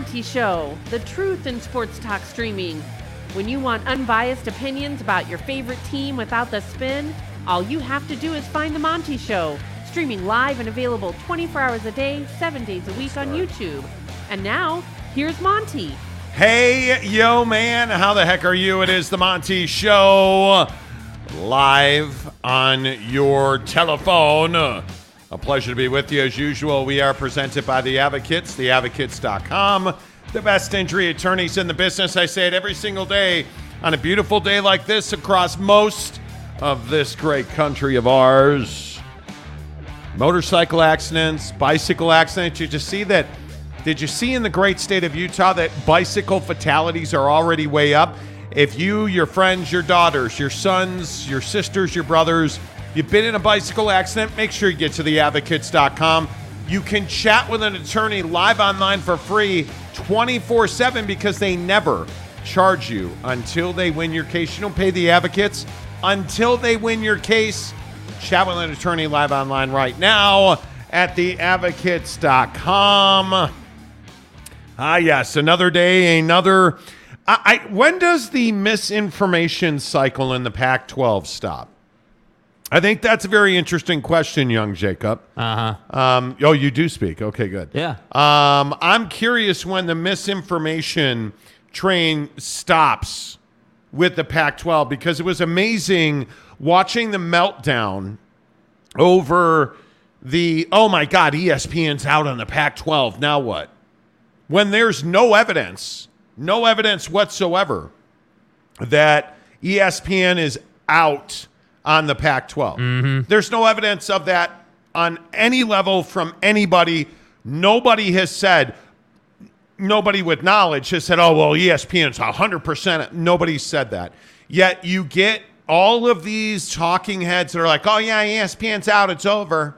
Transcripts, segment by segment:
Monty Show, the truth in sports talk streaming. When you want unbiased opinions about your favorite team without the spin, all you have to do is find The Monty Show, streaming live and available 24 hours a day, 7 days a week on YouTube. And now, here's Monty. Hey, yo, man, how the heck are you? It is the Monty Show live on your telephone. A pleasure to be with you as usual. We are presented by the Advocates, theadvocates.com, the best injury attorneys in the business. I say it every single day on a beautiful day like this across most of this great country of ours. Motorcycle accidents, bicycle accidents. Did you see that. Did you see in the great state of Utah that bicycle fatalities are already way up? If you, your friends, your daughters, your sons, your sisters, your brothers, you've been in a bicycle accident, make sure you get to theadvocates.com. You can chat with an attorney live online for free 24 7 because they never charge you until they win your case. You don't pay the advocates until they win your case. Chat with an attorney live online right now at theadvocates.com. Ah, yes, another day, another. I, I, when does the misinformation cycle in the Pac 12 stop? I think that's a very interesting question, young Jacob. Uh huh. Um, oh, you do speak. Okay, good. Yeah. Um, I'm curious when the misinformation train stops with the Pac 12 because it was amazing watching the meltdown over the, oh my God, ESPN's out on the Pac 12. Now what? When there's no evidence, no evidence whatsoever that ESPN is out on the Pac 12. Mm-hmm. There's no evidence of that on any level from anybody. Nobody has said, nobody with knowledge has said, oh, well, ESPN's 100%. Nobody said that. Yet you get all of these talking heads that are like, oh, yeah, ESPN's out, it's over.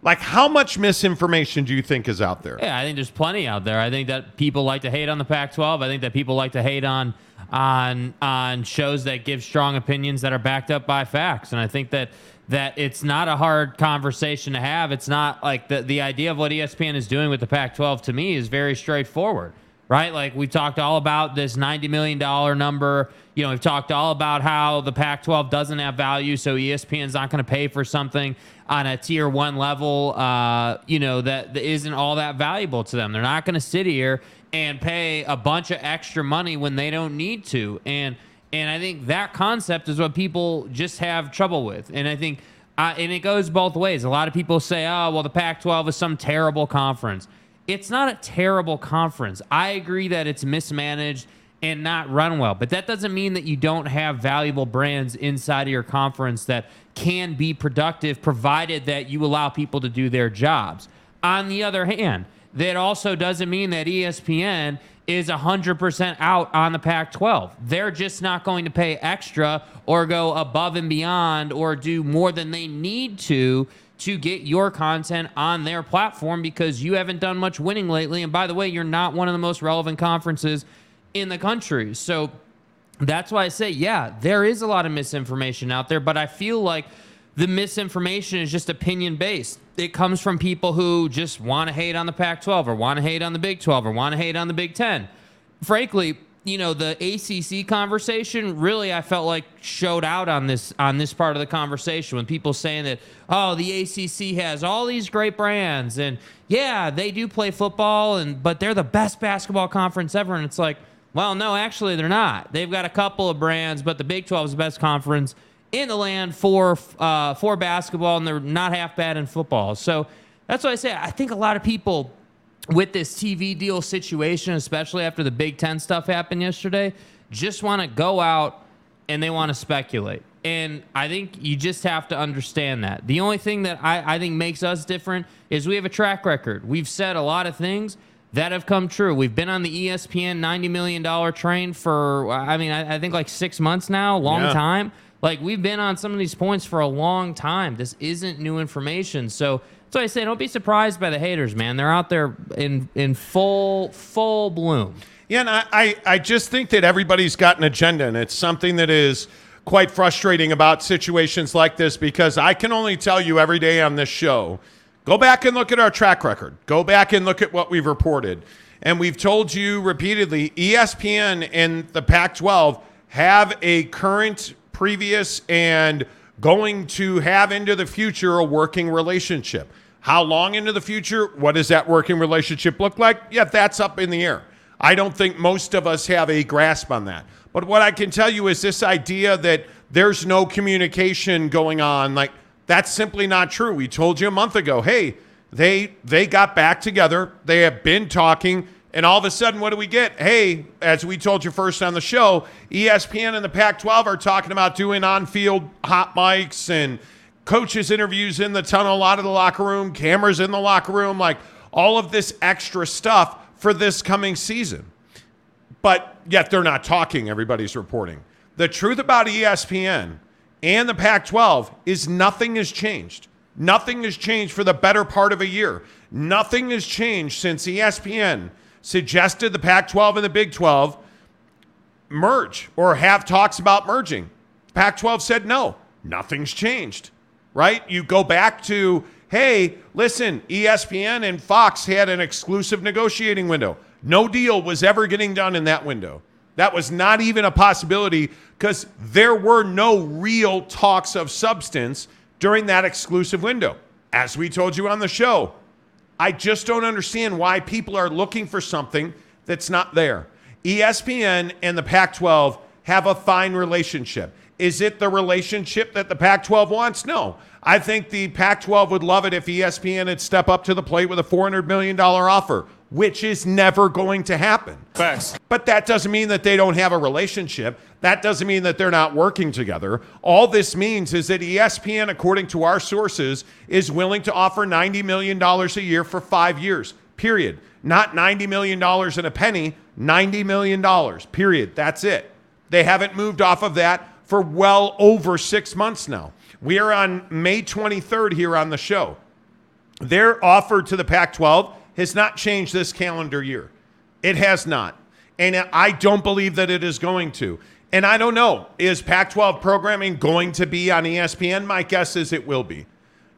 Like, how much misinformation do you think is out there? Yeah, I think there's plenty out there. I think that people like to hate on the Pac-12. I think that people like to hate on on on shows that give strong opinions that are backed up by facts. And I think that that it's not a hard conversation to have. It's not like the the idea of what ESPN is doing with the Pac-12 to me is very straightforward. Right? Like we've talked all about this $90 million number. You know, we've talked all about how the Pac 12 doesn't have value, so ESPN's not going to pay for something on a tier one level, uh, you know, that, that isn't all that valuable to them. They're not going to sit here and pay a bunch of extra money when they don't need to. And and I think that concept is what people just have trouble with. And I think uh, and it goes both ways. A lot of people say, "Oh, well, the Pac-12 is some terrible conference." It's not a terrible conference. I agree that it's mismanaged and not run well, but that doesn't mean that you don't have valuable brands inside of your conference that can be productive provided that you allow people to do their jobs. On the other hand, that also doesn't mean that ESPN is 100% out on the Pac 12. They're just not going to pay extra or go above and beyond or do more than they need to to get your content on their platform because you haven't done much winning lately. And by the way, you're not one of the most relevant conferences in the country. So that's why I say, yeah, there is a lot of misinformation out there, but I feel like the misinformation is just opinion based. It comes from people who just want to hate on the Pac 12 or want to hate on the Big 12 or want to hate on the Big 10. Frankly, you know, the ACC conversation really I felt like showed out on this on this part of the conversation when people saying that oh, the ACC has all these great brands and yeah, they do play football and but they're the best basketball conference ever and it's like, well, no, actually they're not. They've got a couple of brands, but the Big 12 is the best conference in the land for uh, for basketball, and they're not half bad in football. So that's why I say I think a lot of people with this TV deal situation, especially after the Big Ten stuff happened yesterday, just want to go out and they want to speculate. And I think you just have to understand that. The only thing that I, I think makes us different is we have a track record. We've said a lot of things that have come true. We've been on the ESPN $90 million train for, I mean, I, I think like six months now, long Yeah. time. Like we've been on some of these points for a long time. This isn't new information. So why I say don't be surprised by the haters, man. They're out there in in full full bloom. Yeah, and I, I, I just think that everybody's got an agenda, and it's something that is quite frustrating about situations like this because I can only tell you every day on this show go back and look at our track record, go back and look at what we've reported. And we've told you repeatedly ESPN and the Pac 12 have a current, previous, and going to have into the future a working relationship. How long into the future? What does that working relationship look like? Yeah, that's up in the air. I don't think most of us have a grasp on that. But what I can tell you is this idea that there's no communication going on, like that's simply not true. We told you a month ago, hey, they they got back together. They have been talking, and all of a sudden, what do we get? Hey, as we told you first on the show, ESPN and the Pac-12 are talking about doing on-field hot mics and coaches interviews in the tunnel, a lot of the locker room, cameras in the locker room, like all of this extra stuff for this coming season. But yet they're not talking, everybody's reporting. The truth about ESPN and the Pac 12 is nothing has changed. Nothing has changed for the better part of a year. Nothing has changed since ESPN suggested the Pac 12 and the Big 12 merge or have talks about merging. Pac 12 said no, nothing's changed, right? You go back to, hey, listen, ESPN and Fox had an exclusive negotiating window. No deal was ever getting done in that window. That was not even a possibility because there were no real talks of substance during that exclusive window. As we told you on the show, I just don't understand why people are looking for something that's not there. ESPN and the Pac 12 have a fine relationship. Is it the relationship that the Pac 12 wants? No. I think the Pac 12 would love it if ESPN had step up to the plate with a $400 million offer, which is never going to happen. Facts. But that doesn't mean that they don't have a relationship. That doesn't mean that they're not working together. All this means is that ESPN, according to our sources, is willing to offer $90 million a year for five years, period. Not $90 million and a penny, $90 million, period. That's it. They haven't moved off of that for well over six months now. We are on May 23rd here on the show. Their offer to the Pac 12 has not changed this calendar year. It has not. And I don't believe that it is going to. And I don't know, is Pac 12 programming going to be on ESPN? My guess is it will be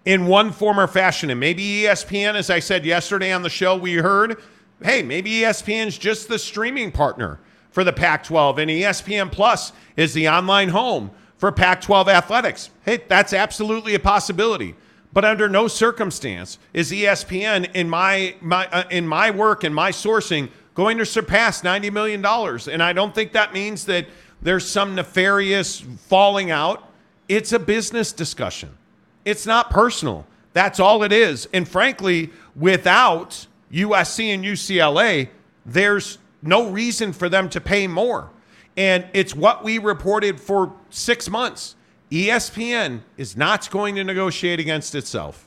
in one form or fashion. And maybe ESPN, as I said yesterday on the show, we heard, hey, maybe ESPN's just the streaming partner for the Pac 12, and ESPN Plus is the online home for Pac 12 athletics. Hey, that's absolutely a possibility. But under no circumstance is ESPN in my, my uh, in my work and my sourcing going to surpass $90 million. And I don't think that means that there's some nefarious falling out. It's a business discussion. It's not personal. That's all it is. And frankly, without USC and UCLA, there's no reason for them to pay more. And it's what we reported for six months. ESPN is not going to negotiate against itself.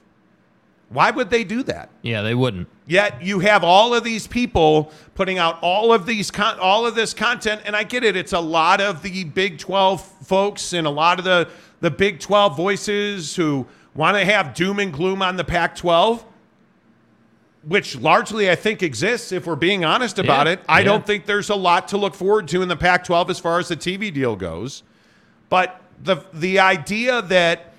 Why would they do that? Yeah, they wouldn't. Yet you have all of these people putting out all of these con- all of this content, and I get it. It's a lot of the Big 12 folks and a lot of the the Big 12 voices who want to have doom and gloom on the Pac 12, which largely I think exists. If we're being honest about Yeah, it, I yeah. don't think there's a lot to look forward to in the Pac 12 as far as the TV deal goes. But the the idea that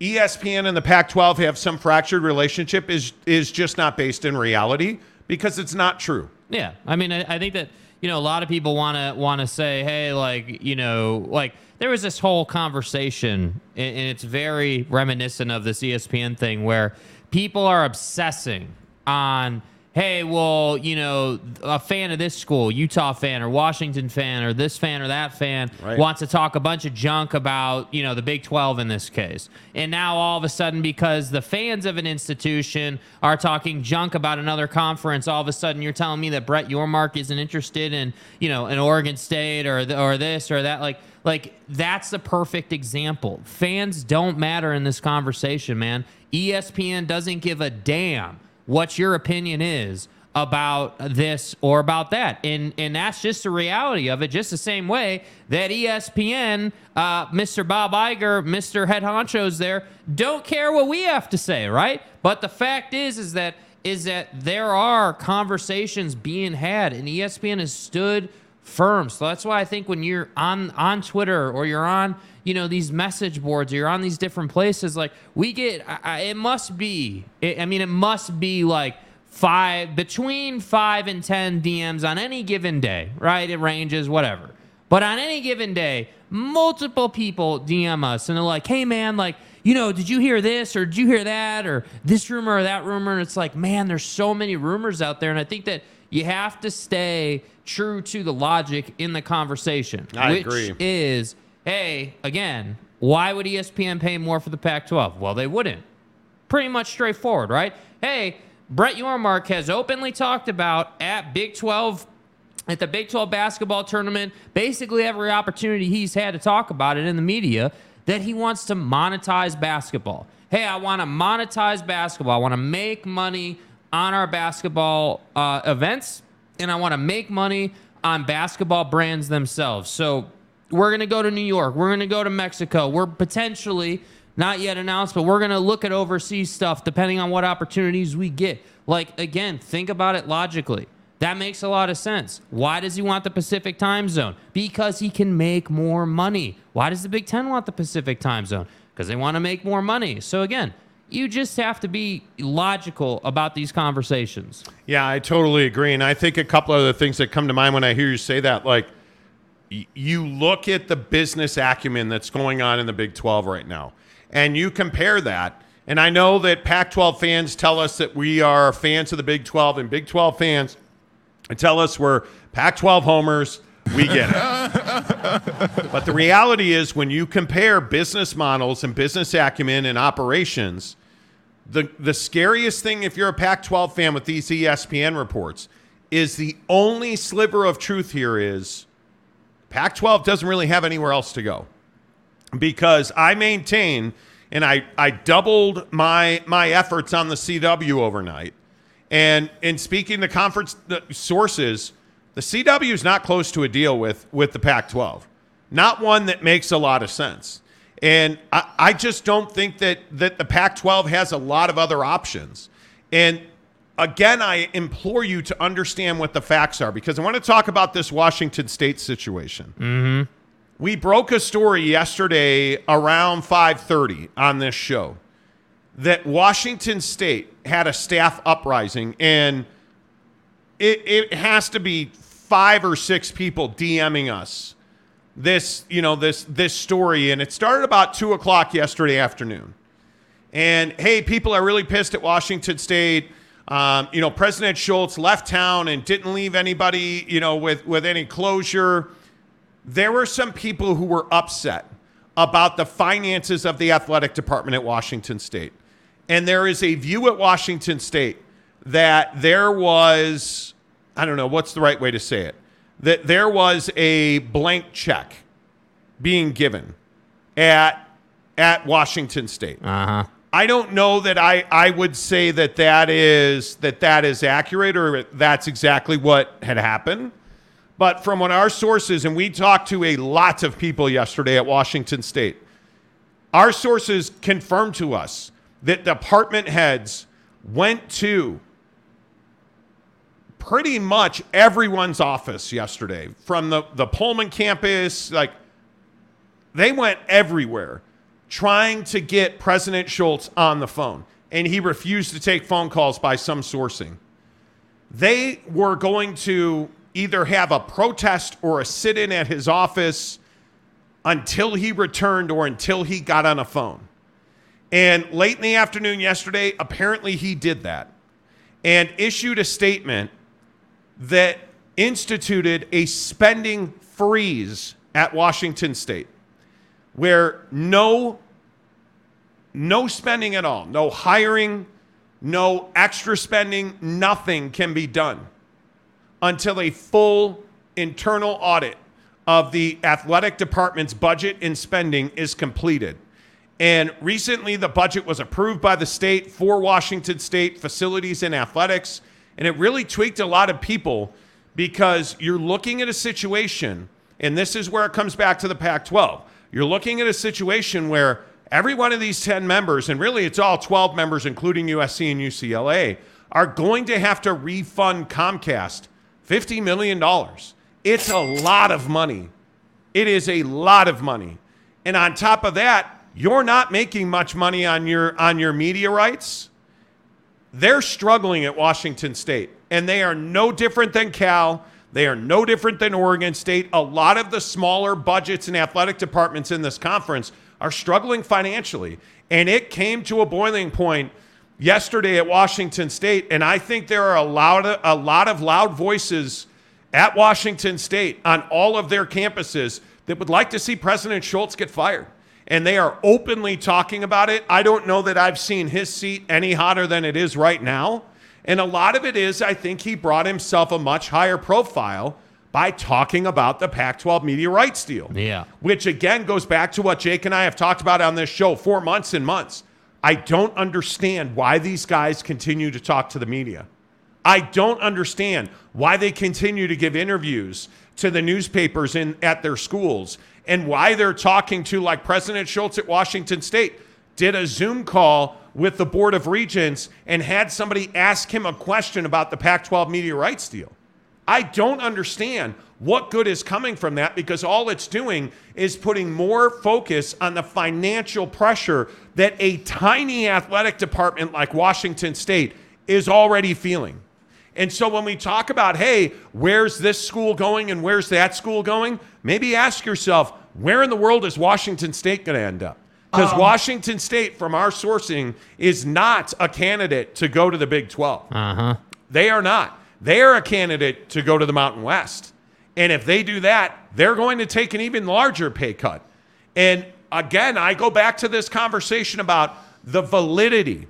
ESPN and the Pac-12 have some fractured relationship is is just not based in reality because it's not true. Yeah, I mean, I, I think that you know a lot of people want to want to say, hey, like you know, like there was this whole conversation, and, and it's very reminiscent of this ESPN thing where people are obsessing on. Hey, well, you know, a fan of this school, Utah fan or Washington fan or this fan or that fan Right. wants to talk a bunch of junk about, you know, the Big 12 in this case. And now all of a sudden, because the fans of an institution are talking junk about another conference, all of a sudden you're telling me that Brett Yormark isn't interested in, you know, an Oregon State or th- or this or that. Like, like that's the perfect example. Fans don't matter in this conversation, man. ESPN doesn't give a damn what your opinion is about this or about that. And and that's just the reality of it, just the same way that ESPN, uh, Mr. Bob Iger, Mr. Head Honchos there, don't care what we have to say, right? But the fact is is that is that there are conversations being had and ESPN has stood firm. So that's why I think when you're on on Twitter or you're on you know these message boards or you're on these different places, like we get, I, I, it must be. It, I mean, it must be like five between five and ten DMs on any given day, right? It ranges, whatever. But on any given day, multiple people DM us and they're like, hey man, like, you know, did you hear this or did you hear that or this rumor or that rumor? And it's like, man, there's so many rumors out there. And I think that you have to stay true to the logic in the conversation. I which agree. is, hey, again, why would ESPN pay more for the Pac 12? Well, they wouldn't pretty much straightforward, right? Hey, Brett Yormark has openly talked about at Big 12 at the Big 12 basketball tournament, basically every opportunity he's had to talk about it in the media, that he wants to monetize basketball. Hey, I want to monetize basketball. I want to make money on our basketball uh, events, and I want to make money on basketball brands themselves. So we're going to go to New York. We're going to go to Mexico. We're potentially not yet announced, but we're going to look at overseas stuff depending on what opportunities we get. Like, again, think about it logically. That makes a lot of sense. Why does he want the Pacific time zone? Because he can make more money. Why does the Big Ten want the Pacific time zone? Because they want to make more money. So, again, you just have to be logical about these conversations. Yeah, I totally agree. And I think a couple of the things that come to mind when I hear you say that, like, you look at the business acumen that's going on in the Big 12 right now, and you compare that. And I know that Pac 12 fans tell us that we are fans of the Big 12, and Big 12 fans tell us we're Pac 12 homers. We get it. but the reality is, when you compare business models and business acumen and operations, the the scariest thing if you're a Pac-12 fan with these ESPN reports is the only sliver of truth here is Pac-12 doesn't really have anywhere else to go. Because I maintain and I I doubled my my efforts on the CW overnight. And in speaking to conference sources the CW is not close to a deal with with the Pac-12 not one that makes a lot of sense. And I, I just don't think that that the Pac-12 has a lot of other options. And again, I implore you to understand what the facts are because I want to talk about this Washington State situation. Mm-hmm. We broke a story yesterday around 5:30 on this show that Washington State had a staff uprising and it, it has to be five or six people DMing us this you know this this story and it started about two o'clock yesterday afternoon. And hey people are really pissed at washington state um, you know president Schulz left town and didn't leave anybody you know with with any closure there were some people who were upset about the finances of the athletic department at washington state and there is a view at washington state that there was i don't know what's the right way to say it that there was a blank check being given at at Washington State. Uh huh. I don't know that I, I would say that that is that that is accurate or that's exactly what had happened. But from what our sources and we talked to a lot of people yesterday at Washington State, our sources confirmed to us that department heads went to pretty much everyone's office yesterday from the, the Pullman campus. Like, they went everywhere trying to get President Schulz on the phone, and he refused to take phone calls by some sourcing. They were going to either have a protest or a sit in at his office until he returned or until he got on a phone. And late in the afternoon yesterday, apparently he did that and issued a statement that instituted a spending freeze at Washington State where no no spending at all, no hiring, no extra spending, nothing can be done until a full internal audit of the athletic department's budget and spending is completed. And recently, the budget was approved by the state for Washington State facilities and athletics. And it really tweaked a lot of people because you're looking at a situation, and this is where it comes back to the Pac 12. You're looking at a situation where every one of these 10 members, and really it's all 12 members, including USC and UCLA, are going to have to refund Comcast $50 million. It's a lot of money. It is a lot of money. And on top of that, you're not making much money on your on your media rights. they're struggling at Washington State, and they are no different than Cal. They are no different than Oregon State. A lot of the smaller budgets and athletic departments in this conference are struggling financially. And it came to a boiling point yesterday at Washington State. And I think there are a lot of, a lot of loud voices at Washington State on all of their campuses that would like to see President Schulz get fired. And they are openly talking about it. I don't know that I've seen his seat any hotter than it is right now. And a lot of it is, I think he brought himself a much higher profile by talking about the Pac 12 media rights deal. Yeah. Which again goes back to what Jake and I have talked about on this show for months and months. I don't understand why these guys continue to talk to the media. I don't understand why they continue to give interviews to the newspapers in at their schools and why they're talking to like President Schulz at Washington State did a Zoom call with the Board of Regents and had somebody ask him a question about the Pac 12 media rights deal. I don't understand what good is coming from that because all it's doing is putting more focus on the financial pressure that a tiny athletic department like Washington State is already feeling. And so when we talk about, hey, where's this school going and where's that school going, maybe ask yourself, where in the world is Washington State going to end up? Because um, Washington State, from our sourcing, is not a candidate to go to the Big 12. Uh-huh. They are not. They are a candidate to go to the Mountain West. And if they do that, they're going to take an even larger pay cut. And again, I go back to this conversation about the validity,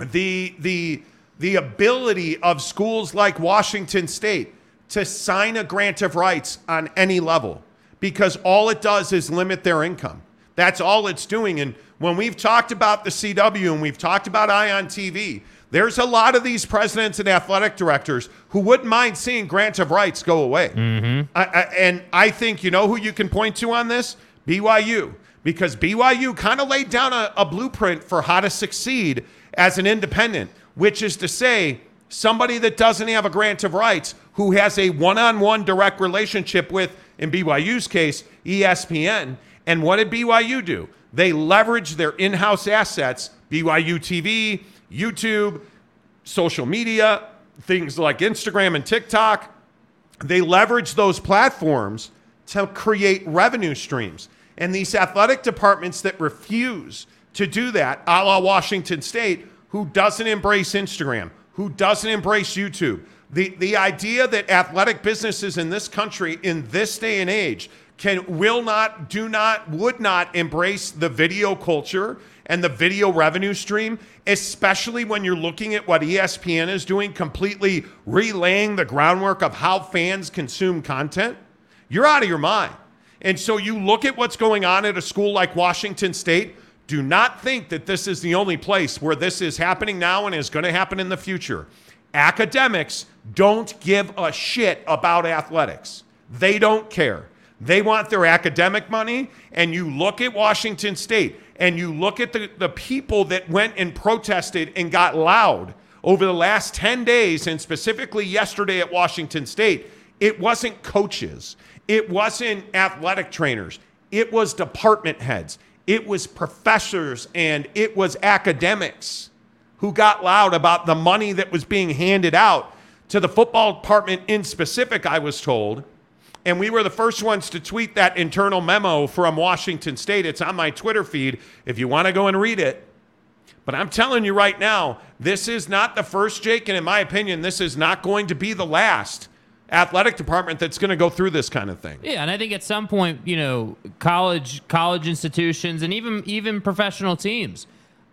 the, the, the ability of schools like Washington State to sign a grant of rights on any level because all it does is limit their income. That's all it's doing. And when we've talked about the CW and we've talked about Ion TV, there's a lot of these presidents and athletic directors who wouldn't mind seeing grant of rights go away. Mm-hmm. I, I, and I think, you know who you can point to on this? BYU. Because BYU kind of laid down a, a blueprint for how to succeed as an independent, which is to say, somebody that doesn't have a grant of rights, who has a one on one direct relationship with, in BYU's case, ESPN, and what did BYU do? They leveraged their in house assets, BYU TV, YouTube, social media, things like Instagram and TikTok. They leveraged those platforms to create revenue streams. And these athletic departments that refuse to do that, a la Washington State, who doesn't embrace Instagram, who doesn't embrace YouTube, the, the idea that athletic businesses in this country in this day and age can will not do not would not embrace the video culture and the video revenue stream especially when you're looking at what espn is doing completely relaying the groundwork of how fans consume content you're out of your mind. And so you look at what's going on at a school like washington state. Do not think that this is the only place where this is happening now and is going to happen in the future academics don't give a shit about athletics. They don't care. They want their academic money. And you look at Washington State and you look at the, the people that went and protested and got loud over the last 10 days, and specifically yesterday at Washington State, it wasn't coaches, it wasn't athletic trainers, it was department heads, it was professors, and it was academics who got loud about the money that was being handed out to the football department in specific, I was told and we were the first ones to tweet that internal memo from Washington State. It's on my Twitter feed if you want to go and read it. But I'm telling you right now, this is not the first, Jake, and in my opinion, this is not going to be the last athletic department that's going to go through this kind of thing. Yeah, and I think at some point, you know, college college institutions and even even professional teams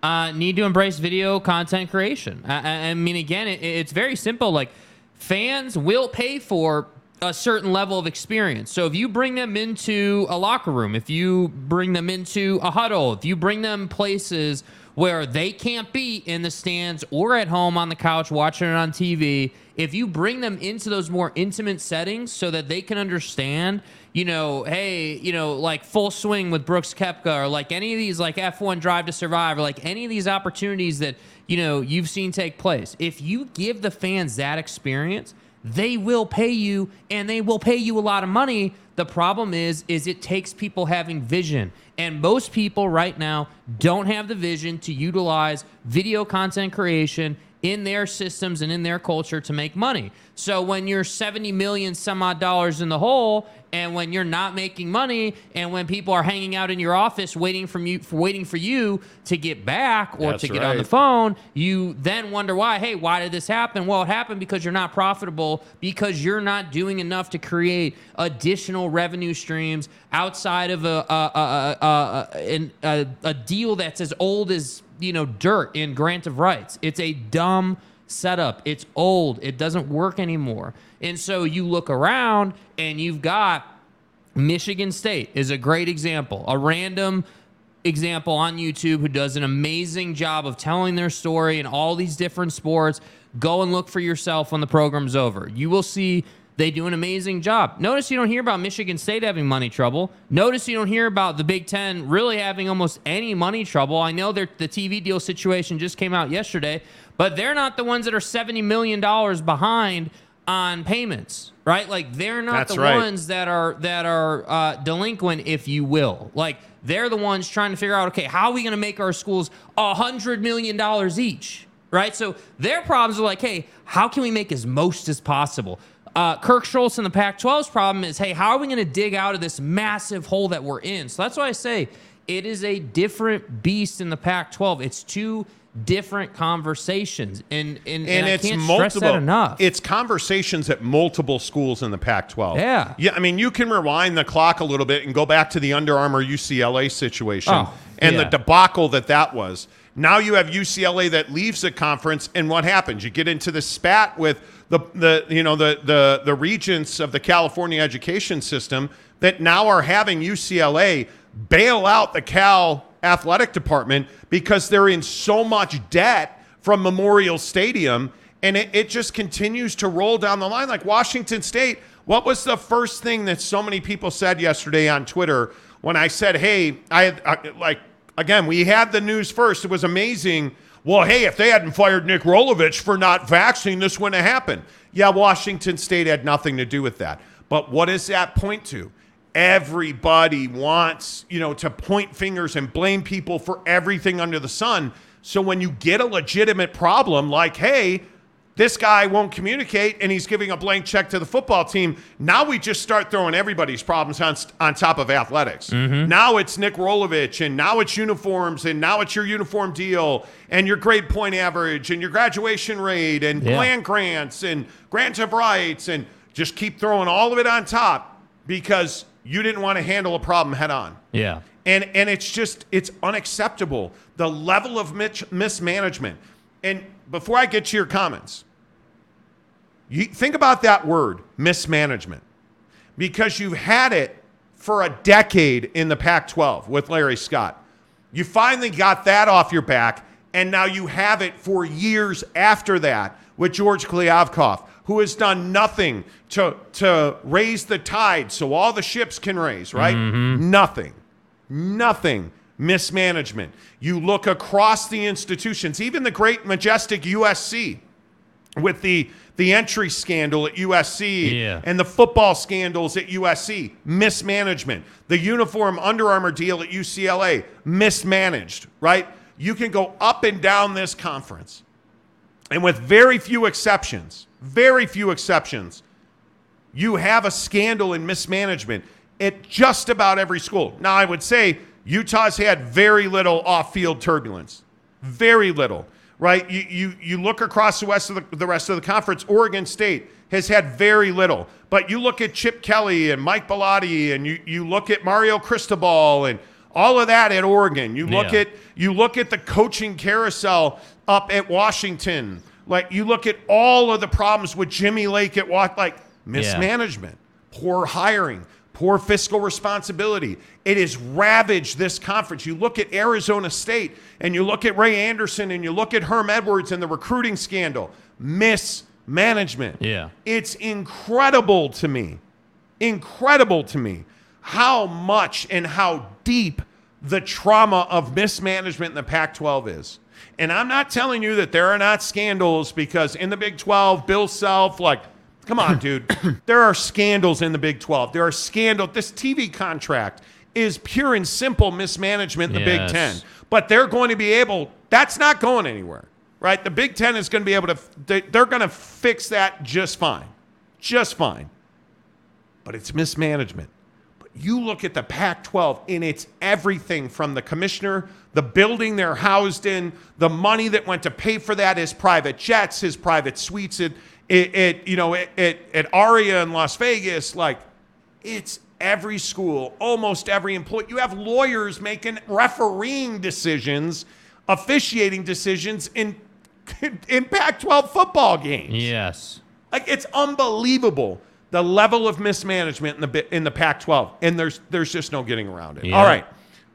uh, need to embrace video content creation. I, I mean, again, it, it's very simple. Like fans will pay for a certain level of experience. So if you bring them into a locker room, if you bring them into a huddle, if you bring them places where they can't be in the stands or at home on the couch watching it on TV, if you bring them into those more intimate settings so that they can understand, you know, hey, you know, like full swing with Brooks Koepka or like any of these like F1 Drive to Survive or like any of these opportunities that, you know, you've seen take place. If you give the fans that experience, they will pay you and they will pay you a lot of money. The problem is is it takes people having vision. And most people right now don't have the vision to utilize video content creation in their systems and in their culture to make money. So when you're 70 million some odd dollars in the hole and when you're not making money and when people are hanging out in your office waiting from you for waiting for you to get back or That's to get on the phone, you then wonder why, hey, why did this happen? Well, it happened because you're not profitable because you're not doing enough to create additional revenue streams outside of a a, a, a, a, a deal that's as old as you know dirt in grant of rights. It's a dumb setup. It's old. It doesn't work anymore. And so you look around and you've got Michigan State is a great example. A random example on YouTube who does an amazing job of telling their story in all these different sports. Go and look for yourself when the program's over. You will see they do an amazing job. Notice you don't hear about Michigan State having money trouble. Notice you don't hear about the Big Ten really having almost any money trouble. I know the TV deal situation just came out yesterday, but they're not the ones that are $70 million behind on payments, right? Like they're not That's the right. ones that are that are uh, delinquent, if you will. Like they're the ones trying to figure out, okay, how are we going to make our schools a hundred million dollars each, right? So their problems are like, hey, how can we make as most as possible? Uh, Kirk Schulz and the Pac-12's problem is, hey, how are we going to dig out of this massive hole that we're in? So that's why I say it is a different beast in the Pac-12. It's two different conversations, and and, and, I it's can't multiple. stress that enough. It's conversations at multiple schools in the Pac-12. Yeah. yeah. I mean, you can rewind the clock a little bit and go back to the Under Armour UCLA situation Oh, and yeah. the debacle that that was. Now you have UCLA that leaves the conference, and what happens? You get into the spat with the the you know the the the regents of the California education system that now are having UCLA bail out the Cal athletic department because they're in so much debt from Memorial Stadium, and it, it just continues to roll down the line. Like Washington State, what was the first thing that so many people said yesterday on Twitter when I said, "Hey, I I, like again, we had the news first. It was amazing." Well, hey, if they hadn't fired Nick Rolovich for not vaccinating, this wouldn't have happened. Yeah, Washington State had nothing to do with that. But what does that point to? Everybody wants, you know, to point fingers and blame people for everything under the sun. So when you get a legitimate problem like, hey, this guy won't communicate and he's giving a blank check to the football team. Now we just start throwing everybody's problems on, on top of athletics. Mm-hmm. Now it's Nick Rolovich and now it's uniforms and now it's your uniform deal and your grade point average and your graduation rate and Yeah. land grants and grants of rights and just keep throwing all of it on top because you didn't want to handle a problem head on yeah. and and it's just it's unacceptable the level of mismanagement and before i get to your comments you think about that word mismanagement because you've had it for a decade in the pac 12 with larry scott. You finally got that off your back and now you have it for years after that with George Kliavkoff who has done nothing to, to raise the tide so all the ships can raise right? Mm-hmm. Nothing. Nothing. Mismanagement. You look across the institutions, even the great, majestic USC with the, the entry scandal at USC Yeah. and the football scandals at USC. Mismanagement. The uniform Under Armour deal at UCLA. Mismanaged, right? You can go up and down this conference. And with very few exceptions, very few exceptions, you have a scandal in mismanagement at just about every school. Now, I would say Utah's had very little off-field turbulence, very little. Right? You you you look across the rest of the, the rest of the conference. Oregon State has had very little, but you look at Chip Kelly and Mike Bellotti, and you you look at Mario Cristobal and all of that at Oregon. You look Yeah. at you look at the coaching carousel up at Washington. Like you look at all of the problems with Jimmy Lake at what like mismanagement, poor hiring, poor fiscal responsibility. It has ravaged this conference. You look at Arizona State and you look at Ray Anderson and you look at Herm Edwards and the recruiting scandal. Mismanagement. Yeah. It's incredible to me, incredible to me how much and how deep the trauma of mismanagement in the Pac 12 is. And I'm not telling you that there are not scandals because in the Big 12, Bill Self, like, Come on, dude. there are scandals in the Big 12. There are scandals. This TV contract is pure and simple mismanagement in the Big Yes. 10. But they're going to be able, that's not going anywhere, right? The Big 10 is going to be able to, they- they're going to fix that just fine. Just fine. But it's mismanagement. But you look at the Pac 12 and it's everything from the commissioner, the building they're housed in, the money that went to pay for that, his private jets, his private suites at, it, it you know, at, at, at Aria in Las Vegas. Like, it's every school, almost every employee. You have lawyers making refereeing decisions, officiating decisions in, in Pac 12 football games. Yes. Like it's unbelievable the level of mismanagement in the bi- in the Pac-12, and there's there's just no getting around it. Yeah. All right,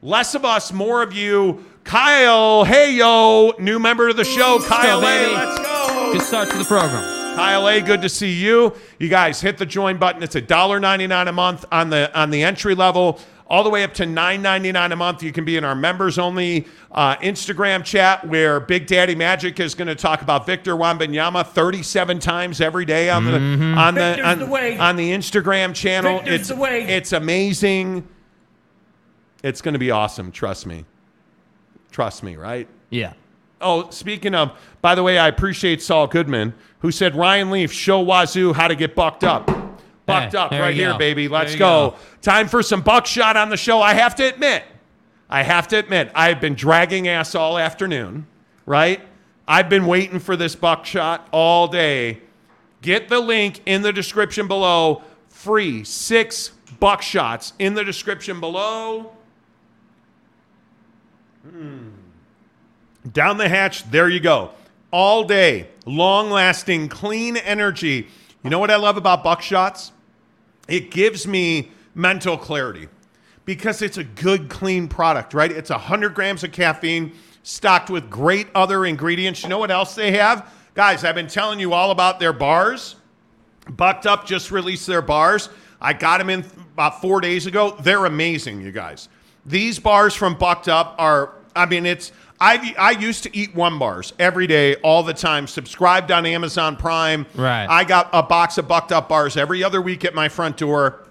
less of us, more of you. Kyle, hey yo, new member of the show, Kyle. go, A, let's go. Good start to the program. Kyle A, good to see you. You guys hit the join button. It's $1.99 a month on the on the entry level, all the way up to $9.99 a month. You can be in our members only uh, Instagram chat where Big Daddy Magic is going to talk about Victor Wembanyama 37 times every day on the on the on, the way. on the Instagram channel. Victor's it's the way. it's amazing. It's going to be awesome. Trust me. Trust me. Right. Yeah. Oh, speaking of, by the way, I appreciate Saul Goodman, who said Ryan Leaf show Wazoo how to get bucked up. Bucked Hey, up right here, go. baby. Let's go. go. Time for some buckshot on the show. I have to admit, I have to admit, I've been dragging ass all afternoon, right? I've been waiting for this buckshot all day. Get the link in the description below. Free six buckshots in the description below. Hmm. Down the hatch, there you go. All day, long lasting, clean energy. You know what I love about buckshots? It gives me mental clarity because it's a good, clean product, right? It's 100 grams of caffeine stocked with great other ingredients. You know what else they have? Guys, I've been telling you all about their bars. Bucked Up just released their bars. I got them in about four days ago. They're amazing, you guys. These bars from Bucked Up are, I mean, it's, I, I used to eat one bars every day, all the time, subscribed on Amazon Prime. Right. I got a box of Bucked Up bars every other week at my front door.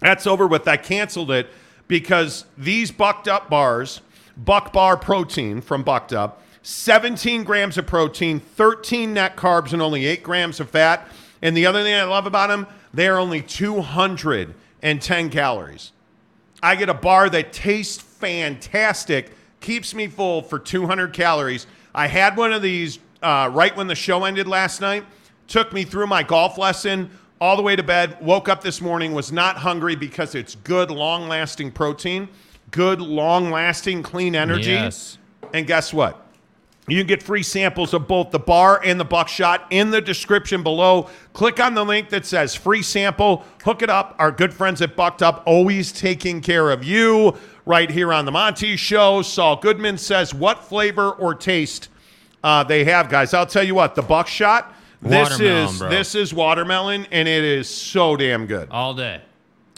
That's over with. I canceled it because these Bucked Up bars, Buck Bar Protein from Bucked Up, 17 grams of protein, 13 net carbs, and only 8 grams of fat. And the other thing I love about them, they are only 210 calories. I get a bar that tastes fantastic, keeps me full for 200 calories. I had one of these uh, right when the show ended last night. Took me through my golf lesson all the way to bed. Woke up this morning, was not hungry because it's good, long lasting protein, good, long lasting, clean energy. Yes. And guess what? You can get free samples of both the bar and the buckshot in the description below. Click on the link that says free sample. Hook it up. Our good friends at Bucked Up always taking care of you right here on the Monty Show. Saul Goodman says, What flavor or taste uh, they have, guys? I'll tell you what, the buckshot. This Watermelon, is bro. this is watermelon, and it is so damn good. All day.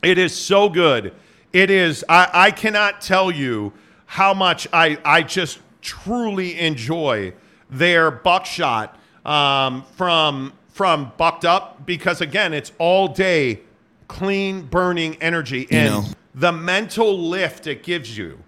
It is so good. It is. I, I cannot tell you how much I I just truly enjoy their buckshot um, from from Bucked Up because again, it's all day clean burning energy and know. the mental lift it gives you.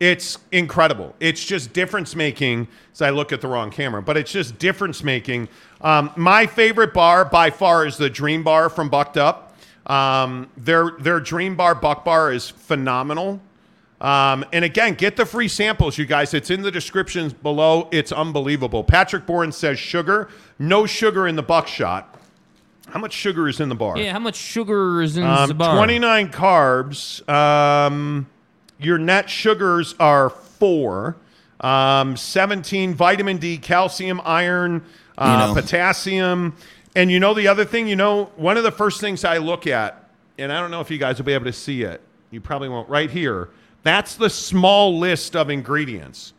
It's incredible. It's just difference making. As I look at the wrong camera, but it's just difference making. Um, my favorite bar by far is the Dream Bar from Bucked Up. Um, their their Dream Bar Buck Bar is phenomenal. Um, and again, get the free samples, you guys. It's in the descriptions below. It's unbelievable. Patrick Bourne says sugar, no sugar in the buckshot. How much sugar is in the bar? Yeah, how much sugar is in Um, the bar? 29 carbs. Um, your net sugars are four. Um, 17 vitamin D, calcium, iron, uh, You know. potassium. And you know the other thing, you know, one of the first things I look at, and I don't know if you guys will be able to see it. You probably won't. Right here. That's the small list of ingredients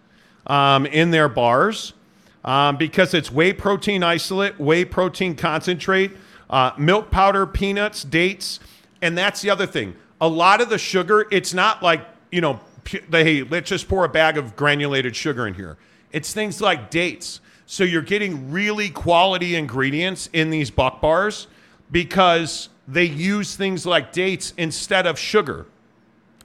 um, in their bars um, because it's whey protein isolate, whey protein concentrate, uh, milk powder, peanuts, dates, and that's the other thing. A lot of the sugar, it's not like you know—they hey, let's just pour a bag of granulated sugar in here. It's things like dates. So you're getting really quality ingredients in these buck bars because they use things like dates instead of sugar.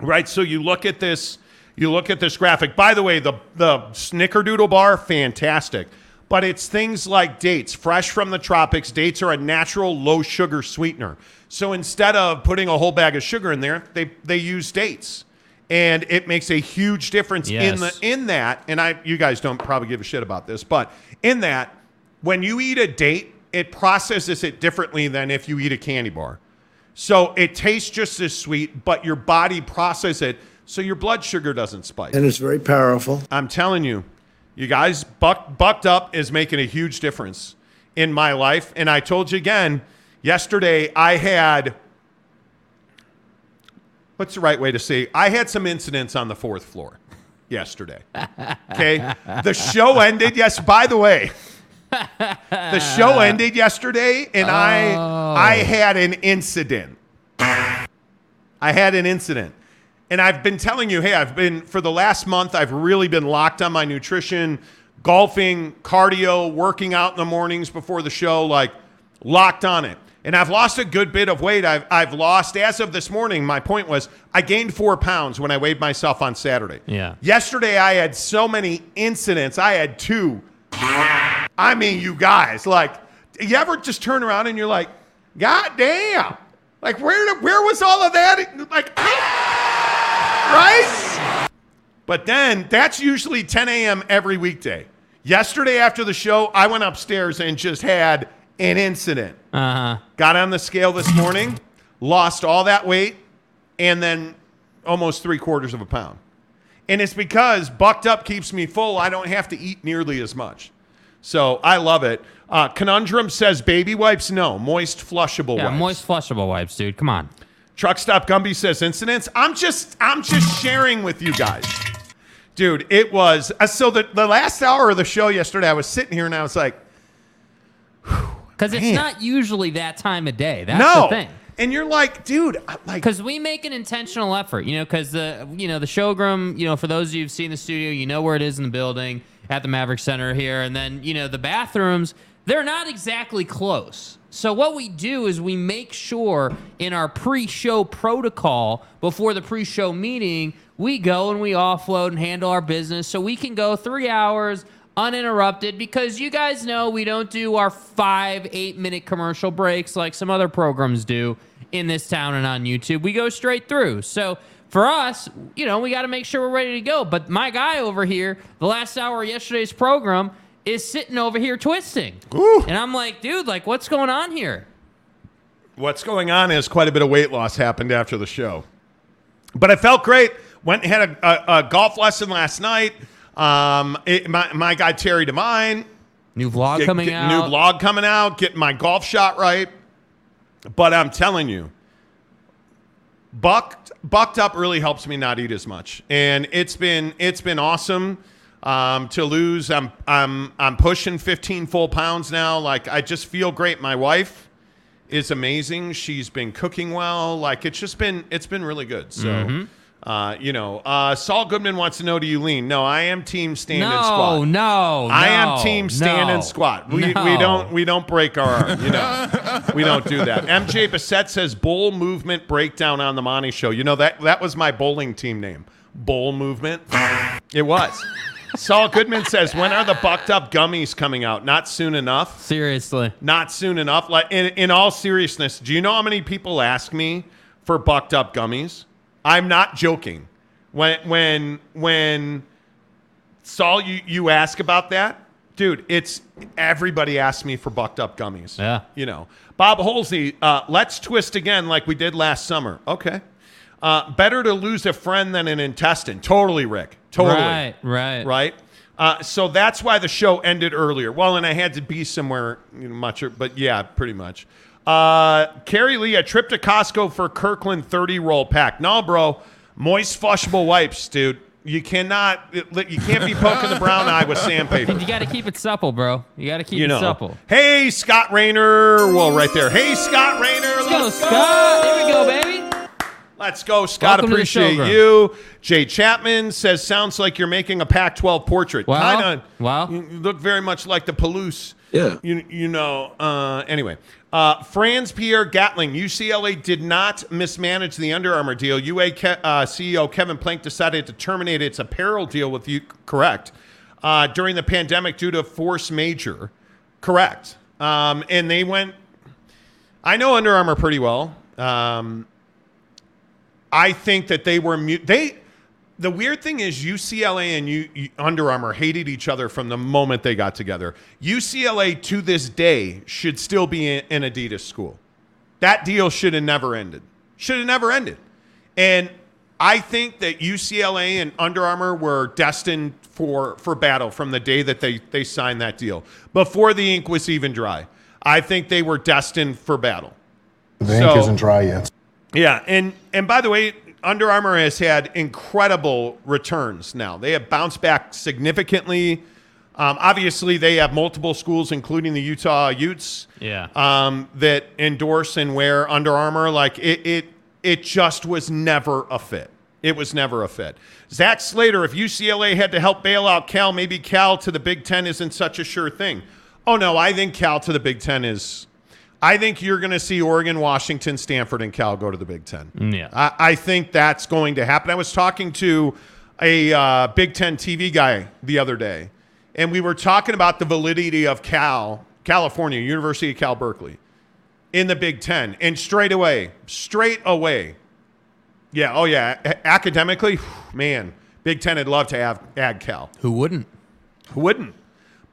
Right? So you look at this you look at this graphic. By the way, the the snickerdoodle bar fantastic. But it's things like dates, fresh from the tropics. Dates are a natural low sugar sweetener. So instead of putting a whole bag of sugar in there, they they use dates. And it makes a huge difference in the in that, and I you guys don't probably give a shit about this, but in that, when you eat a date, it processes it differently than if you eat a candy bar. So it tastes just as sweet, but your body processes it so your blood sugar doesn't spike. and it's very powerful. I'm telling you, you guys, buck, bucked up is making a huge difference in my life. And I told you again, yesterday I had, what's the right way to say? I had some incidents on the fourth floor yesterday. Okay. the show ended. Yes, by the way, the show ended yesterday and I I oh. had an incident. I had an incident. And I've been telling you, hey, I've been for the last month, I've really been locked on my nutrition, golfing, cardio, working out in the mornings before the show, like locked on it. And I've lost a good bit of weight. I've, I've lost, as of this morning, my point was I gained four pounds when I weighed myself on Saturday. Yeah. Yesterday, I had so many incidents. I had two. I mean, you guys, like, you ever just turn around and you're like, God damn. Like, where, where was all of that? Like, right? But then that's usually 10 a.m. every weekday. Yesterday after the show, I went upstairs and just had an incident. Uh huh. Got on the scale this morning, lost all that weight, and then almost three quarters of a pound. And it's because bucked up keeps me full. I don't have to eat nearly as much. So I love it. Uh, Conundrum says baby wipes, no. Moist, flushable Yeah, wipes. moist flushable wipes, dude. Come on. Truck Stop Gumby says incidents. I'm just I'm just sharing with you guys. Dude, it was uh, so the, the last hour of the show yesterday, I was sitting here and I was like, Because it's not usually that time of day. That's no. the thing. And you're like, dude, like Because we make an intentional effort, you know. Because the you know the showroom, you know, for those of you who've seen the studio, you know where it is in the building at the Maverick Center here, and then you know the bathrooms. They're not exactly close. So what we do is we make sure in our pre-show protocol before the pre-show meeting, we go and we offload and handle our business so we can go three hours uninterrupted because you guys know we don't do our five, eight minute commercial breaks like some other programs do in this town and on YouTube. We go straight through. So for us, you know, we got to make sure we're ready to go. But my guy over here, the last hour of yesterday's program, is sitting over here twisting. Ooh. And I'm like, dude, like, what's going on here? what's going on is quite a bit of weight loss happened after the show. But I felt great. Went and had a, a, a golf lesson last night. Um, it, my, my guy Terry Devine New vlog Get- coming get- out. New vlog coming out. Getting my golf shot right. But I'm telling you, bucked bucked up really helps me not eat as much, and it's been it's been awesome um, to lose. I'm I'm I'm pushing 15 full pounds now. Like I just feel great. My wife is amazing. She's been cooking well. Like it's just been it's been really good. So. Mm-hmm. Uh, you know, uh, Saul Goodman wants to know: Do you lean? No, I am team stand and squat. no, no, I am team stand no, and squat. We, no. we don't we don't break our arm. You know, we don't do that. MJ Bassett says bull movement breakdown on the Monty show. You know that that was my bowling team name. Bull movement. It was. Saul Goodman says, when are the bucked up gummies coming out? Not soon enough. Seriously. Not soon enough. Like in, in all seriousness, do you know how many people ask me for bucked up gummies? I'm not joking. When when when Saul, you, you ask about that, dude. It's everybody asks me for bucked up gummies. Yeah. you know. Bob Holsey, uh, let's twist again like we did last summer. Okay. Uh, better to lose a friend than an intestine. Totally, Rick. Totally Right, right. right? Uh, so that's why the show ended earlier. Well, and I had to be somewhere you know, much, but yeah, pretty much. Uh, Carrie Lee, a trip to Costco for Kirkland 30 roll pack. No, bro, moist flushable wipes, dude. You cannot, you can't be poking the brown eye with sandpaper. You got to keep it supple, bro. You got to keep You it know. supple. Hey, Scott Rayner. Well, right there. Hey, Scott Rayner. Let's go, Scott. There we go, baby. Let's go, Scott. Welcome appreciate showroom. you. Jay Chapman says, "Sounds like you're making a Pac-12 portrait. Well, Kinda, well. you look very much like the Palouse. Yeah. you you know. Uh, anyway, uh, Franz Pierre Gatling, UCLA did not mismanage the Under Armour deal. UA Ke- uh, CEO Kevin Plank decided to terminate its apparel deal with you. Correct. Uh, during the pandemic due to force majeure. Correct. Um, and they went. I know Under Armour pretty well. Um, I think that they were they. The weird thing is UCLA and U, U- Under Armour hated each other from the moment they got together. UCLA to this day should still be in, an Adidas school. That deal should have never ended. Should have never ended. And I think that UCLA and Under Armour were destined for for battle from the day that they they signed that deal. Before the ink was even dry. I think they were destined for battle. The ink isn't dry yet. Yeah, and and by the way, Under Armour has had incredible returns now. They have bounced back significantly. Um, obviously, they have multiple schools, including the Utah Utes, Yeah. um, that endorse and wear Under Armour. Like it, it, it just was never a fit. It was never a fit. Zach Slater, if UCLA had to help bail out Cal, maybe Cal to the Big Ten isn't such a sure thing. Oh no, I think Cal to the Big Ten is. I think you're going to see Oregon, Washington, Stanford, and Cal go to the Big Ten. Yeah. I, I think that's going to happen. I was talking to a uh, Big Ten TV guy the other day, and we were talking about the validity of Cal, California, University of Cal Berkeley, in the Big Ten. And straight away, straight away, yeah, oh yeah, a- academically, man, Big Ten would love to have add Cal. Who wouldn't? Who wouldn't?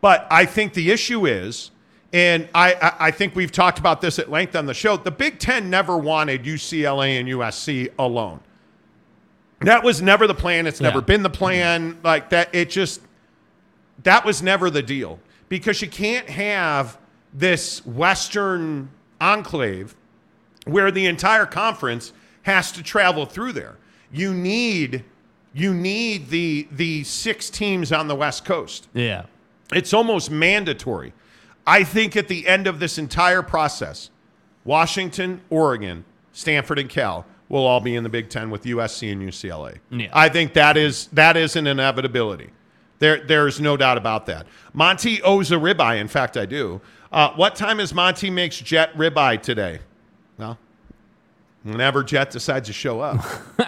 But I think the issue is, and I, I, think we've talked about this at length on the show, the Big Ten never wanted UCLA and USC alone. That was never the plan. It's never Yeah. been the plan. Mm-hmm. Like that, it just, that was never the deal. Because you can't have this Western enclave where the entire conference has to travel through there. You need you need the the six teams on the West Coast. Yeah. It's almost mandatory. I think at the end of this entire process, Washington, Oregon, Stanford, and Cal will all be in the Big Ten with USC and UCLA. Yeah. I think that is that is an inevitability. There, there's no doubt about that. Monty owes a ribeye. In fact, I do. Uh, what time is Monty makes Jet ribeye today? Well, whenever Jet decides to show up.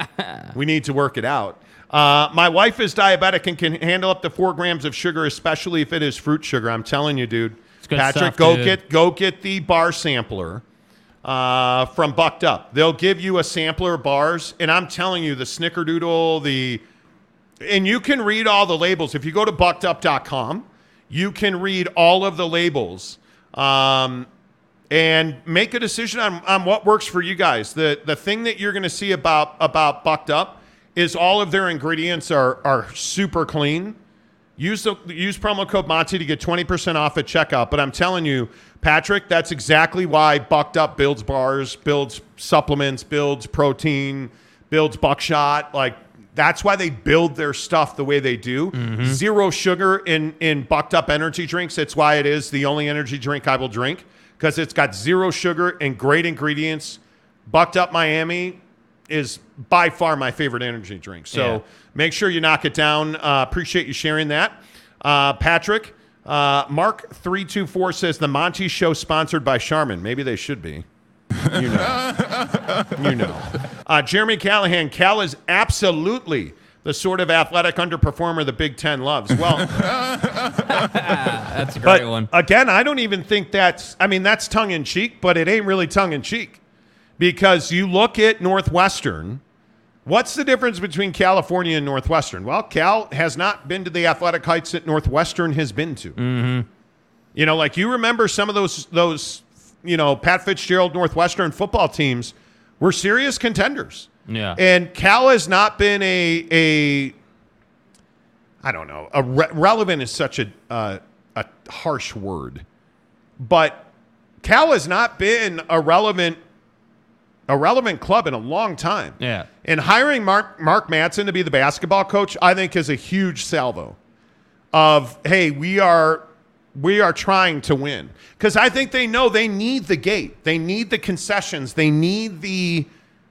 we need to work it out. Uh, my wife is diabetic and can handle up to four grams of sugar, especially if it is fruit sugar. I'm telling you, dude. Good Patrick, stuff, go dude. get go get the bar sampler uh, from Bucked Up. They'll give you a sampler of bars, and I'm telling you, the Snickerdoodle, the and you can read all the labels. If you go to buckedup.com, you can read all of the labels um, and make a decision on, on what works for you guys. The the thing that you're going to see about about Bucked Up is all of their ingredients are are super clean. Use the use promo code Monty to get 20% off at checkout. But I'm telling you, Patrick, that's exactly why Bucked Up builds bars, builds supplements, builds protein, builds buckshot. Like that's why they build their stuff the way they do. Mm-hmm. Zero sugar in in Bucked Up energy drinks. It's why it is the only energy drink I will drink because it's got zero sugar and great ingredients. Bucked Up Miami is by far my favorite energy drink. So Yeah. Make sure you knock it down. Uh, appreciate you sharing that. Uh, Patrick, uh, Mark324 says the Monty Show sponsored by Charmin. Maybe they should be. You know. you know. Uh, Jeremy Callahan, Cal is absolutely the sort of athletic underperformer the Big Ten loves. Well, That's a but great one. again, I don't even think that's. I mean, that's tongue in cheek, but it ain't really tongue in cheek because you look at Northwestern. What's the difference between California and Northwestern? Well, Cal has not been to the athletic heights that Northwestern has been to. Mm-hmm. You know, like you remember some of those those you know Pat Fitzgerald Northwestern football teams were serious contenders. Yeah. And Cal has not been a a I don't know. A re- relevant is such a uh, a harsh word, but Cal has not been a relevant a relevant club in a long time. Yeah. And hiring Mark Mark Madsen to be the basketball coach, I think, is a huge salvo. Of hey, we are we are trying to win because I think they know they need the gate, they need the concessions, they need the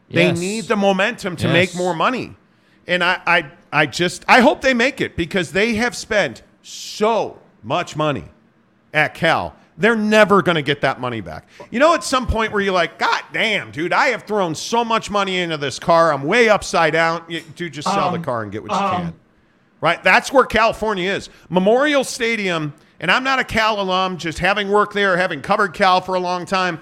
They Yes. need the momentum to Yes. make more money. And I, I, I just, I hope they make it because they have spent so much money at Cal. They're never going to get that money back. You know, at some point where you're like, God damn, dude, I have thrown so much money into this car. I'm way upside down. You, dude, just sell the um, car and get what you um, can. Right? That's where California is. Memorial Stadium, and I'm not a Cal alum, just having worked there, having covered Cal for a long time.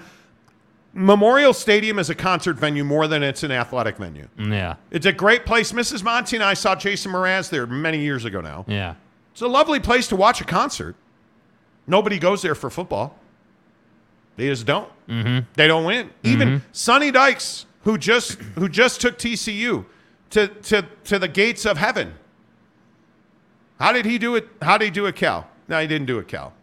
Memorial Stadium is a concert venue more than it's an athletic venue. Mm, yeah. It's a great place. Mrs. Monty and I saw Jason Mraz there many years ago now. Yeah. It's a lovely place to watch a concert. Nobody goes there for football. They just don't. Mm-hmm. They don't win. Even Sonny Dykes, who just who just took TCU to to to the gates of heaven. How did he do it? How did he do it, Cal? No, he didn't do it, Cal.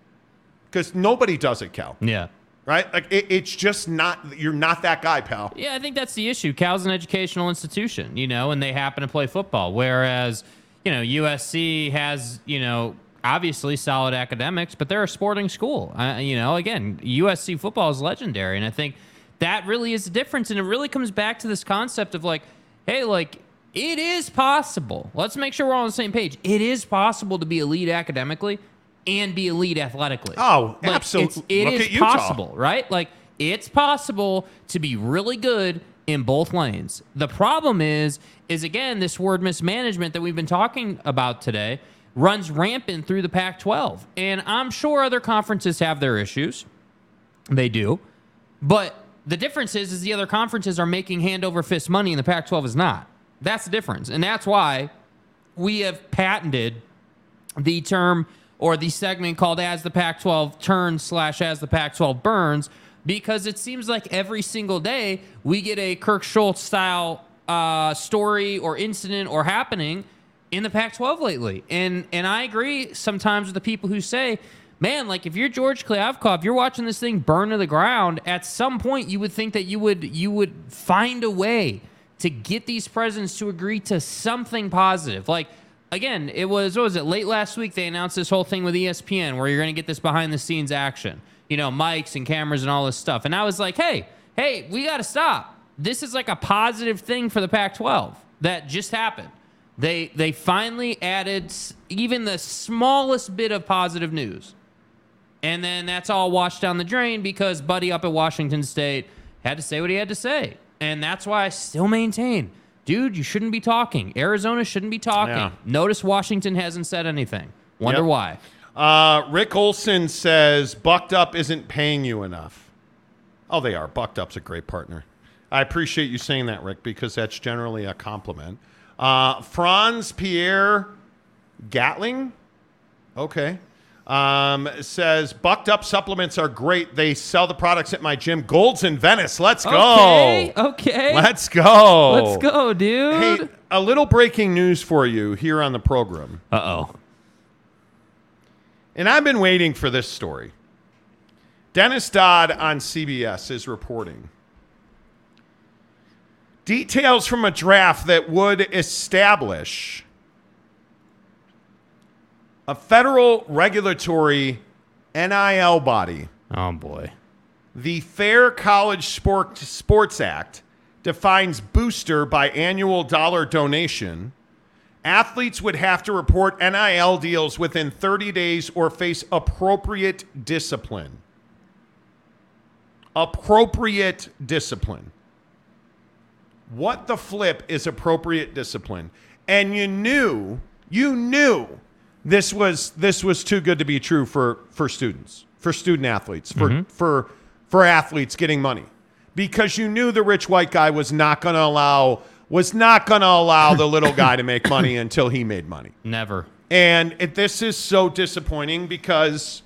Because nobody does it, Cal. Yeah. Right? Like it, it's just not. You're not that guy, pal. Yeah, I think that's the issue. Cal's an educational institution, you know, and they happen to play football. Whereas, you know, USC has, you know, obviously solid academics, but they're a sporting school. Uh, you know, again, USC football is legendary, and I think that really is the difference. And it really comes back to this concept of like, hey, like it is possible. Let's make sure we're all on the same page. It is possible to be elite academically and be elite athletically. Oh, Like, absolutely. It's, it is possible, right? Like it's possible to be really good in both lanes. The problem is, is again this word mismanagement that we've been talking about today runs rampant through the Pac-12, and I'm sure other conferences have their issues. They do, but the difference is, is the other conferences are making hand over fist money, and the Pac-12 is not. That's the difference, and that's why we have patented the term or the segment called as the Pac-12 turns slash as the Pac-12 burns because it seems like every single day we get a Kirk Schulz style uh, story or incident or happening in the Pac-12 lately. And and I agree sometimes with the people who say, man, like if you're George Kliavkoff, you're watching this thing burn to the ground. At some point, you would think that you would you would find a way to get these presidents to agree to something positive, like again, it was what was it late last week? They announced this whole thing with ESPN where you're going to get this behind the scenes action, you know, mics and cameras and all this stuff. And I was like, hey, hey, we got to stop. This is like a positive thing for the Pac-12 that just happened. They they finally added even the smallest bit of positive news. And then that's all washed down the drain because Buddy up at Washington State had to say what he had to say. And that's why I still maintain, dude, you shouldn't be talking. Arizona shouldn't be talking. Yeah. Notice Washington hasn't said anything. Wonder Yep. why. Uh, Rick Olson says Bucked Up isn't paying you enough. Oh, they are. Bucked Up's a great partner. I appreciate you saying that, Rick, because that's generally a compliment. Uh, Franz Pierre Gatling, okay, um, says Bucked Up supplements are great. They sell the products at my gym. Gold's in Venice. Let's go. Okay. Okay. Let's go. Let's go, dude. Hey, a little breaking news for you here on the program. Uh oh. And I've been waiting for this story. Dennis Dodd on CBS is reporting details from a draft that would establish a federal regulatory NIL body. Oh boy. The Fair College Sport, Sports Act defines booster by annual dollar donation. Athletes would have to report NIL deals within 30 days or face appropriate discipline. Appropriate discipline. What the flip is appropriate discipline? And you knew, you knew this was this was too good to be true for for students, for student athletes, for mm-hmm. for for athletes getting money. Because you knew the rich white guy was not going to allow was not going to allow the little guy to make money until he made money. Never. And it, this is so disappointing because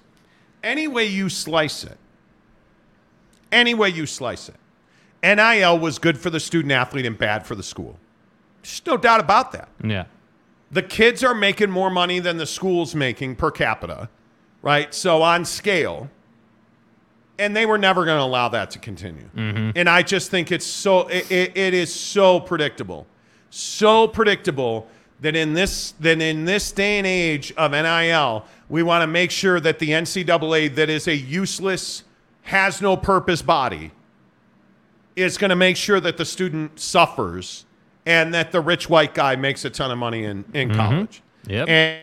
any way you slice it, any way you slice it, NIL was good for the student athlete and bad for the school. There's no doubt about that. Yeah. The kids are making more money than the school's making per capita, right? So on scale, and they were never going to allow that to continue. Mm-hmm. And I just think it's so it, it, it is so predictable, so predictable that in this that in this day and age of NIL, we want to make sure that the NCAA, that is a useless, has no purpose body, is going to make sure that the student suffers and that the rich white guy makes a ton of money in, in college. Yep. And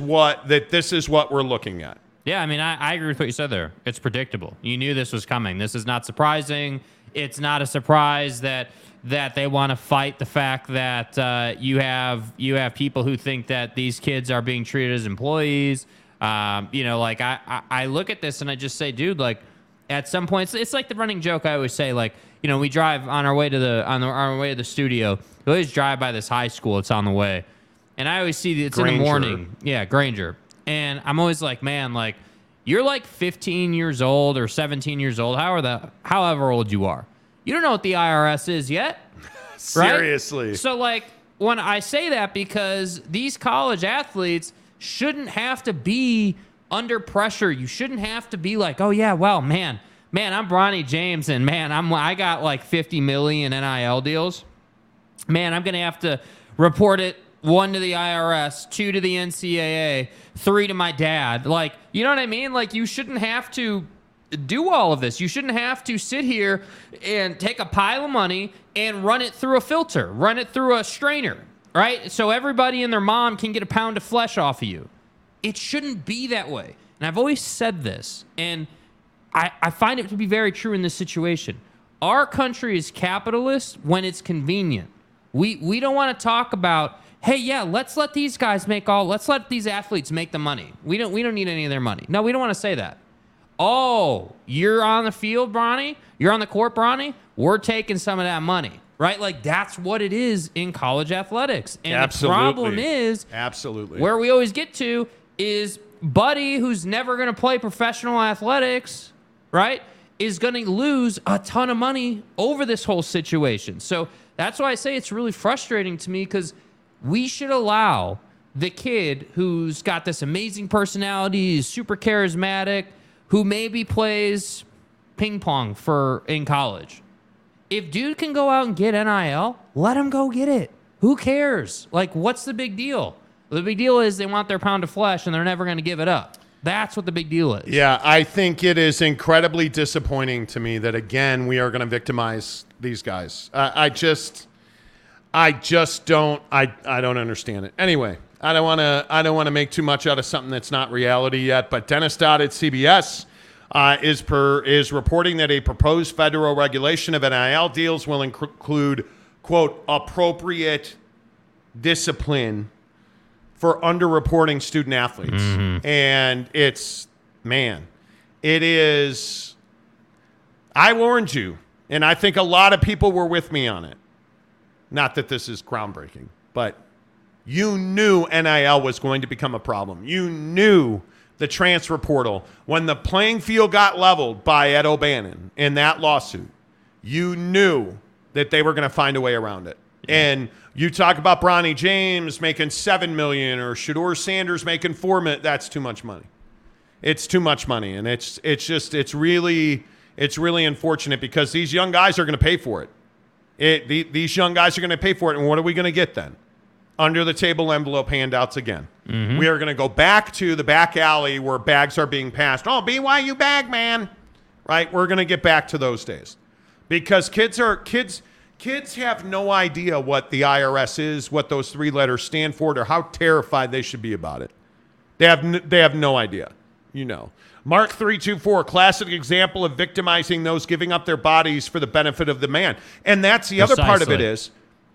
what that this is what we're looking at. Yeah, I mean, I, I agree with what you said there. It's predictable. You knew this was coming. This is not surprising. It's not a surprise that that they want to fight the fact that uh, you have you have people who think that these kids are being treated as employees. Um, you know, like I, I I look at this and I just say, dude, like at some points, it's like the running joke I always say, like you know, we drive on our way to the on, the, on our way to the studio. We always drive by this high school. It's on the way, and I always see it's in the morning. Yeah, Granger. And I'm always like, man, like you're like 15 years old or 17 years old, however the however old you are. You don't know what the IRS is yet. right? Seriously. So like when I say that because these college athletes shouldn't have to be under pressure. You shouldn't have to be like, "Oh yeah, well, man, man, I'm Bronny James and man, I'm I got like 50 million NIL deals." man, I'm to have to report it one to the IRS, two to the NCAA, three to my dad. Like, you know what I mean? Like, you shouldn't have to do all of this. You shouldn't have to sit here and take a pile of money and run it through a filter, run it through a strainer, right? So everybody and their mom can get a pound of flesh off of you. It shouldn't be that way. And I've always said this, and I, I find it to be very true in this situation. Our country is capitalist when it's convenient. We we don't want to talk about, hey, yeah, let's let these guys make all let's let these athletes make the money. We don't we don't need any of their money. No, we don't want to say that. Oh, you're on the field, Bronny? You're on the court, Bronny? We're taking some of that money. Right? Like that's what it is in college athletics. And Absolutely. the problem is Absolutely. where we always get to is Buddy, who's never going to play professional athletics, right, is going to lose a ton of money over this whole situation. So that's why I say it's really frustrating to me because we should allow the kid who's got this amazing personality, is super charismatic, who maybe plays ping pong for in college. If dude can go out and get NIL, let him go get it. Who cares? Like, what's the big deal? The big deal is they want their pound of flesh and they're never going to give it up. That's what the big deal is. Yeah, I think it is incredibly disappointing to me that again we are going to victimize these guys. I I just, I just don't, I, I don't understand it. Anyway, I don't want to, I don't want to make too much out of something that's not reality yet. But Dennis Dodd at CBS uh, is per is reporting that a proposed federal regulation of NIL deals will inc- include quote appropriate discipline for underreporting student athletes. Mm-hmm. And it's, man, it is. I warned you, and I think a lot of people were with me on it. Not that this is groundbreaking, but you knew NIL was going to become a problem. You knew the transfer portal when the playing field got leveled by Ed O'Bannon in that lawsuit. You knew that they were going to find a way around it. And you talk about Bronny James making seven million or Shedeur Sanders making four million. That's too much money. It's too much money, and it's it's just it's really it's really unfortunate because these young guys are going to pay for it. It the, these young guys are going to pay for it, and what are we going to get then? Under the table envelope handouts again. Mm-hmm. We are going to go back to the back alley where bags are being passed. Oh, BYU bag man, right? We're going to get back to those days because kids are kids kids have no idea what the IRS is, what those three letters stand for, or how terrified they should be about it. They have n- they have no idea. You know. Mark 324, classic example of victimizing those giving up their bodies for the benefit of the man. And that's the other part of it is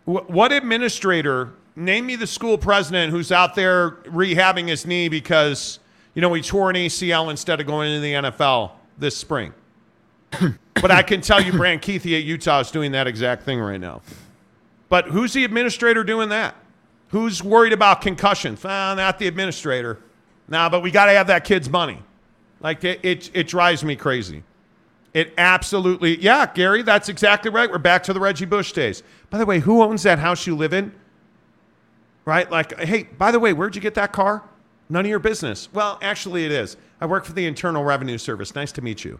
Precisely. what administrator, name me the school president who's out there rehabbing his knee because, you know, he tore an ACL instead of going into the NFL this spring. but I can tell you, Brant Kuithe at Utah is doing that exact thing right now. But who's the administrator doing that? Who's worried about concussions? Ah, not the administrator. Nah, but we got to have that kid's money. Like it, it, it drives me crazy. It absolutely, yeah, Gary, that's exactly right. We're back to the Reggie Bush days. By the way, who owns that house you live in? Right? Like, hey, by the way, where'd you get that car? None of your business. Well, actually, it is. I work for the Internal Revenue Service. Nice to meet you.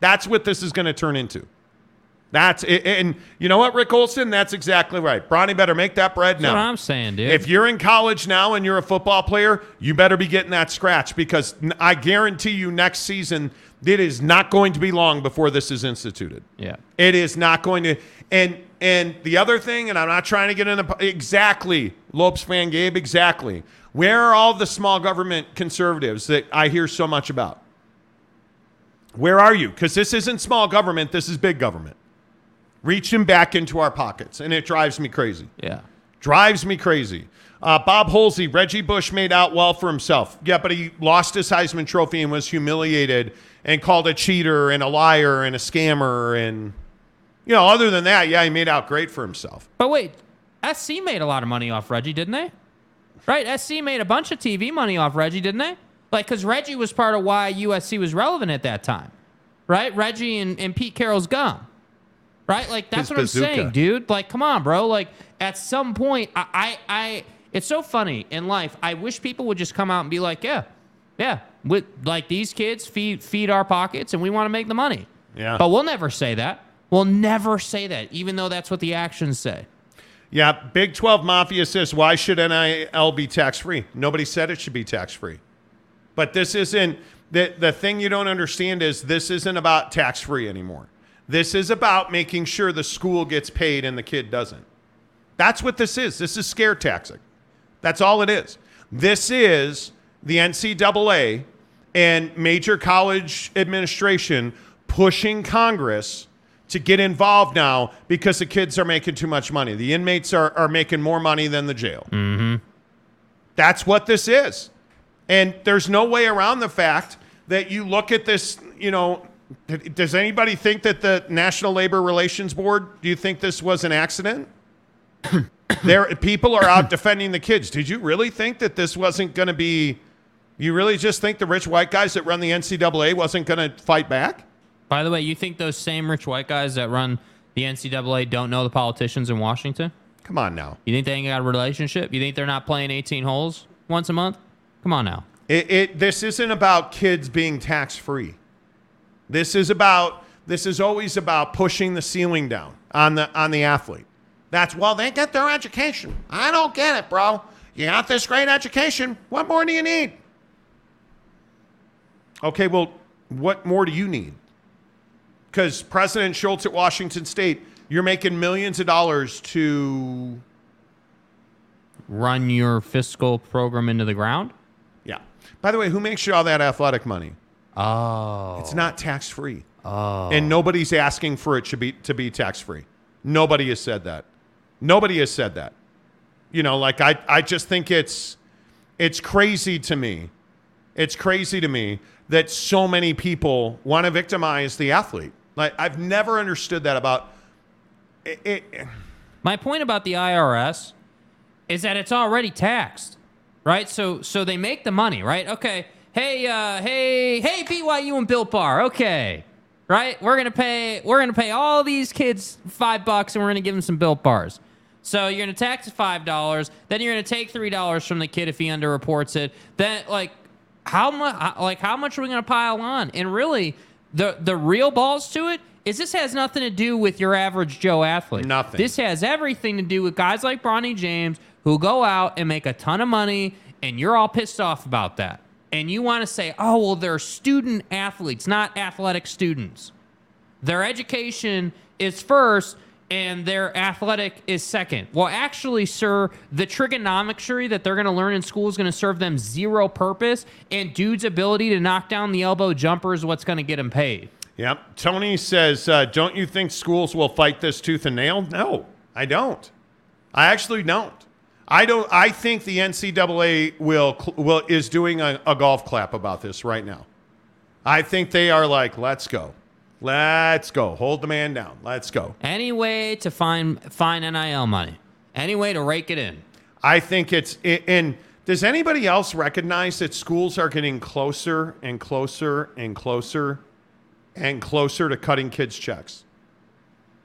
That's what this is going to turn into. That's it. And you know what, Rick Olson? That's exactly right. Bronny better make that bread That's now. what I'm saying, dude. If you're in college now and you're a football player, you better be getting that scratch because I guarantee you next season, it is not going to be long before this is instituted. yeah. It is not going to. And and the other thing, and I'm not trying to get into exactly Lopes fan Gabe, exactly. Where are all the small government conservatives that I hear so much about? Where are you? Because this isn't small government. This is big government. Reaching back into our pockets, and it drives me crazy. Yeah. Drives me crazy. Uh, Bob Holsey, Reggie Bush made out well for himself. Yeah, but he lost his Heisman Trophy and was humiliated and called a cheater and a liar and a scammer. And, you know, other than that, yeah, he made out great for himself. But wait, SC made a lot of money off Reggie, didn't they? Right? SC made a bunch of TV money off Reggie, didn't they? Like, because Reggie was part of why USC was relevant at that time. Right? Reggie and, and Pete Carroll's gum. Right? Like, that's His what I'm saying, dude. Like, come on, bro. Like, at some point, I, I, I, it's so funny in life. I wish people would just come out and be like, yeah, yeah, with like these kids feed feed our pockets and we want to make the money. Yeah. But we'll never say that. We'll never say that, even though that's what the actions say. Yeah, Big 12 Mafia says, why should NIL be tax free? Nobody said it should be tax free. But this isn't, the, the thing you don't understand is this isn't about tax free anymore. This is about making sure the school gets paid and the kid doesn't. That's what this is. This is scare taxing. That's all it is. This is the NCAA and major college administration pushing Congress to get involved now because the kids are making too much money. The inmates are, are making more money than the jail. Mm-hmm. That's what this is. And there's no way around the fact that you look at this, you know, does anybody think that the National Labor Relations Board, do you think this was an accident? there people are out defending the kids. Did you really think that this wasn't going to be you really just think the rich white guys that run the NCAA wasn't going to fight back? By the way, you think those same rich white guys that run the NCAA don't know the politicians in Washington? Come on now. You think they ain't got a relationship? You think they're not playing 18 holes once a month? Come on now. It, it this isn't about kids being tax free. This is about this is always about pushing the ceiling down on the on the athlete. That's well, they get their education. I don't get it, bro. You got this great education. What more do you need? Okay, well, what more do you need? Because President Schulz at Washington State, you're making millions of dollars to Run your fiscal program into the ground? By the way, who makes you all that athletic money? Oh. It's not tax free. Oh. And nobody's asking for it should be to be tax free. Nobody has said that. Nobody has said that. You know, like I, I just think it's it's crazy to me. It's crazy to me that so many people want to victimize the athlete. Like I've never understood that about it, it My point about the IRS is that it's already taxed, right? So so they make the money, right? Okay. Hey, uh, hey, hey, BYU and Built Bar. Okay, right? We're gonna pay. We're gonna pay all these kids five bucks, and we're gonna give them some Built Bars. So you're gonna tax five dollars, then you're gonna take three dollars from the kid if he underreports it. Then like, how much? Like how much are we gonna pile on? And really, the the real balls to it is this has nothing to do with your average Joe athlete. Nothing. This has everything to do with guys like Bronny James who go out and make a ton of money, and you're all pissed off about that. And you want to say, oh, well, they're student athletes, not athletic students. Their education is first and their athletic is second. Well, actually, sir, the trigonometry that they're going to learn in school is going to serve them zero purpose, and dude's ability to knock down the elbow jumper is what's going to get him paid. Yep. Tony says, uh, "Don't you think schools will fight this tooth and nail?" No, I don't. I actually don't. I don't. I think the NCAA will will is doing a, a golf clap about this right now. I think they are like, "Let's go, let's go, hold the man down, let's go." Any way to find find NIL money, any way to rake it in. I think it's and does anybody else recognize that schools are getting closer and closer and closer and closer to cutting kids' checks?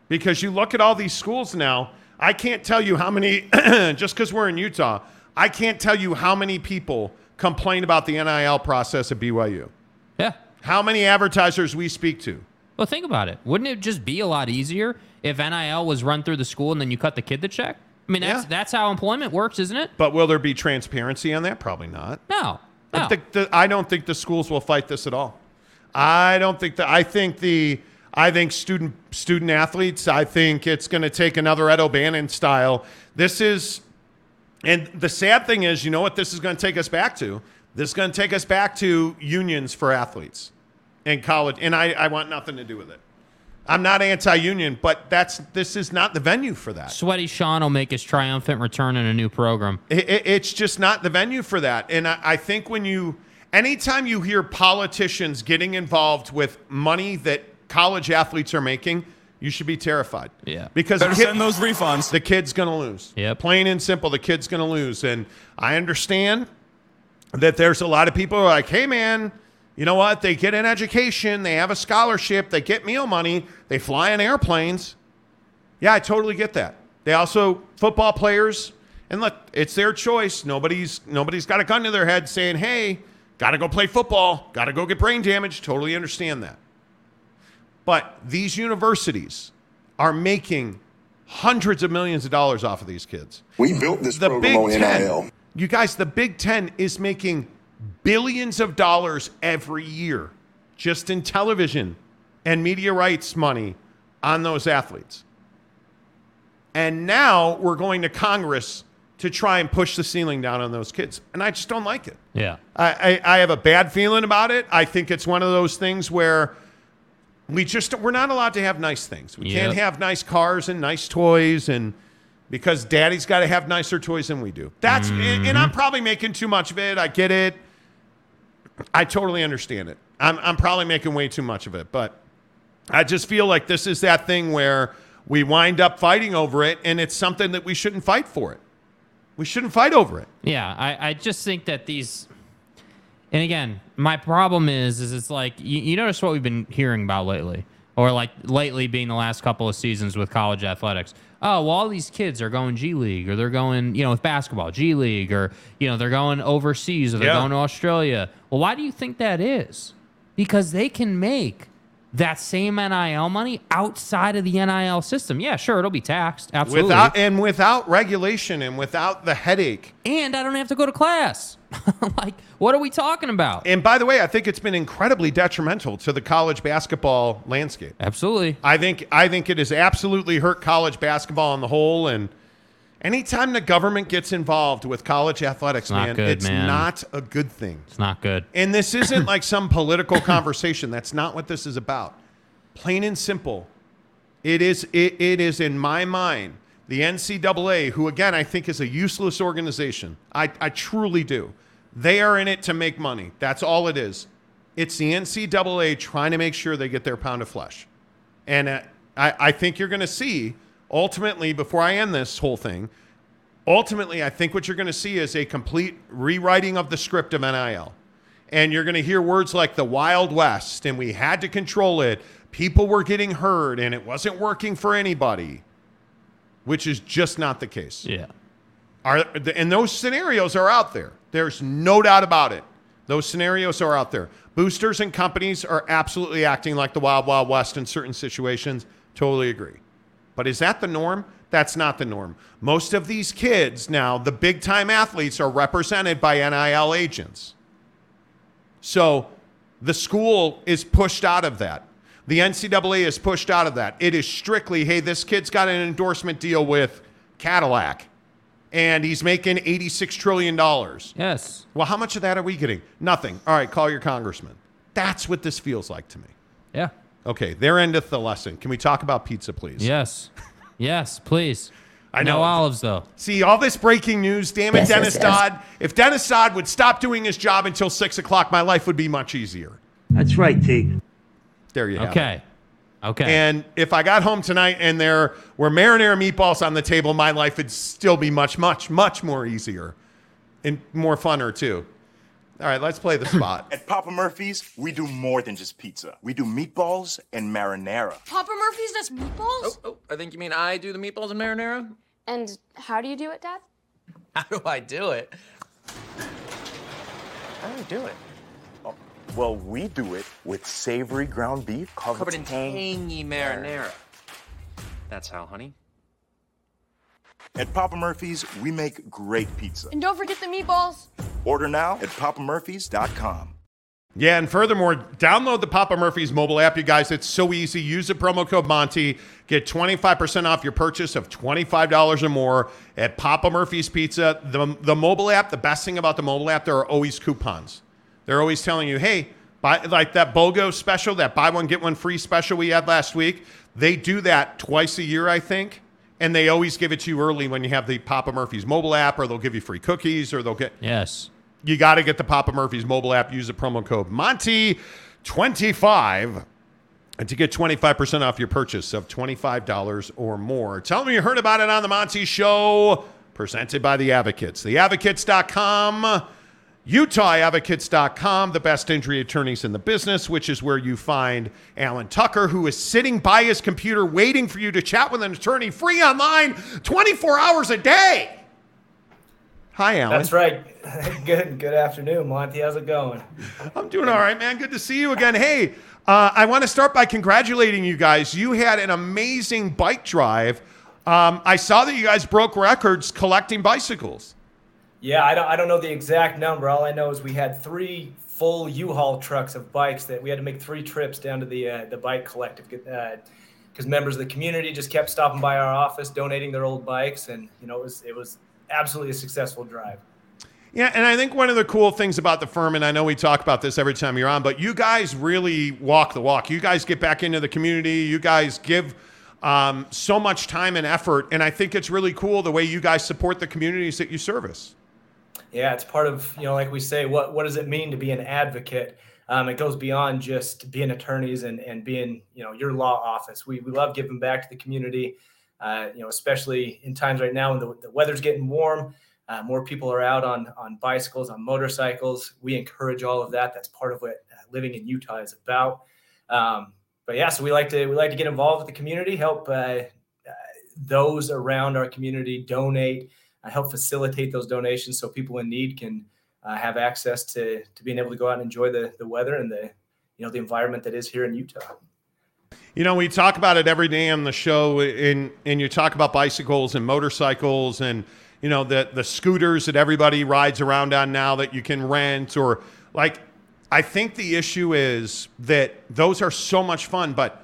Because you look at all these schools now, I can't tell you how many just because we're in Utah, I can't tell you how many people complain about the NIL process at BYU. Yeah. How many advertisers we speak to. Well, think about it. Wouldn't it just be a lot easier if NIL was run through the school and then you cut the kid the check? I mean, that's Yeah. that's how employment works, isn't it? But will there be transparency on that? Probably not. No. I, No. think the, I don't think the schools will fight this at all. I don't think that. I think the. I think student student athletes. I think it's going to take another Ed O'Bannon style. This is, and the sad thing is, you know what this is going to take us back to. This is going to take us back to unions for athletes in college, and I, I want nothing to do with it. I'm not anti-union, but that's this is not the venue for that. Sweaty Sean will make his triumphant return in a new program. It, it- it's just not the venue for that. And I, I think when you, anytime you hear politicians getting involved with money that college athletes are making, you should be terrified. Yeah. Because Better the kid- send those refunds. the kid's going to lose. Yep. Plain and simple, the kid's going to lose. And I understand that there's a lot of people who are like, hey, man, you know what? They get an education, they have a scholarship, they get meal money, they fly in airplanes. Yeah, I totally get that. They also, football players, and look, it's their choice. Nobody's nobody's got a gun to their head saying, hey, got to go play football, got to go get brain damage. Totally understand that. But these universities are making hundreds of millions of dollars off of these kids. We built this The program on Big Ten, NIL. you guys, the Big Ten is making billions of dollars every year just in television and media rights money on those athletes. And now we're going to Congress to try and push the ceiling down on those kids. And I just don't like it. Yeah. I, I, I have a bad feeling about it. I think it's one of those things where we just we're not allowed to have nice things. We can't have nice cars and nice toys and because daddy's got to have nicer toys than we do. That's and, and I'm mm-hmm. probably making too much of it. I get it. I totally understand it. I'm I'm probably making way too much of it, but I just feel like this is that thing where we wind up fighting over it and it's something that we shouldn't fight for it. We shouldn't fight over it. Yeah, I, I just think that these, and again, my problem is, is it's like you, you notice what we've been hearing about lately, or like lately being the last couple of seasons with college athletics. Oh, well, all these kids are going G League, or they're going, you know, with basketball, G League, or you know, they're going overseas, or they're Yeah. going to Australia. Well, why do you think that is? Because they can make that same NIL money outside of the NIL system. Yeah, sure, it'll be taxed, absolutely. Without and without regulation and without the headache and I don't have to go to class. like, what are we talking about? And by the way, I think it's been incredibly detrimental to the college basketball landscape. Absolutely. I think I think it has absolutely hurt college basketball on the whole. And anytime the government gets involved with college athletics, not man, good, it's man. not a good thing. It's not good. And this isn't like some political conversation. That's not what this is about. Plain and simple. It is it, it is in my mind the NCAA, who again I think is a useless organization. I, I truly do. They are in it to make money. That's all it is. It's the NCAA trying to make sure they get their pound of flesh. And uh, I, I think you're going to see ultimately, before I end this whole thing, ultimately, I think what you're going to see is a complete rewriting of the script of NIL. And you're going to hear words like the Wild West, and we had to control it. People were getting hurt, and it wasn't working for anybody, which is just not the case. Yeah. Are and those scenarios are out there. There's no doubt about it. Those scenarios are out there. Boosters and companies are absolutely acting like the Wild Wild West in certain situations. Totally agree. But is that the norm? That's not the norm. Most of these kids now, the big time athletes, are represented by NIL agents. So the school is pushed out of that. The NCAA is pushed out of that. It is strictly, hey, this kid's got an endorsement deal with Cadillac and he's making $86 trillion. Yes. Well, how much of that are we getting? Nothing. All right, call your congressman. That's what this feels like to me. Yeah. Okay, there endeth the lesson. Can we talk about pizza, please? Yes. yes, please. I No know. olives though. See, all this breaking news. Damn it, Yes, Dennis yes, yes. Dodd. If Dennis Dodd would stop doing his job until 6 o'clock, my life would be much easier. That's right, T. There you have it. Okay. Okay. And if I got home tonight and there were marinara meatballs on the table, my life would still be much, much, much more easier and more funner too. All right, let's play the spot. At Papa Murphy's, we do more than just pizza. We do meatballs and marinara. Papa Murphy's does meatballs? Oh, oh I think you mean I do the meatballs and marinara? And how do you do it, Dad? How do I do it? How do I do it? Oh, Well, we do it with savory ground beef covered, Covered in tang- tangy marinara. That's how, honey. At Papa Murphy's, we make great pizza. And don't forget the meatballs. Order now at papamurphys.com. Yeah, and furthermore, download the Papa Murphy's mobile app, you guys. It's so easy. Use the promo code Monty. Get 25% off your purchase of $25 or more at Papa Murphy's Pizza. The, the mobile app, the best thing about the mobile app, there are always coupons. They're always telling you, hey, buy like that BOGO special, that buy one, get one free special we had last week. They do that twice a year, I think. And they always give it to you early when you have the Papa Murphy's mobile app, or they'll give you free cookies, or they'll get Yes. you got to get the Papa Murphy's mobile app. Use the promo code Monty25 and to get 25% off your purchase of $25 or more. Tell me you heard about it on the Monty Show, presented by the Advocates. TheAdvocates.com, UtahAdvocates.com, the best injury attorneys in the business, which is where you find Alan Tucker, who is sitting by his computer waiting for you to chat with an attorney free online 24 hours a day. Hi, Alan. That's right. good. Good afternoon, Monty. How's it going? I'm doing all right, man. Good to see you again. Hey, uh, I want to start by congratulating you guys. You had an amazing bike drive. Um, I saw that you guys broke records collecting bicycles. Yeah, I don't. I don't know the exact number. All I know is we had three full U-Haul trucks of bikes that we had to make three trips down to the uh, the bike collective because members of the community just kept stopping by our office, donating their old bikes, and you know it was it was absolutely a successful drive. Yeah, and I think one of the cool things about the firm, and I know we talk about this every time you're on, but you guys really walk the walk. You guys get back into the community. You guys give um, so much time and effort, and I think it's really cool the way you guys support the communities that you service. Yeah, it's part of you know, like we say, what what does it mean to be an advocate? Um, it goes beyond just being attorneys and and being you know your law office. We we love giving back to the community. Uh, you know, especially in times right now when the, the weather's getting warm, uh, more people are out on on bicycles, on motorcycles. We encourage all of that. That's part of what uh, living in Utah is about. Um, but yeah, so we like to we like to get involved with the community, help uh, those around our community donate, uh, help facilitate those donations so people in need can uh, have access to to being able to go out and enjoy the the weather and the you know the environment that is here in Utah. You know, we talk about it every day on the show, and and you talk about bicycles and motorcycles, and you know the the scooters that everybody rides around on now that you can rent, or like. I think the issue is that those are so much fun, but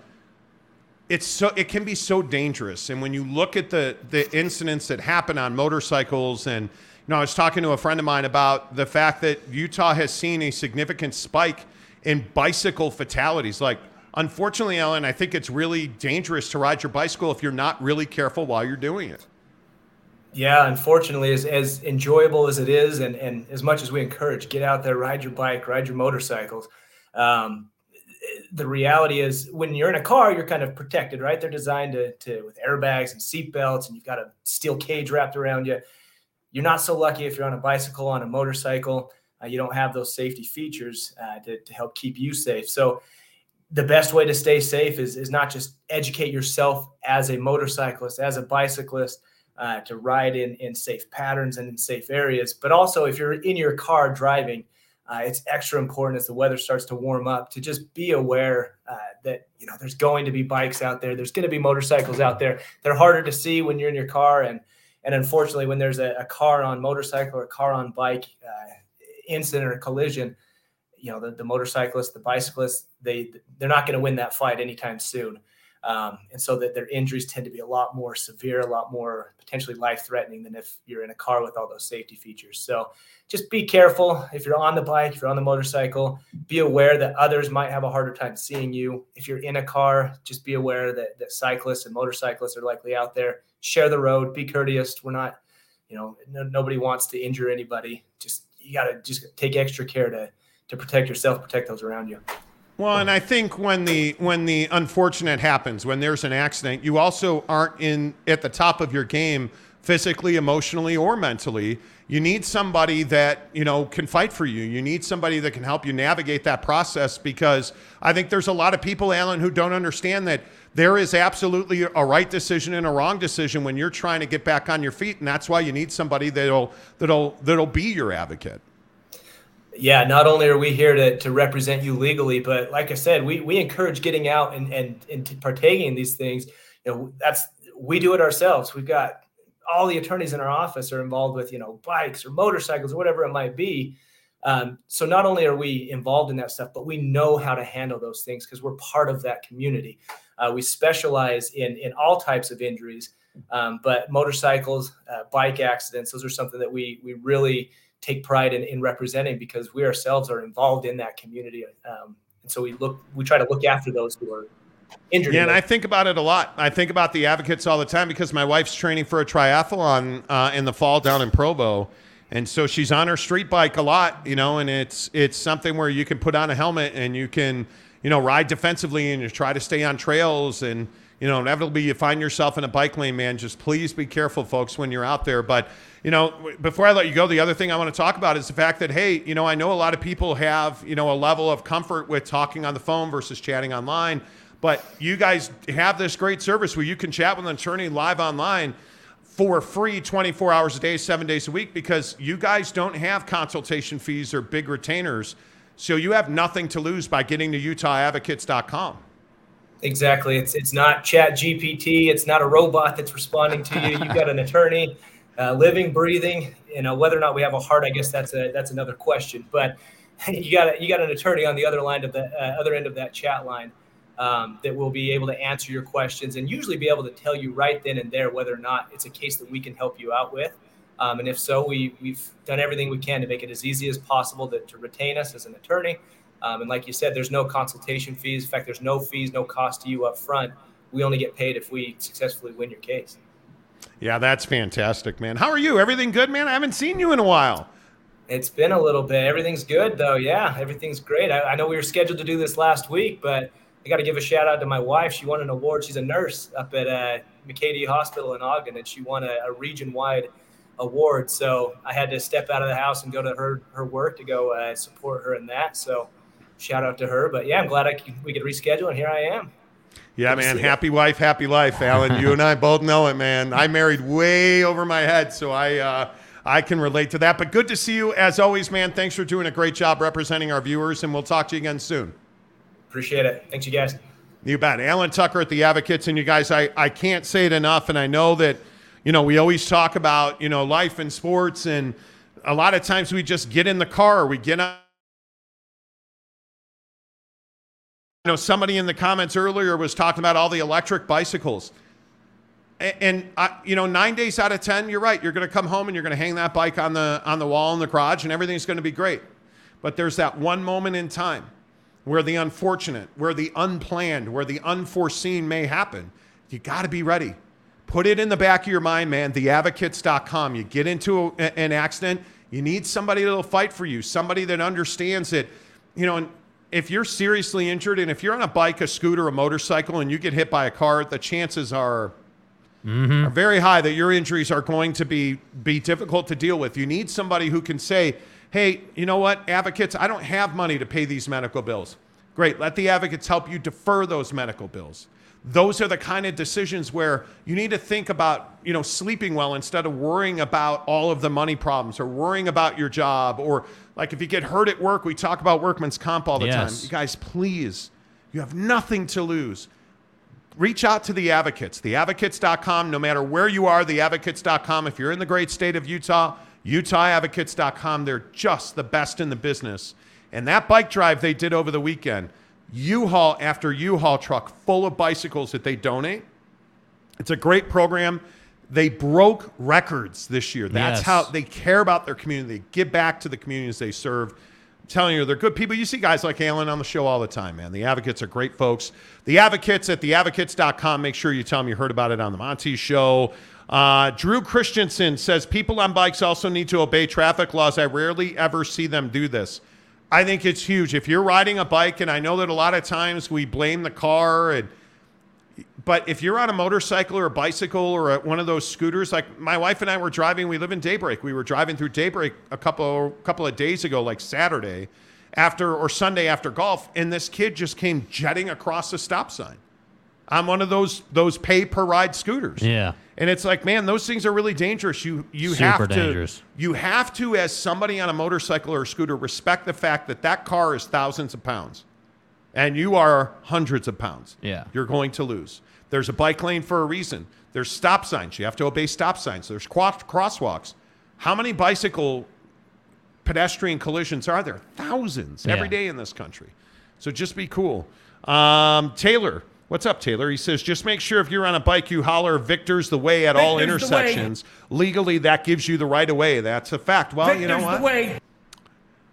it's so it can be so dangerous. And when you look at the the incidents that happen on motorcycles, and you know, I was talking to a friend of mine about the fact that Utah has seen a significant spike in bicycle fatalities. Like, unfortunately, Ellen, I think it's really dangerous to ride your bicycle if you're not really careful while you're doing it. Yeah, unfortunately, as, as enjoyable as it is, and, and as much as we encourage, get out there, ride your bike, ride your motorcycles. Um, the reality is, when you're in a car, you're kind of protected, right? They're designed to, to with airbags and seat belts, and you've got a steel cage wrapped around you. You're not so lucky if you're on a bicycle, on a motorcycle. Uh, you don't have those safety features uh, to, to help keep you safe. So, the best way to stay safe is, is not just educate yourself as a motorcyclist, as a bicyclist, uh, to ride in, in safe patterns and in safe areas. But also, if you're in your car driving, uh, it's extra important as the weather starts to warm up to just be aware uh, that you know there's going to be bikes out there, there's going to be motorcycles out there. They're harder to see when you're in your car, and and unfortunately, when there's a, a car on motorcycle or a car on bike uh, incident or collision, you know the, the motorcyclist, the bicyclist, they they're not going to win that fight anytime soon. Um, and so that their injuries tend to be a lot more severe, a lot more potentially life threatening than if you're in a car with all those safety features. So just be careful if you're on the bike, if you're on the motorcycle, be aware that others might have a harder time seeing you. If you're in a car, just be aware that, that cyclists and motorcyclists are likely out there. Share the road, be courteous. We're not, you know, no, nobody wants to injure anybody. Just, you got to just take extra care to, to protect yourself, protect those around you. Well, and I think when the when the unfortunate happens, when there's an accident, you also aren't in at the top of your game physically, emotionally, or mentally. You need somebody that you know can fight for you. You need somebody that can help you navigate that process because I think there's a lot of people, Alan, who don't understand that there is absolutely a right decision and a wrong decision when you're trying to get back on your feet, and that's why you need somebody that'll that'll that'll be your advocate. Yeah, not only are we here to, to represent you legally, but like I said, we, we encourage getting out and, and, and partaking in these things. You know, that's, we do it ourselves. We've got all the attorneys in our office are involved with, you know, bikes or motorcycles or whatever it might be. Um, so not only are we involved in that stuff, but we know how to handle those things because we're part of that community. Uh, we specialize in, in all types of injuries, um, but motorcycles, uh, bike accidents, those are something that we, we really, take pride in, in representing because we ourselves are involved in that community. Um, and so we look, we try to look after those who are injured. Yeah, and I think about it a lot. I think about the advocates all the time because my wife's training for a triathlon uh, in the fall down in Provo. And so she's on her street bike a lot, you know, and it's it's something where you can put on a helmet and you can, you know, ride defensively and you try to stay on trails and you know, inevitably you find yourself in a bike lane, man. Just please be careful, folks, when you're out there. But you know, before I let you go, the other thing I want to talk about is the fact that, hey, you know, I know a lot of people have, you know, a level of comfort with talking on the phone versus chatting online. But you guys have this great service where you can chat with an attorney live online for free 24 hours a day, seven days a week, because you guys don't have consultation fees or big retainers. So you have nothing to lose by getting to UtahAdvocates.com. Exactly. It's it's not Chat GPT. It's not a robot that's responding to you. You've got an attorney uh, living, breathing. You know, whether or not we have a heart, I guess that's a that's another question. But you got you got an attorney on the other line of the uh, other end of that chat line um, that will be able to answer your questions and usually be able to tell you right then and there whether or not it's a case that we can help you out with. Um, and if so, we we've done everything we can to make it as easy as possible to, to retain us as an attorney. Um, and like you said, there's no consultation fees. In fact, there's no fees, no cost to you up front. We only get paid if we successfully win your case. Yeah, that's fantastic, man. How are you? Everything good, man? I haven't seen you in a while. It's been a little bit. Everything's good, though. Yeah, everything's great. I, I know we were scheduled to do this last week, but I got to give a shout out to my wife. She won an award. She's a nurse up at uh, McKay-Dee Hospital in Ogden, and she won a, a region-wide award. So I had to step out of the house and go to her her work to go uh, support her in that. So shout out to her. But yeah, I'm glad I could, we could reschedule, and here I am. Yeah, man. Happy wife, happy life, Alan. you and I both know it, man. I married way over my head, so I uh, I can relate to that. But good to see you as always, man. Thanks for doing a great job representing our viewers, and we'll talk to you again soon. Appreciate it. Thanks, you guys. You bet. Alan Tucker at the Advocates, and you guys, I, I can't say it enough, and I know that, you know, we always talk about, you know, life and sports, and a lot of times we just get in the car, we get on You know, somebody in the comments earlier was talking about all the electric bicycles. And, I, you know, nine days out of ten, you're right. You're going to come home and you're going to hang that bike on the on the wall in the garage, and everything's going to be great. But there's that one moment in time where the unfortunate, where the unplanned, where the unforeseen may happen. You got to be ready. Put it in the back of your mind, man. Theadvocates.com. You get into a, an accident, you need somebody that'll fight for you, somebody that understands it. You know, and if you're seriously injured and if you're on a bike, a scooter, a motorcycle, and you get hit by a car, the chances are, Mm-hmm. are very high that your injuries are going to be be difficult to deal with. You need somebody who can say, "Hey, you know what, advocates, I don't have money to pay these medical bills." Great, let the advocates help you defer those medical bills. Those are the kind of decisions where you need to think about, you know, sleeping well instead of worrying about all of the money problems or worrying about your job or like if you get hurt at work, we talk about workman's comp all the time. You guys, please, you have nothing to lose. Reach out to the advocates, theadvocates.com, no matter where you are, theadvocates.com. If you're in the great state of Utah, utahadvocates.com. They're just the best in the business. And that bike drive they did over the weekend, U-Haul after U-Haul truck full of bicycles that they donate. It's a great program. They broke records this year. That's Yes. how they care about their community. They give back to the communities they serve. I'm telling you, they're good people. You see guys like Alan on the show all the time, man. The advocates are great folks. The advocates at theadvocates.com. Make sure you tell them you heard about it on the Monty show. Uh, Drew Christensen says people on bikes also need to obey traffic laws. I rarely ever see them do this. I think it's huge. If you're riding a bike, and I know that a lot of times we blame the car and but if you're on a motorcycle or a bicycle or a, one of those scooters, like my wife and I were driving, we live in Daybreak. We were driving through Daybreak a couple couple of days ago, like Saturday, after or Sunday after golf, and this kid just came jetting across the stop sign. On one of those those pay per ride scooters. Yeah. And it's like, man, those things are really dangerous. You you Super have to dangerous. you have to, as somebody on a motorcycle or scooter, respect the fact that that car is thousands of pounds, and you are hundreds of pounds. Yeah. you're going to lose. There's a bike lane for a reason. There's stop signs. You have to obey stop signs. There's crosswalks. How many bicycle pedestrian collisions are there? Thousands every Yeah. day in this country. So just be cool. Um, Taylor, what's up, Taylor? He says, just make sure if you're on a bike, you holler "Victor's the way" at all Victor's way. intersections. Legally, that gives you the right of way. That's a fact. Well, you know what? the way.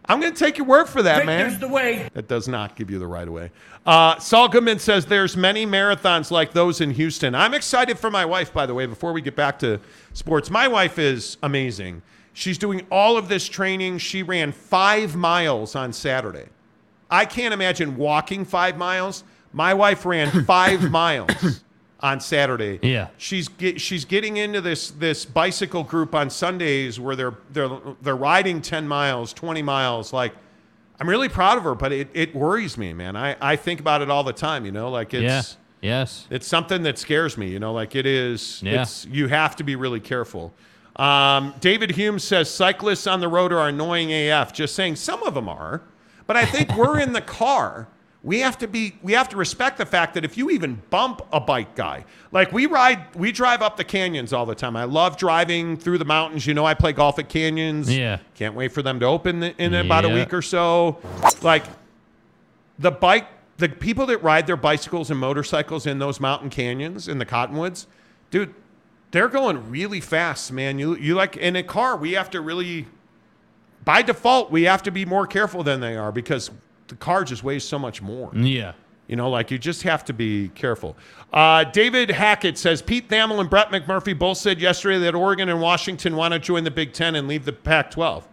I'm going to take your word for that, man. Victor's the way. That does not give you the right of way. Uh, Saul Goodman says there's many marathons like those in Houston. I'm excited for my wife, by the way, before we get back to sports. My wife is amazing. She's doing all of this training. She ran five miles on Saturday. I can't imagine walking five miles. My wife ran five miles on Saturday. Yeah. She's get, she's getting into this this bicycle group on Sundays where they're they're they're riding 10 miles, 20 miles like I'm really proud of her, but it, it worries me, man. I, I think about it all the time, you know, like it's yeah. Yes. it's something that scares me, you know, like it is Yeah. it's you have to be really careful. Um, David Hume says cyclists on the road are annoying AF. Just saying some of them are, but I think we're in the car. We have to be we have to respect the fact that if you even bump a bike guy, like we ride we drive up the canyons all the time. I love driving through the mountains. You know, I play golf at canyons. Yeah. Can't wait for them to open in about a week or so. Like the bike the people that ride their bicycles and motorcycles in those mountain canyons in the cottonwoods dude they're going really fast man you you like in a car we have to really by default we have to be more careful than they are because the car just weighs so much more Yeah. you know, like you just have to be careful. Uh, David Hackett says Pete Thamel and Brett McMurphy both said yesterday that Oregon and Washington want to join the Big Ten and leave the Pac 12.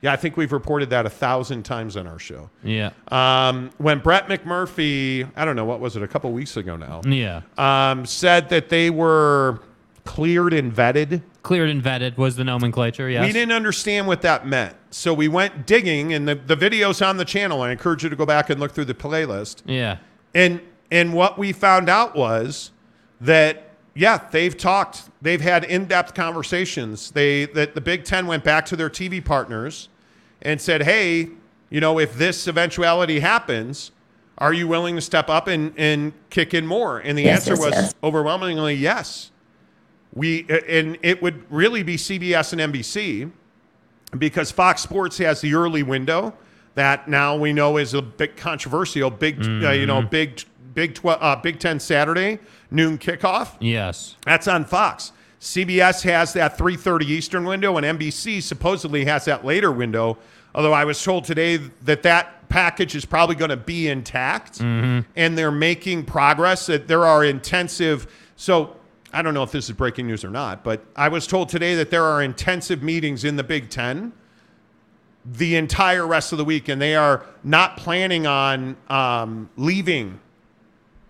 Yeah, I think we've reported that a thousand times on our show. Yeah. Um, when Brett McMurphy, I don't know, what was it, a couple weeks ago now, Yeah. um, said that they were cleared and vetted. Cleared and vetted was the nomenclature. Yes. We didn't understand what that meant. So we went digging, and the, the video's on the channel. I encourage you to go back and look through the playlist. Yeah. And and what we found out was that yeah, they've talked. They've had in-depth conversations. They that the Big 10 went back to their TV partners and said, "Hey, you know, if this eventuality happens, are you willing to step up and and kick in more?" And the Yes, answer yes, was yes. overwhelmingly yes. We and it would really be CBS and NBC because Fox Sports has the early window that now we know is a bit controversial. Big, uh, you know, big, big, tw- uh, Big Ten Saturday noon kickoff. Yes. That's on Fox. CBS has that 3:30 Eastern window, and NBC supposedly has that later window. Although I was told today that that package is probably going to be intact, and they're making progress. That there are intensive. So I don't know if this is breaking news or not, but I was told today that there are intensive meetings in the Big Ten the entire rest of the week, and they are not planning on um, leaving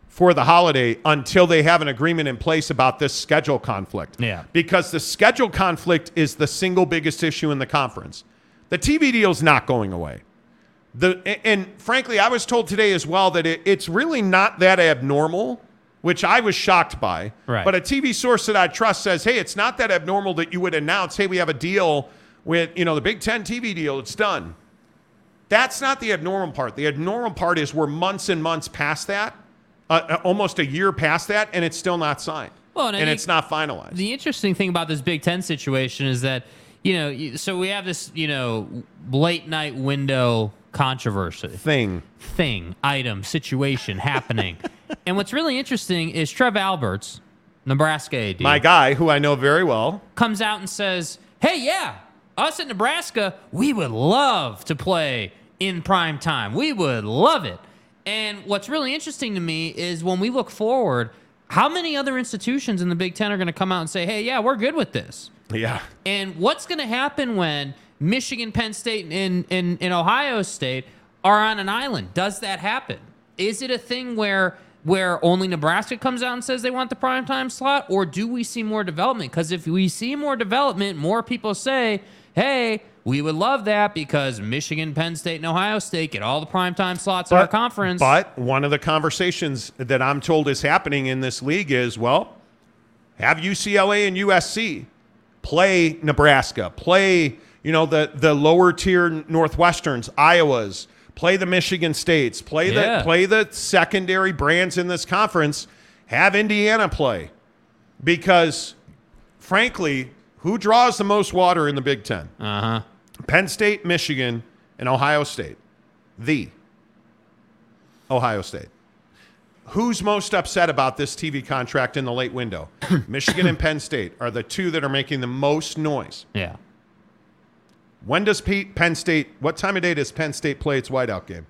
for the holiday until they have an agreement in place about this schedule conflict. Yeah. Because the schedule conflict is the single biggest issue in the conference. The TV deal is not going away. The and- frankly, I was told today as well that it, it's really not that abnormal, which I was shocked by. Right. But a TV source that I trust says, "Hey, it's not that abnormal that you would announce, hey, we have a deal with you know the Big Ten TV deal. It's done." That's not the abnormal part. The abnormal part is we're months and months past that, uh, uh, almost a year past that, and it's still not signed. Well, and and it's not finalized. The interesting thing about this Big Ten situation is that you know, so we have this you know late night window controversy Thing. thing, item, situation happening, and what's really interesting is Trev Alberts, Nebraska AD, My guy, who I know very well, comes out and says, "Hey, yeah, us at Nebraska, we would love to play in prime time. We would love it." And what's really interesting to me is when we look forward, how many other institutions in the Big Ten are going to come out and say, "Hey, yeah, we're good with this." yeah, And what's going to happen when Michigan, Penn State, and, and, and Ohio State are on an island? Does that happen? Is it a thing where where only Nebraska comes out and says they want the prime time slot, or do we see more development? Because if we see more development, more people say, "Hey, We would love that because Michigan, Penn State, and Ohio State get all the primetime slots in our conference. But one of the conversations that I'm told is happening in this league is well, have UCLA and USC play Nebraska, play you know the the lower tier Northwesterns, Iowas, play the Michigan States, play Yeah. the play the secondary brands in this conference. Have Indiana play because, frankly, who draws the most water in the Big Ten? uh huh. Penn State, Michigan, and Ohio State. The Ohio State. Who's most upset about this TV contract in the late window? Michigan and Penn State are the two that are making the most noise. Yeah. When does Pete, Penn State, what time of day does Penn State play its whiteout game?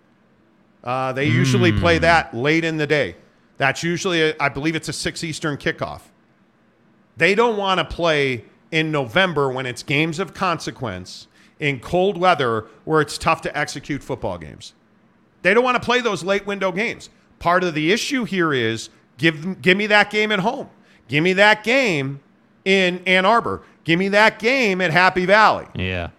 Uh, they usually play that late in the day. That's usually, a, I believe it's a 6 Eastern kickoff. They don't want to play in November when it's games of consequence in cold weather where it's tough to execute football games. They don't want to play those late window games. Part of the issue here is give give me that game at home. Give me that game in Ann Arbor. Give me that game at Happy Valley. Yeah.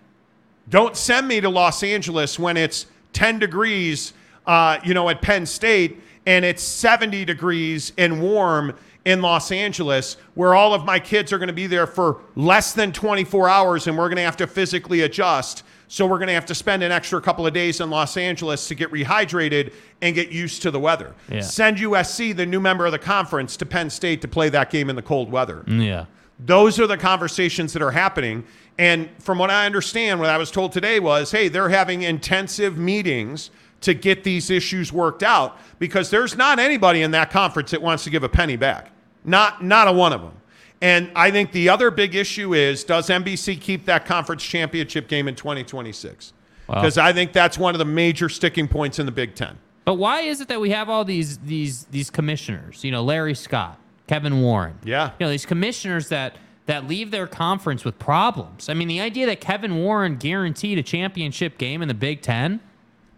Don't send me to Los Angeles when it's 10 degrees, uh, you know, at Penn State and it's 70 degrees and warm in Los Angeles, where all of my kids are going to be there for less than 24 hours and we're going to have to physically adjust. So we're going to have to spend an extra couple of days in Los Angeles to get rehydrated and get used to the weather. Yeah. Send USC, the new member of the conference, to Penn State to play that game in the cold weather. Yeah. Those are the conversations that are happening. And from what I understand, what I was told today was hey, they're having intensive meetings to get these issues worked out because there's not anybody in that conference that wants to give a penny back. Not, not a one of them. And I think the other big issue is does NBC keep that conference championship game in 2026? Wow. Because I think that's one of the major sticking points in the Big Ten. But why is it that we have all these these these commissioners? You know, Larry Scott, Kevin Warren. Yeah. You know, these commissioners that that leave their conference with problems. I mean, the idea that Kevin Warren guaranteed a championship game in the Big Ten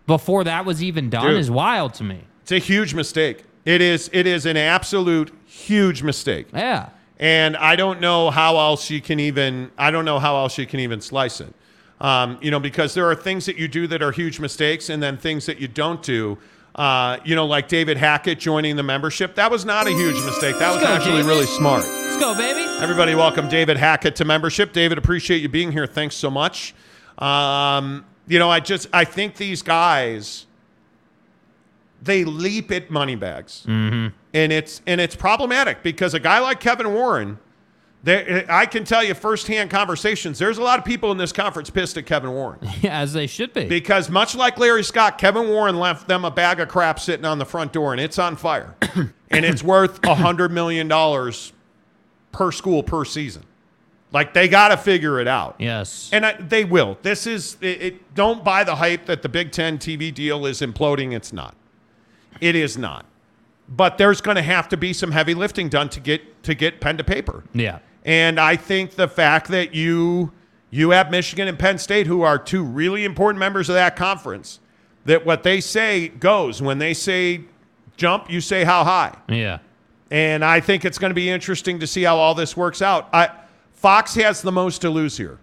before that was even done Dude. is wild to me. It's a huge mistake. It is, it is an absolute huge mistake. Yeah. and I don't know how else you can even I don't know how else you can even slice it. Um, you know, because there are things that you do that are huge mistakes, and then things that you don't do. Uh, you know, like David Hackett joining the membership. That was not a huge mistake. That was actually really smart. Let's go, baby. Everybody, welcome David Hackett to membership. David, appreciate you being here. Thanks so much. Um, you know, I just I think these guys they leap at money bags, mm-hmm. and it's and it's problematic because a guy like Kevin Warren, there I can tell you firsthand conversations. There's a lot of people in this conference pissed at Kevin Warren Yeah, as they should be. because much like Larry Scott, Kevin Warren left them a bag of crap sitting on the front door, and it's on fire, and it's worth a hundred million dollars per school per season. Like they got to figure it out. yes. And I, they will. This is it, it. Don't buy the hype that the Big Ten TV deal is imploding. It's not. It is not. But there's going to have to be some heavy lifting done to get to get pen to paper. yeah. And I think the fact that you you have Michigan and Penn State, who are two really important members of that conference, that what they say goes. When they say jump, you say how high. Yeah. And I think it's going to be interesting to see how all this works out. I, Fox has the most to lose here.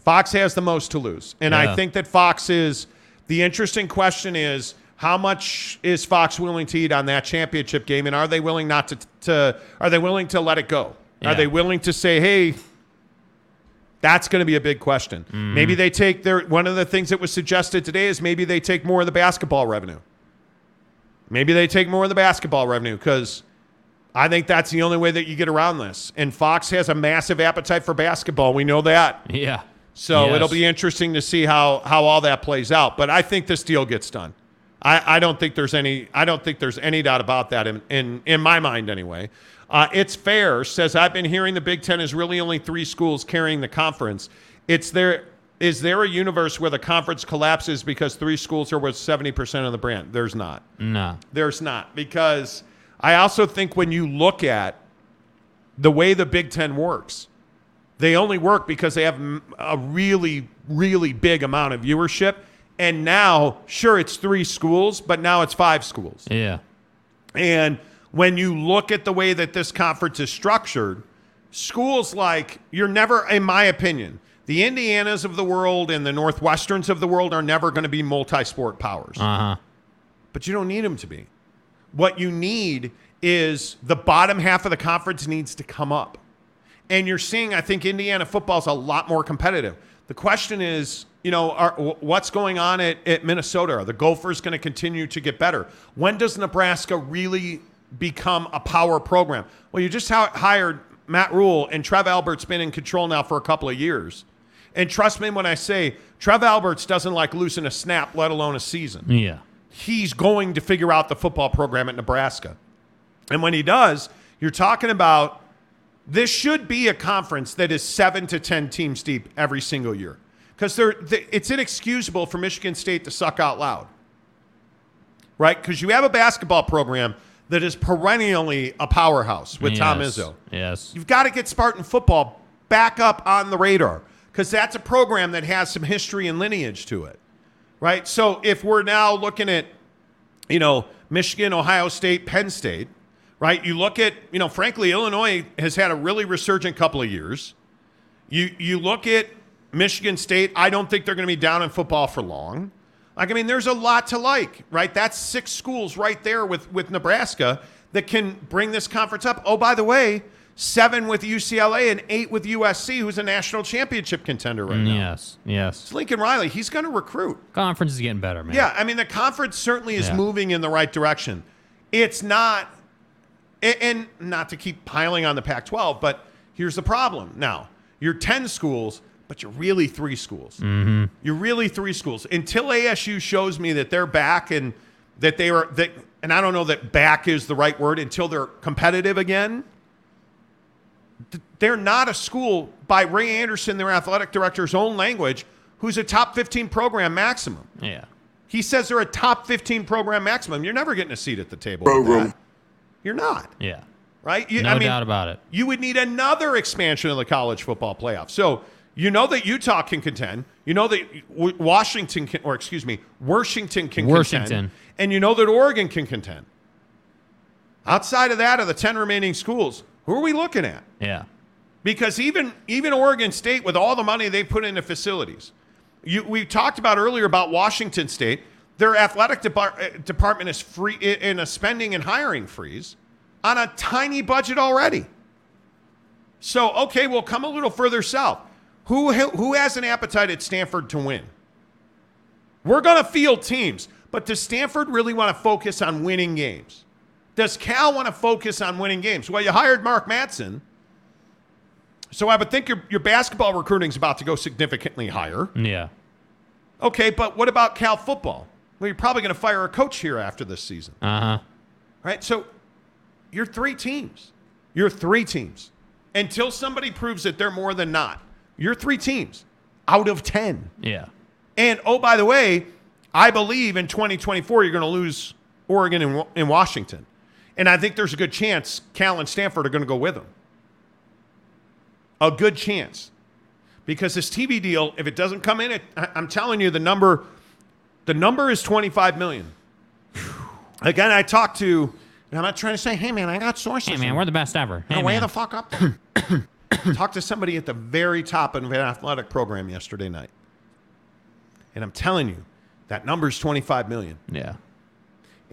Fox has the most to lose. And Yeah. I think that Fox is the interesting question is how much is Fox willing to eat on that championship game and are they willing not to, to are they willing to let it go? Yeah. Are they willing to say, "Hey, that's going to be a big question." Mm-hmm. Maybe they take their one of the things that was suggested today is maybe they take more of the basketball revenue. Maybe they take more of the basketball revenue because I think that's the only way that you get around this. And Fox has a massive appetite for basketball. We know that. Yeah. So Yes. it'll be interesting to see how how all that plays out. But I think this deal gets done. I, I don't think there's any I don't think there's any doubt about that in in, in my mind anyway. Uh, it's fair says I've been hearing the Big Ten is really only three schools carrying the conference. It's there. Is there a universe where the conference collapses because three schools are worth seventy percent of the brand? There's not. No. There's not because I also think when you look at the way the Big Ten works, they only work because they have a really, really big amount of viewership. And now, sure, it's three schools, but now it's five schools. Yeah. And when you look at the way that this conference is structured, schools like, you're never, in my opinion, The Indianas of the world and the Northwesterns of the world are never going to be multi sport powers. Uh huh. but you don't need them to be. What you need is the bottom half of the conference needs to come up. And you're seeing, I think, Indiana football is a lot more competitive. The question is, you know, are, what's going on at, at Minnesota? Are the Gophers going to continue to get better? When does Nebraska really become a power program? Well, you just hi- hired Matt Rhule, and Trev Albert's been in control now for a couple of years. And trust me when I say Trev Alberts doesn't like losing a snap, let alone a season Yeah. he's going to figure out the football program at Nebraska. And when he does, you're talking about this should be a conference that is seven to 10 teams deep every single year. Because it's inexcusable for Michigan State to suck out loud, right? Because you have a basketball program that is perennially a powerhouse with Tom Izzo. Yes. You've got to get Spartan football back up on the radar because that's a program that has some history and lineage to it, right? So if we're now looking at, you know, Michigan, Ohio State, Penn State, right? You look at, you know, frankly, Illinois has had a really resurgent couple of years. You you look at Michigan State. I don't think they're going to be down in football for long. Like I mean, there's a lot to like, right? That's six schools right there with with Nebraska that can bring this conference up. Oh, by the way, seven with UCLA and eight with USC, who's a national championship contender right now. Yes. Yes. It's Lincoln Riley. He's going to recruit. Conference is getting better, man. Yeah, I mean the conference certainly is Yeah. moving in the right direction. It's not, and not to keep piling on the Pac-12, but here's the problem. Now you're ten schools, but you're really three schools. Mm-hmm. You're really three schools until ASU shows me that they're back and that they are that, and I don't know that back is the right word until they're competitive again. Th- They're not a school by Ray Anderson, their athletic director's own language, who's a top 15 program maximum. Yeah. He says they're a top 15 program maximum. You're never getting a seat at the table. with that. You're not, Yeah. right? You, No I mean, doubt about it. You would need another expansion of the college football playoff. So you know that Utah can contend. You know that Washington can, or excuse me, Washington can Washington. contend. And you know that Oregon can contend. Outside of that, of the 10 remaining schools, who are we looking at? Yeah. because even even Oregon State, with all the money they put into facilities, you, we talked about earlier about Washington State. Their athletic depart, uh, department is free in a spending and hiring freeze on a tiny budget already. So okay, we'll come a little further south. Who who has an appetite at Stanford to win? We're going to field teams, but does Stanford really want to focus on winning games? Does Cal want to focus on winning games? Well, you hired Mark Madsen. So I would think your, your basketball recruiting is about to go significantly higher. Yeah. Okay, but what about Cal football? Well, you're probably going to fire a coach here after this season, Uh huh. right? So you're three teams. You're three teams. Until somebody proves that they're more than not, you're three teams out of 10. Yeah. And oh, by the way, I believe in 2024 you're going to lose Oregon and, and Washington. And I think there's a good chance Cal and Stanford are going to go with him. A good chance. Because this TV deal, if it doesn't come in, it, I- I'm telling you, the number, the number is 25 million. Again, I talked to, and I'm not trying to say, hey man, I got sources. Hey man, we're the best ever. Hey Now, way man. the fuck up. Talked to somebody at the very top of an athletic program yesterday night. And I'm telling you, that number's 25 million. yeah.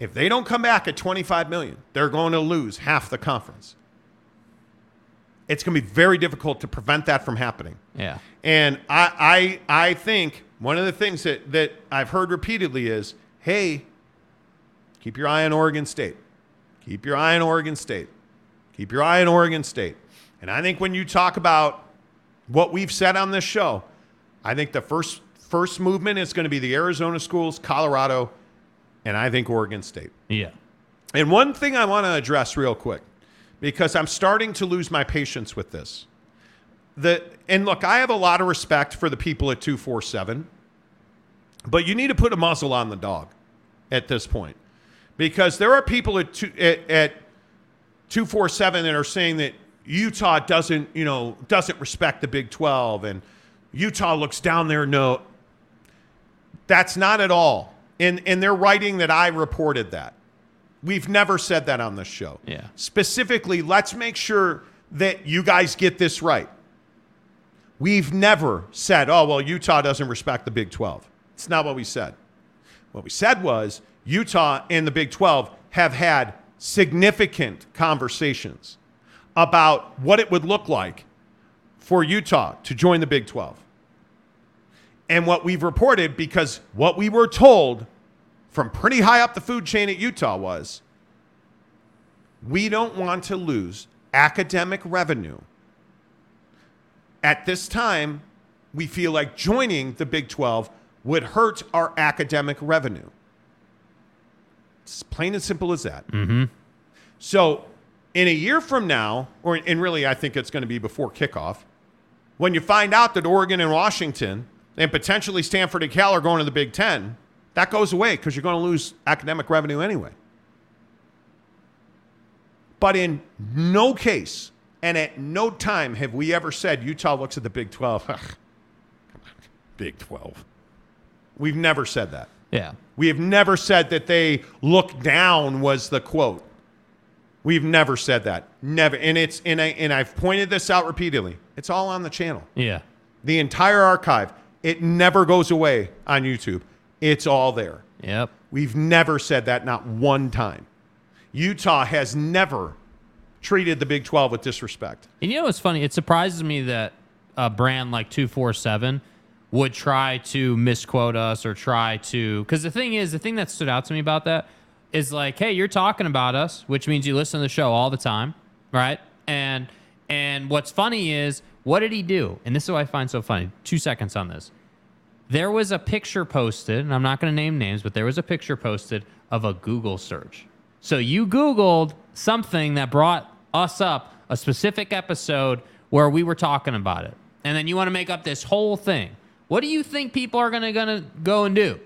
If they don't come back at 25 million, they're going to lose half the conference. It's going to be very difficult to prevent that from happening. Yeah. And I, I, I think one of the things that, that I've heard repeatedly is, hey, keep your eye on Oregon State. Keep your eye on Oregon State. Keep your eye on Oregon State. And I think when you talk about what we've said on this show, I think the first first movement is going to be the Arizona schools, Colorado, and I think Oregon State. Yeah. And one thing I want to address real quick, because I'm starting to lose my patience with this. The, and look, I have a lot of respect for the people at 247, but you need to put a muzzle on the dog at this point. Because there are people at, two, at, at 247 that are saying that Utah doesn't, you know, doesn't respect the Big 12 and Utah looks down their note. That's not at all. And, and they're writing that I reported that. We've never said that on this show. Yeah. Specifically, let's make sure that you guys get this right. We've never said, oh, well, Utah doesn't respect the Big 12. It's not what we said. What we said was Utah and the Big 12 have had significant conversations about what it would look like for Utah to join the Big 12. And what we've reported, because what we were told from pretty high up the food chain at Utah was we don't want to lose academic revenue. At this time, we feel like joining the Big 12 would hurt our academic revenue. It's plain and simple as that. Mm-hmm. So, in a year from now, or and really, I think it's going to be before kickoff, when you find out that Oregon and Washington and potentially Stanford and Cal are going to the Big Ten, that goes away because you're going to lose academic revenue anyway. But in no case and at no time have we ever said Utah looks at the Big 12. Big 12. We've never said that. Yeah. We have never said that they look down was the quote. We've never said that. Never. And it's and I and I've pointed this out repeatedly. It's all on the channel. Yeah. The entire archive. It never goes away on YouTube. It's all there. Yep. We've never said that not one time. Utah has never treated the Big 12 with disrespect. And you know what's funny? It surprises me that a brand like 247 would try to misquote us or try to. Because the thing is, the thing that stood out to me about that is like, hey, you're talking about us, which means you listen to the show all the time, right? And and what's funny is, what did he do? And this is what I find so funny. Two seconds on this. There was a picture posted, and I'm not going to name names, but there was a picture posted of a Google search. So you Googled something that brought us up a specific episode where we were talking about it. And then you want to make up this whole thing. What do you think people are going to go and do?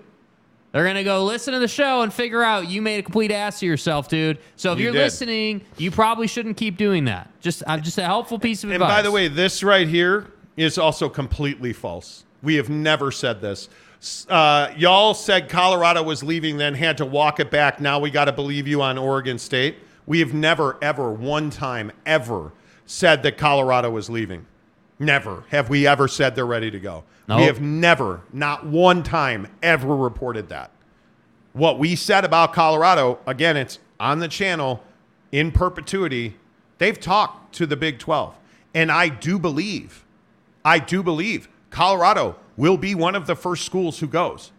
They're going to go listen to the show and figure out you made a complete ass of yourself, dude. So if You are listening, you probably shouldn't keep doing that. Just uh, just a helpful piece of And advice. And by the way, this right here is also completely false. We have never said this. Uh, y'all said Colorado was leaving, then had to walk it back. Now we got to believe you on Oregon State. We have never, ever, one time, ever said that Colorado was leaving. Never have we ever said they're ready to go. Nope. We have never, not one time, ever reported that. What we said about Colorado, again, it's on the channel in perpetuity. They've talked to the Big 12. And I do believe, I do believe Colorado will be one of the first schools who goes.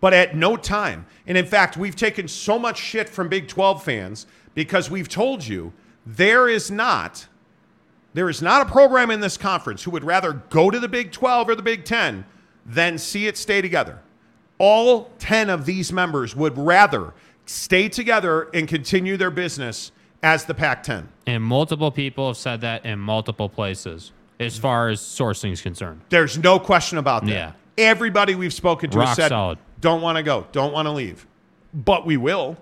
But at no time, and in fact, we've taken so much shit from Big 12 fans because we've told you there is not there is not a program in this conference who would rather go to the Big 12 or the Big 10 than see it stay together. All 10 of these members would rather stay together and continue their business as the Pac 10. and multiple people have said that in multiple places as far as sourcing is concerned. There's no question about that. Yeah. Everybody we've spoken to Rock has said, solid. don't want to go, don't want to leave. But we will.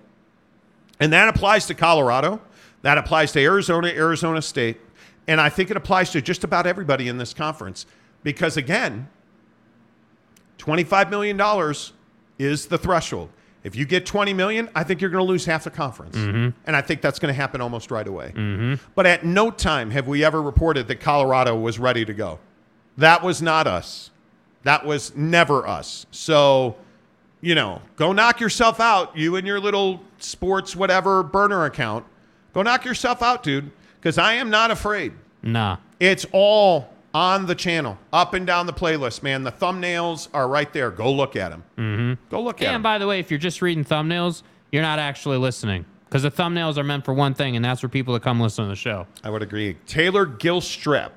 And that applies to Colorado. That applies to Arizona, Arizona State. And I think it applies to just about everybody in this conference. Because again, $25 million is the threshold. If you get 20 million, I think you're going to lose half the conference. Mm-hmm. And I think that's going to happen almost right away. Mm-hmm. But at no time have we ever reported that Colorado was ready to go. That was not us. That was never us. So, you know, go knock yourself out, you and your little sports whatever burner account. Go knock yourself out, dude, because I am not afraid. Nah. It's all on the channel, up and down the playlist, man. The thumbnails are right there. Go look at them. Mm-hmm. Go look at them. And by the way, if you're just reading thumbnails, you're not actually listening because the thumbnails are meant for one thing, and that's for people to come listen to the show. I would agree. Taylor Gilstrap.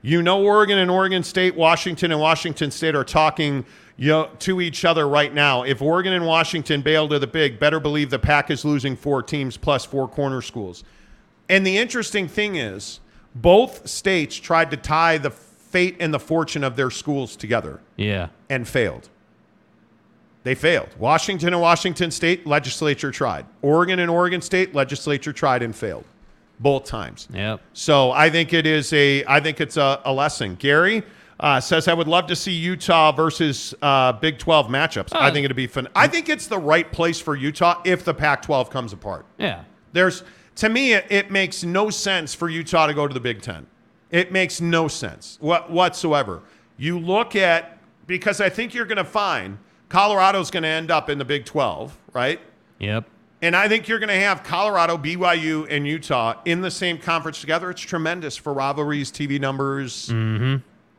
You know, Oregon and Oregon State, Washington and Washington State are talking you know, to each other right now. If Oregon and Washington bail to the big, better believe the Pac is losing four teams plus four corner schools. And the interesting thing is, both states tried to tie the fate and the fortune of their schools together Yeah. and failed. They failed. Washington and Washington State legislature tried. Oregon and Oregon State legislature tried and failed both times. Yep. So I think it is a I think it's a, a lesson. Gary uh, says I would love to see Utah versus uh, Big 12 matchups. I Oh. think it'd be fun. I think it's the right place for Utah if the Pac-12 comes apart. Yeah. There's to me it, it makes no sense for Utah to go to the Big 10. It makes no sense what, whatsoever. You look at, because I think you're going to find Colorado's going to end up in the Big 12, right? Yep. And I think you're going to have Colorado, BYU, and Utah in the same conference together. It's tremendous for rivalries, TV numbers, mm-hmm.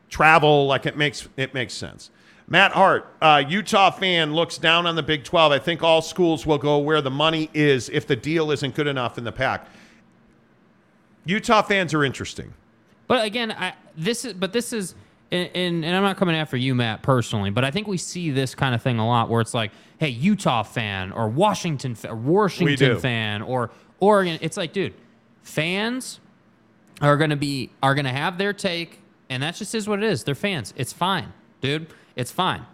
travel. Like it makes it makes sense. Matt Hart, uh, Utah fan, looks down on the Big 12. I think all schools will go where the money is if the deal isn't good enough in the Pac. Utah fans are interesting. But again, I this is but this is and, and, and I'm not coming after you, Matt, personally, but I think we see this kind of thing a lot where it's like, hey, Utah fan or Washington Washington fan or Oregon. It's like, dude, fans are gonna be are gonna have their take, and that just is what it is. They're fans. It's fine, dude. It's fine.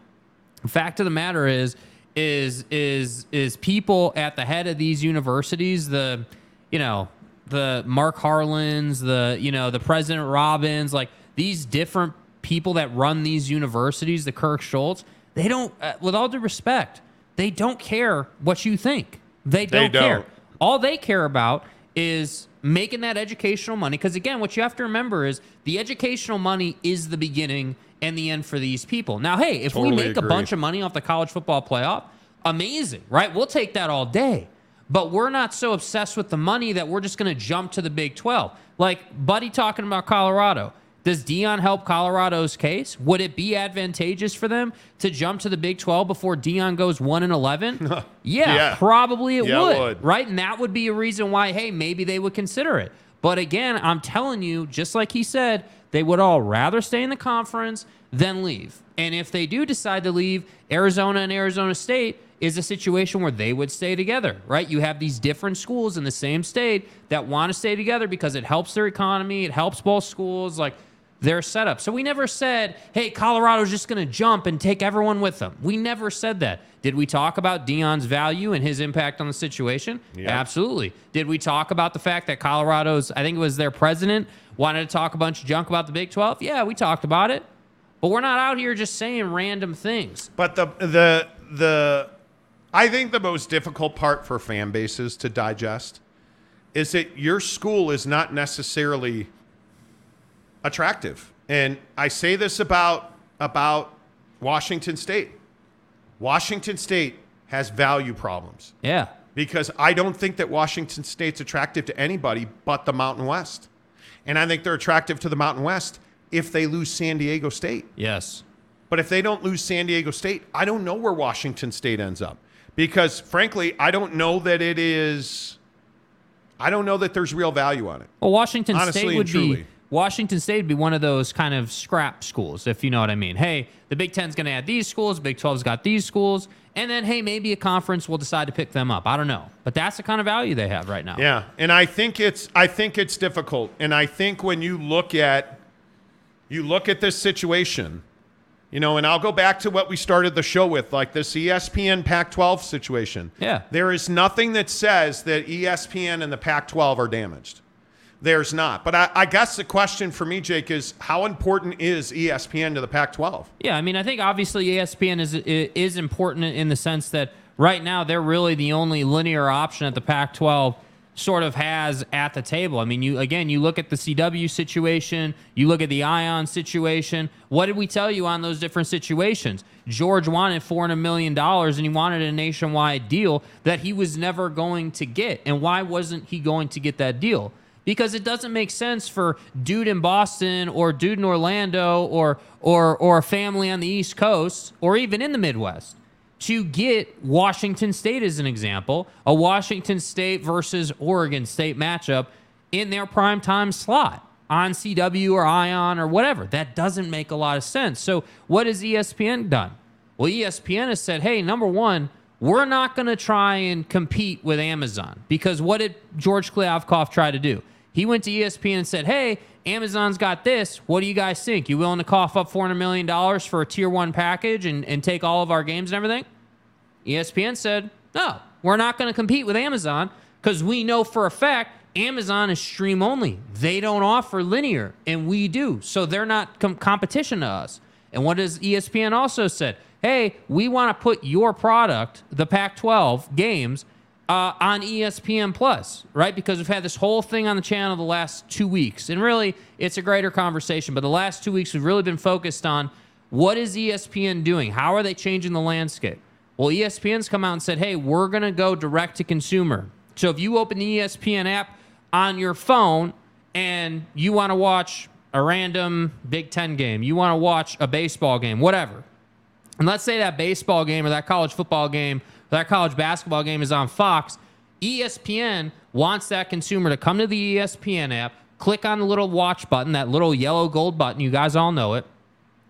Fact of the matter is, is is is people at the head of these universities, the you know, the Mark Harlans, the you know, the President Robbins, like these different people that run these universities, the Kirk Schulz, they don't, uh, with all due respect, they don't care what you think. They don't, care. don't. All they care about is making that educational money. Because again, what you have to remember is the educational money is the beginning and the end for these people. Now, hey, if we Totally make a bunch of money off the college football playoff, amazing, right? We'll take that all day. But we're not so obsessed with the money that we're just going to jump to the Big 12. Like Buddy talking about Colorado. Does Deion help Colorado's case? Would it be advantageous for them to jump to the Big 12 before Deion goes 1 and 11? yeah, Yeah. probably it Yeah, it would, would. right? And that would be a reason why, hey, maybe they would consider it. But again, I'm telling you, just like he said, they would all rather stay in the conference than leave. And if they do decide to leave, Arizona and Arizona State is a situation where they would stay together, right? You have these different schools in the same state that want to stay together because it helps their economy, it helps both schools, like their setup. So we never said, hey, Colorado's just going to jump and take everyone with them. We never said that. Did we talk about Deion's value and his impact on the situation? Absolutely. Did we talk about the fact that Colorado's, I think it was their president, wanted to talk a bunch of junk about the Big 12? Yeah, we talked about it. But we're not out here just saying random things. But the the the I think the most difficult part for fan bases to digest is that your school is not necessarily attractive. And I say this about about Washington State. Washington State has value problems Yeah. because I don't think that Washington State's attractive to anybody but the Mountain West. And I think they're attractive to the Mountain West if they lose San Diego State. Yes. But if they don't lose San Diego State, I don't know where Washington State ends up. Because frankly, I don't know that it is I don't know that there's real value on it. Well, Washington Honestly State would truly. be Washington State would be one of those kind of scrap schools, if you know what I mean. Hey, the Big Ten's going to add these schools, Big 12's got these schools, and then hey, maybe a conference will decide to pick them up. I don't know, but that's the kind of value they have right now. Yeah, and I think it's I think it's difficult. And I think when you look at you look at this situation, you know, and I'll go back to what we started the show with, like this ESPN Pac-12 situation. Yeah. There is nothing that says that ESPN and the Pac-12 are damaged. There's not. But I, I guess the question for me, Jake, is how important is ESPN to the Pac-12? Yeah, I mean, I think obviously ESPN is is important in the sense that right now they're really the only linear option that the Pac-12 sort of has at the table. I mean, you again, you look at the CW situation, you look at the Ion situation. What did we tell you on those different situations? George wanted four hundred million dollars, and he wanted a nationwide deal that he was never going to get. And why wasn't he going to get that deal? Because it doesn't make sense for dude in Boston or dude in Orlando or or or a family on the East Coast or even in the Midwest to get Washington State as an example, a Washington State versus Oregon State matchup in their prime time slot on CW or Ion or whatever. That doesn't make a lot of sense. So what has ESPN done? Well, ESPN has said, hey, number one, we're not going to try and compete with Amazon because what did George Kliavkoff try to do? He went to ESPN and said, hey, Amazon's got this. What do you guys think? You willing to cough up $400 million for a tier one package and, and take all of our games and everything? ESPN said, no, we're not going to compete with Amazon because we know for a fact Amazon is stream only. They don't offer linear, and we do. So they're not com- competition to us. And what does ESPN also said? Hey, we want to put your product, the Pac 12 games, uh, on ESPN Plus, right? Because we've had this whole thing on the channel the last two weeks, and really, it's a greater conversation. But the last two weeks, we've really been focused on what is ESPN doing? How are they changing the landscape? Well, ESPN's come out and said, "Hey, we're going to go direct to consumer." So if you open the ESPN app on your phone and you want to watch a random Big Ten game, you want to watch a baseball game, whatever, and let's say that baseball game or that college football game that college basketball game is on Fox, ESPN wants that consumer to come to the ESPN app, click on the little watch button, that little yellow gold button. You guys all know it.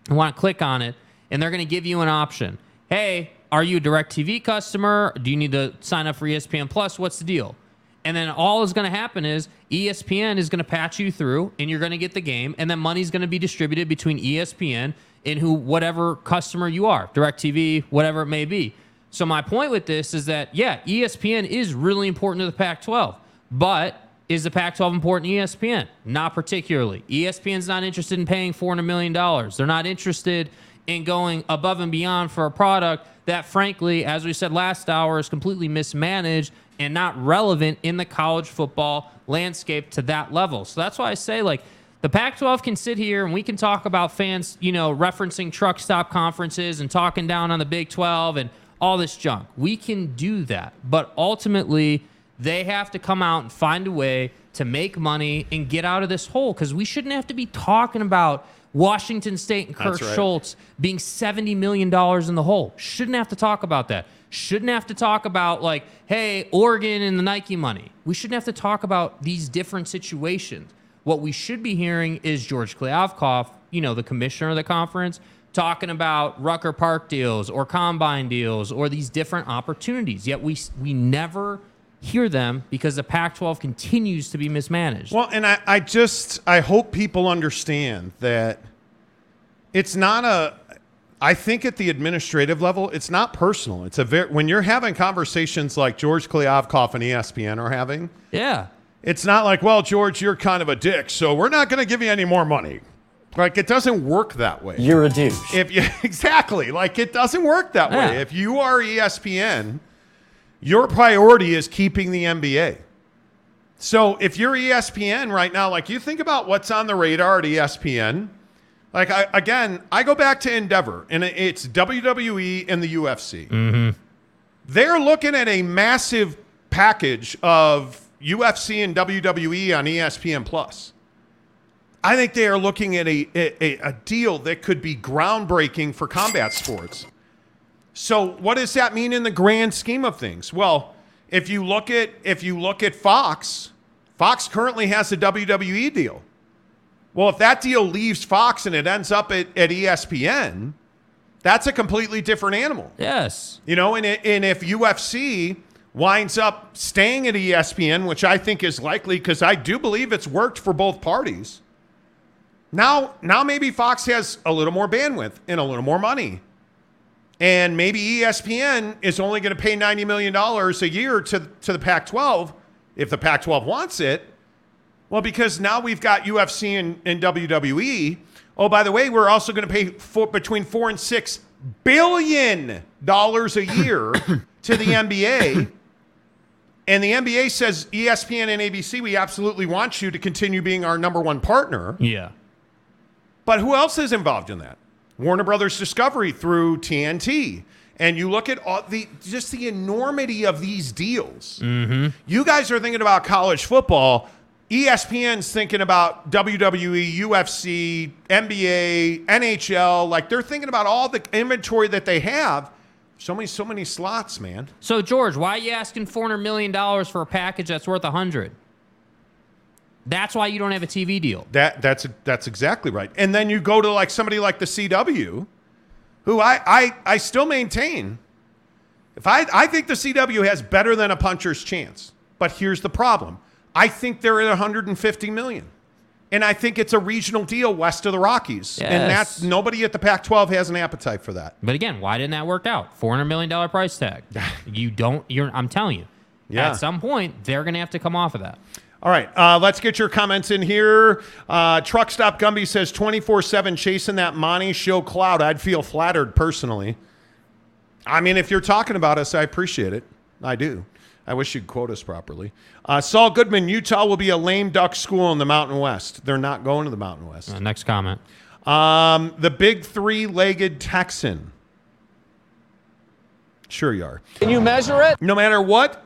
You want to click on it, and they're going to give you an option. Hey, are you a DirecTV customer? Do you need to sign up for ESPN Plus? What's the deal? And then all is going to happen is ESPN is going to patch you through, and you're going to get the game, and then money's going to be distributed between ESPN and who whatever customer you are, DirecTV, whatever it may be. So my point with this is that yeah, ESPN is really important to the Pac-12, but is the Pac-12 important to ESPN? Not particularly. ESPN's not interested in paying $400 million. They're not interested in going above and beyond for a product that, frankly, as we said last hour, is completely mismanaged and not relevant in the college football landscape to that level. So that's why I say, like, the Pac 12 can sit here and we can talk about fans, you know, referencing truck stop conferences and talking down on the Big 12 and all this junk. We can do that. But ultimately, they have to come out and find a way to make money and get out of this hole because we shouldn't have to be talking about Washington State and Kirk right. Schulz being $70 million in the hole. Shouldn't have to talk about that. Shouldn't have to talk about, like, hey, Oregon and the Nike money. We shouldn't have to talk about these different situations. What we should be hearing is George Kliavkoff, you know, the commissioner of the conference, talking about Rucker Park deals or combine deals or these different opportunities. Yet we we never hear them because the Pac-12 continues to be mismanaged. Well, and I, I just I hope people understand that it's not a I think at the administrative level, it's not personal. It's a very when you're having conversations like George Kliavkoff and ESPN are having, yeah. it's not like, well, George, you're kind of a dick, so we're not going to give you any more money. Like it doesn't work that way. You're a douche. If you exactly like it doesn't work that Yeah. way. If you are ESPN, your priority is keeping the NBA. So if you're ESPN right now, like you think about what's on the radar at ESPN. Like I, again, I go back to Endeavor, and it's WWE and the UFC. Mm-hmm. They're looking at a massive package of UFC and WWE on ESPN Plus. I think they are looking at a, a, a deal that could be groundbreaking for combat sports. So what does that mean in the grand scheme of things? Well, if you look at if you look at Fox, Fox currently has a WWE deal. Well, if that deal leaves Fox and it ends up at, at ESPN, that's a completely different animal. Yes. You know, and, and if UFC winds up staying at ESPN, which I think is likely because I do believe it's worked for both parties. Now, now maybe Fox has a little more bandwidth and a little more money. And maybe ESPN is only going to pay $90 million a year to, to the Pac 12 if the Pac 12 wants it. Well, because now we've got UFC and, and WWE. Oh, by the way, we're also going to pay between four and six billion dollars a year to the NBA. And the NBA says ESPN and ABC, we absolutely want you to continue being our number one partner. Yeah. But who else is involved in that? Warner Brothers Discovery through TNT. And you look at all the just the enormity of these deals. Mm-hmm. You guys are thinking about college football. ESPN's thinking about WWE, UFC, NBA, NHL. Like they're thinking about all the inventory that they have. So many, so many slots, man. So George, why are you asking four hundred million dollars for a package that's worth a hundred? That's why you don't have a TV deal. That that's that's exactly right. And then you go to like somebody like the CW, who I I, I still maintain. If I I think the CW has better than a puncher's chance. But here's the problem. I think they're at 150 million. And I think it's a regional deal west of the Rockies. And that's nobody at the Pac-12 has an appetite for that. But again, why didn't that work out? Four hundred million dollar price tag. you don't. You're. I'm telling you. Yeah. At some point, they're going to have to come off of that. All right, uh, let's get your comments in here. Uh, Truck Stop Gumby says 24 7 chasing that Monty show cloud. I'd feel flattered personally. I mean, if you're talking about us, I appreciate it. I do. I wish you'd quote us properly. Uh, Saul Goodman, Utah will be a lame duck school in the Mountain West. They're not going to the Mountain West. Uh, next comment. Um, the big three legged Texan. Sure, you are. Can you measure it? No matter what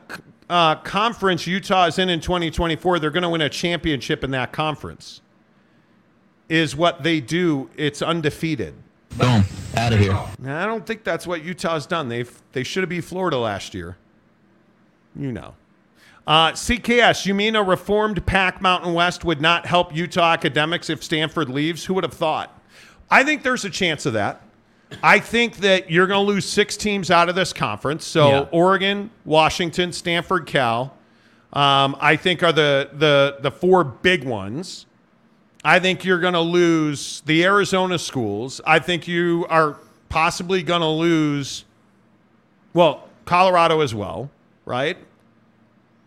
uh, conference Utah is in in 2024, they're going to win a championship in that conference. Is what they do. It's undefeated. Boom. Out of here. Now, I don't think that's what Utah's done. They they should have beat Florida last year. You know. Uh, CKS, you mean a reformed Pac Mountain West would not help Utah academics if Stanford leaves? Who would have thought? I think there's a chance of that. I think that you're going to lose six teams out of this conference. So Yeah. Oregon, Washington, Stanford, Cal. Um, I think are the the the four big ones. I think you're going to lose the Arizona schools. I think you are possibly going to lose, well, Colorado as well, right?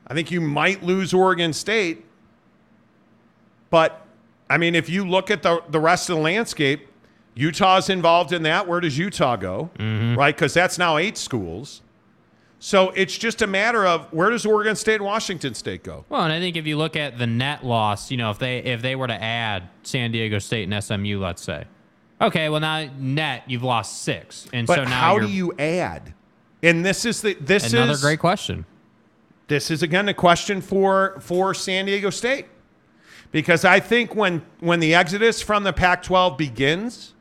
I think you might lose Oregon State. But, I mean, if you look at the, the rest of the landscape, Utah's involved in that. Where does Utah go? Mm-hmm. Right? Because that's now eight schools. So it's just a matter of where does Oregon State and Washington State go? Well, and I think if you look at the net loss, you know, if they if they were to add San Diego State and SMU, let's say, okay, well now net you've lost six, and But so now how do you're- add? And this is the this Another is great question. this is again a question for for San Diego State. Because I think when when the exodus from the Pac-12 begins,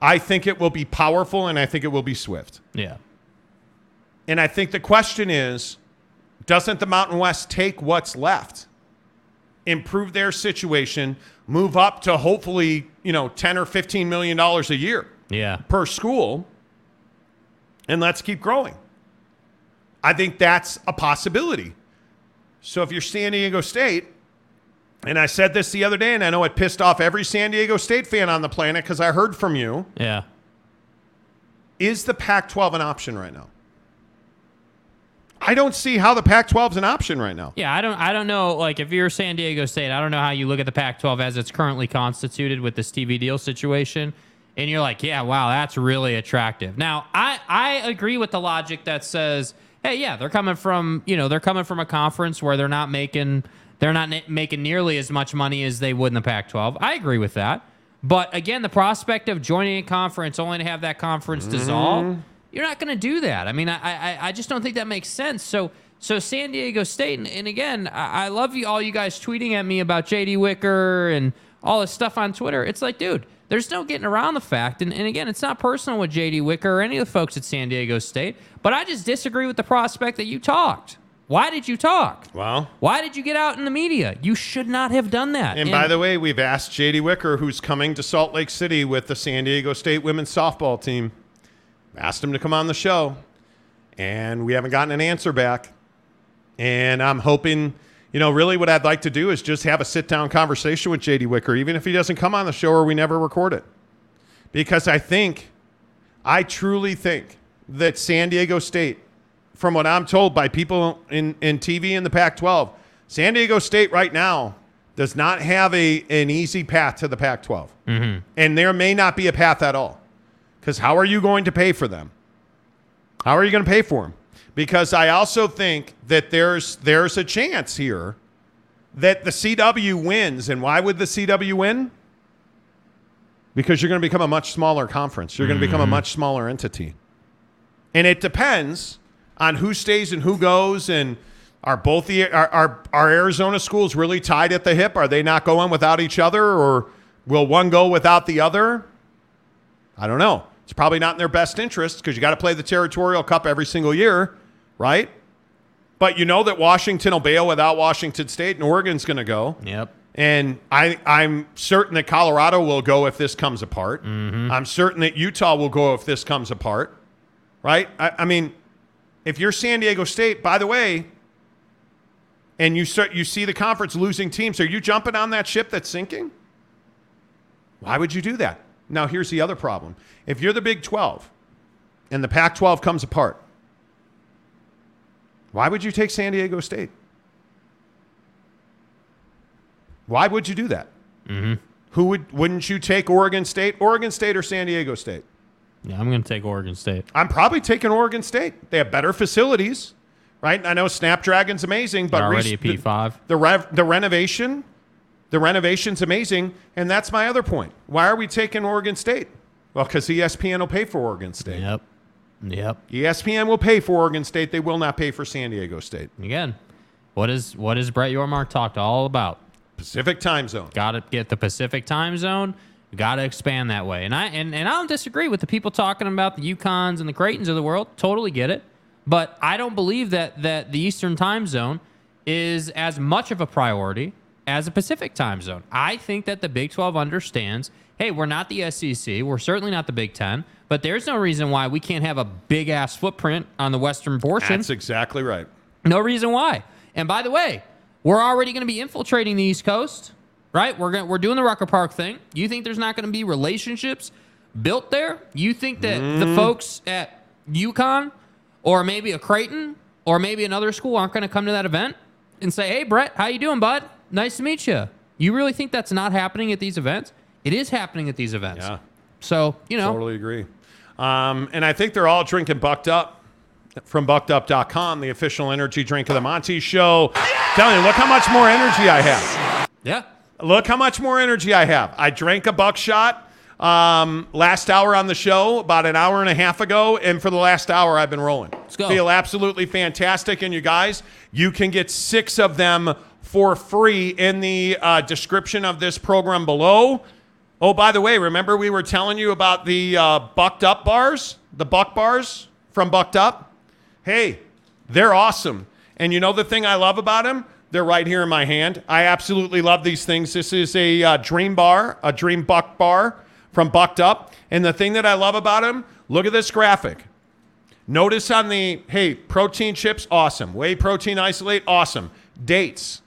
I think it will be powerful and I think it will be swift. Yeah. And I think the question is doesn't the Mountain West take what's left? Improve their situation, move up to hopefully, you know, 10 or 15 million dollars a year Yeah. per school, and let's keep growing. I think that's a possibility. So if you're San Diego State, and I said this the other day, and I know it pissed off every San Diego State fan on the planet because I heard from you. Yeah. Is the Pac 12 an option right now? I don't see how the Pac 12 is an option right now. Yeah, I don't I don't know like if you're San Diego State, I don't know how you look at the Pac-12 as it's currently constituted with this TV deal situation and you're like, "Yeah, wow, that's really attractive." Now, I I agree with the logic that says, "Hey, yeah, they're coming from, you know, they're coming from a conference where they're not making they're not making nearly as much money as they would in the Pac-12." I agree with that. But again, the prospect of joining a conference only to have that conference mm-hmm. dissolve, you're not going to do that. I mean, I, I I just don't think that makes sense. So so San Diego State, and, and again, I, I love you all you guys tweeting at me about J.D. Wicker and all this stuff on Twitter. It's like, dude, there's no getting around the fact. And, and again, it's not personal with J.D. Wicker or any of the folks at San Diego State, but I just disagree with the prospect that you talked. Why did you talk? Well, Why did you get out in the media? You should not have done that. and by the way, we've asked JD Wicker, who's coming to Salt Lake City with the San Diego State women's softball team, asked him to come on the show, and we haven't gotten an answer back. And I'm hoping, you know, really what I'd like to do is just have a sit down conversation with JD Wicker, even if he doesn't come on the show or we never record it. Because I think, I truly think that San Diego State, from what I'm told by people in, in TV in the Pac 12, San Diego State right now does not have a, an easy path to the Pac 12. Mm-hmm. And there may not be a path at all. Because how are you going to pay for them? How are you going to pay for them? Because I also think that there's there's a chance here that the CW wins. And why would the CW win? Because you're going to become a much smaller conference. You're going to become a mm-hmm. much smaller entity. And it depends on who stays and who goes. And are both the are, are, are Arizona schools really tied at the hip? Are they not going without each other, or will one go without the other? I don't know. It's probably not in their best interest because you got to play the territorial cup every single year, right? But you know that Washington will bail without Washington State, and Oregon's going to go. Yep. And I, I'm certain that Colorado will go if this comes apart. Mm-hmm. I'm certain that Utah will go if this comes apart, right? I, I mean, if you're San Diego State, by the way, and you start you see the conference losing teams, are you jumping on that ship that's sinking? Why would you do that? Now, here's the other problem. If you're the Big 12 and the Pac 12 comes apart, why would you take San Diego State? Why would you do that? Mm-hmm. Who would wouldn't you take Oregon State, Oregon State or San Diego State? Yeah, I'm going to take Oregon State. I'm probably taking Oregon State. They have better facilities, right? I know Snapdragon's amazing, but They're already re- a P5. The, the, rev, the renovation, the renovation's amazing, and that's my other point. Why are we taking Oregon State? Well, because ESPN will pay for Oregon State. Yep. Yep. ESPN will pay for Oregon State. They will not pay for San Diego State. Again, what is what is Brett Yormark talked all about? Pacific time zone. Got to get the Pacific time zone. Got to expand that way. And I and, and I don't disagree with the people talking about the UConns and the Creightons of the world. Totally get it. But I don't believe that that the Eastern time zone is as much of a priority as a Pacific time zone. I think that the Big 12 understands, hey, we're not the SEC, we're certainly not the Big 10, but there's no reason why we can't have a big ass footprint on the western portion. That's exactly right. No reason why. And by the way, we're already going to be infiltrating the East Coast, right? We're going we're doing the Rucker Park thing. You think there's not going to be relationships built there? You think that the folks at UConn or maybe a Creighton or maybe another school aren't going to come to that event and say, "Hey, Brett, how you doing, bud? Nice to meet you." You really think that's not happening at these events? It is happening at these events. Yeah. So you know, Totally agree. Um, and I think they're all drinking Bucked Up from buckedup.com, the official energy drink of the Monty Show. Telling you, look how much more energy I have. yeah. Look how much more energy I have. I drank a buckshot um, last hour on the show, about an hour and a half ago, and for the last hour, I've been rolling. Let's go. Feel absolutely fantastic. And you guys, you can get six of them for free in the uh, description of this program below. Oh, by the way, remember we were telling you about the uh, Bucked Up bars, the Buck bars from Bucked Up? Hey, they're awesome. And you know the thing I love about them? They're right here in my hand. I absolutely love these things. This is a uh, Dream Bar, a Dream Buck bar from Bucked Up. And the thing that I love about them, look at this graphic. Notice on the, hey, protein chips, awesome. Whey protein isolate, awesome. Dates.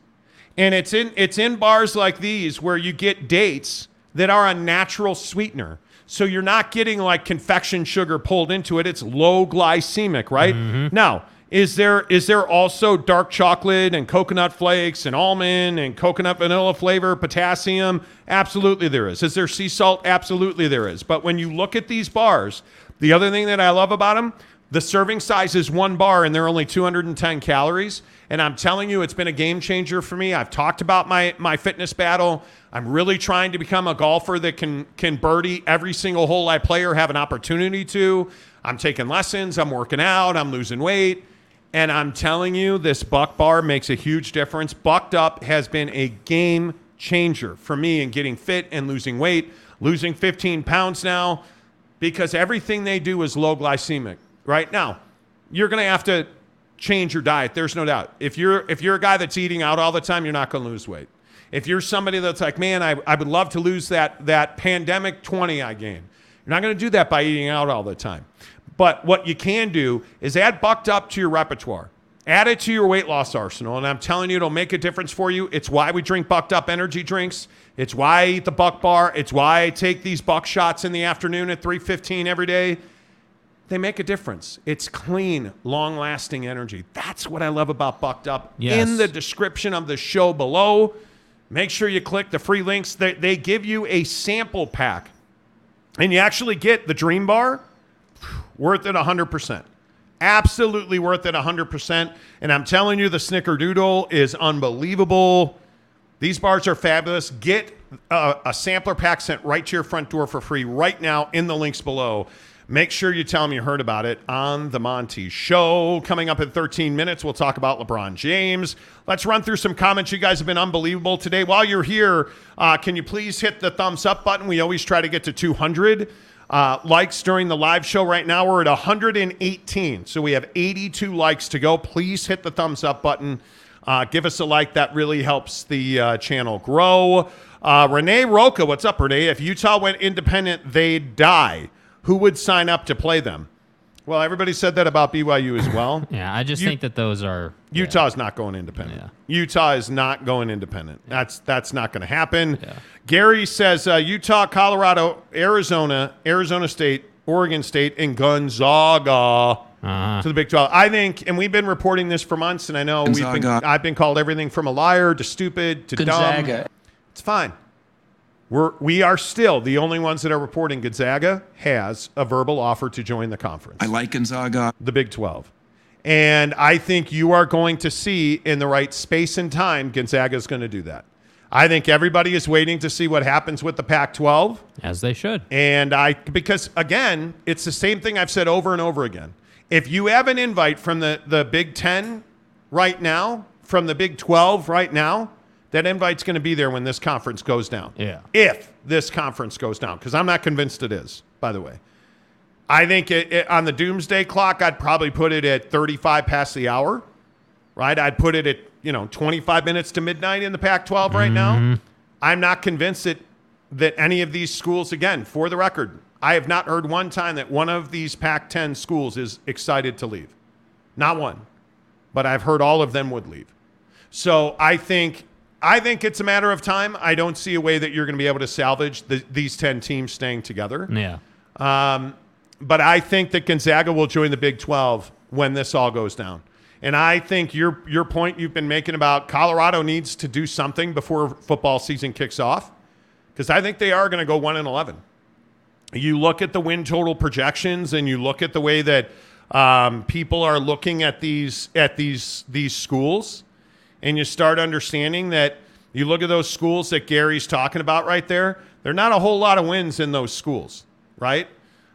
And it's in it's in bars like these where you get dates that are a natural sweetener. So you're not getting like confection sugar pulled into it. It's low glycemic, right? Now, is there is there also dark chocolate and coconut flakes and almond and coconut vanilla flavor, potassium? Absolutely there is. Is there sea salt? Absolutely there is. But when you look at these bars, the other thing that I love about them, the serving size is one bar and they're only 210 calories. And I'm telling you, it's been a game changer for me. I've talked about my my fitness battle. I'm really trying to become a golfer that can can birdie every single hole I play or have an opportunity to. I'm taking lessons. I'm working out. I'm losing weight. And I'm telling you, this buck bar makes a huge difference. Bucked up has been a game changer for me in getting fit and losing weight, losing 15 pounds now, because everything they do is low glycemic. Right now, you're going to have to change your diet. There's no doubt. If you're if you're a guy that's eating out all the time, you're not going to lose weight. If you're somebody that's like, man, I, I would love to lose that that pandemic 20 I gained, you're not going to do that by eating out all the time. But what you can do is add bucked up to your repertoire. Add it to your weight loss arsenal. And I'm telling you, it'll make a difference for you. It's why we drink bucked up energy drinks. It's why I eat the buck bar. It's why I take these buck shots in the afternoon at 315 every day. They make a difference. It's clean, long lasting energy. That's what I love about Bucked Up. Yes. In the description of the show below, make sure you click the free links. They, they give you a sample pack, and you actually get the Dream Bar worth it 100%. Absolutely worth it 100%. And I'm telling you, the Snickerdoodle is unbelievable. These bars are fabulous. Get a, a sampler pack sent right to your front door for free right now in the links below. Make sure you tell them you heard about it on The Monty Show. Coming up in 13 minutes, we'll talk about LeBron James. Let's run through some comments. You guys have been unbelievable today. While you're here, uh, can you please hit the thumbs up button? We always try to get to 200 uh, likes during the live show. Right now, we're at 118. So we have 82 likes to go. Please hit the thumbs up button. Uh, give us a like. That really helps the uh, channel grow. Uh, Renee Roca, what's up, Renee? If Utah went independent, they'd die. Who would sign up to play them? Well, everybody said that about BYU as well. Yeah, I just You- think that those are Utah's not going independent. Yeah. Utah is not going independent. That's that's not going to happen. Gary says uh, Utah, Colorado, Arizona, Arizona State, Oregon State, and Gonzaga Uh-huh. to the Big 12. I think, and we've been reporting this for months, and I know we've been, I've been called everything from a liar to stupid to dumb. Gonzaga. It's fine. We're, we are still the only ones that are reporting Gonzaga has a verbal offer to join the conference I like Gonzaga. the Big 12. And I think you are going to see in the right space and time, Gonzaga is going to do that. I think everybody is waiting to see what happens with the Pac 12. As they should. And I, because again, it's the same thing I've said over and over again. If you have an invite from the, the Big 10 right now, from the Big 12 right now, that invite's going to be there when this conference goes down. Yeah. If this conference goes down, because I'm not convinced it is, by the way. I think it, it, on the doomsday clock, I'd probably put it at 35 past the hour, right? I'd put it at, you know, 25 minutes to midnight in the Pac 12 right now. Mm-hmm. I'm not convinced that, that any of these schools, again, for the record, I have not heard one time that one of these Pac 10 schools is excited to leave. Not one. But I've heard all of them would leave. So I think I think it's a matter of time. I don't see a way that you're going to be able to salvage the, these 10 teams staying together. Yeah. Um, but I think that Gonzaga will join the Big 12 when this all goes down. And I think your your point you've been making about Colorado needs to do something before football season kicks off, because I think they are going to go one and eleven. You look at the win total projections, and you look at the way that um, people are looking at these at these these schools, and you start understanding that you look at those schools that Gary's talking about right there. There are not a whole lot of wins in those schools, right?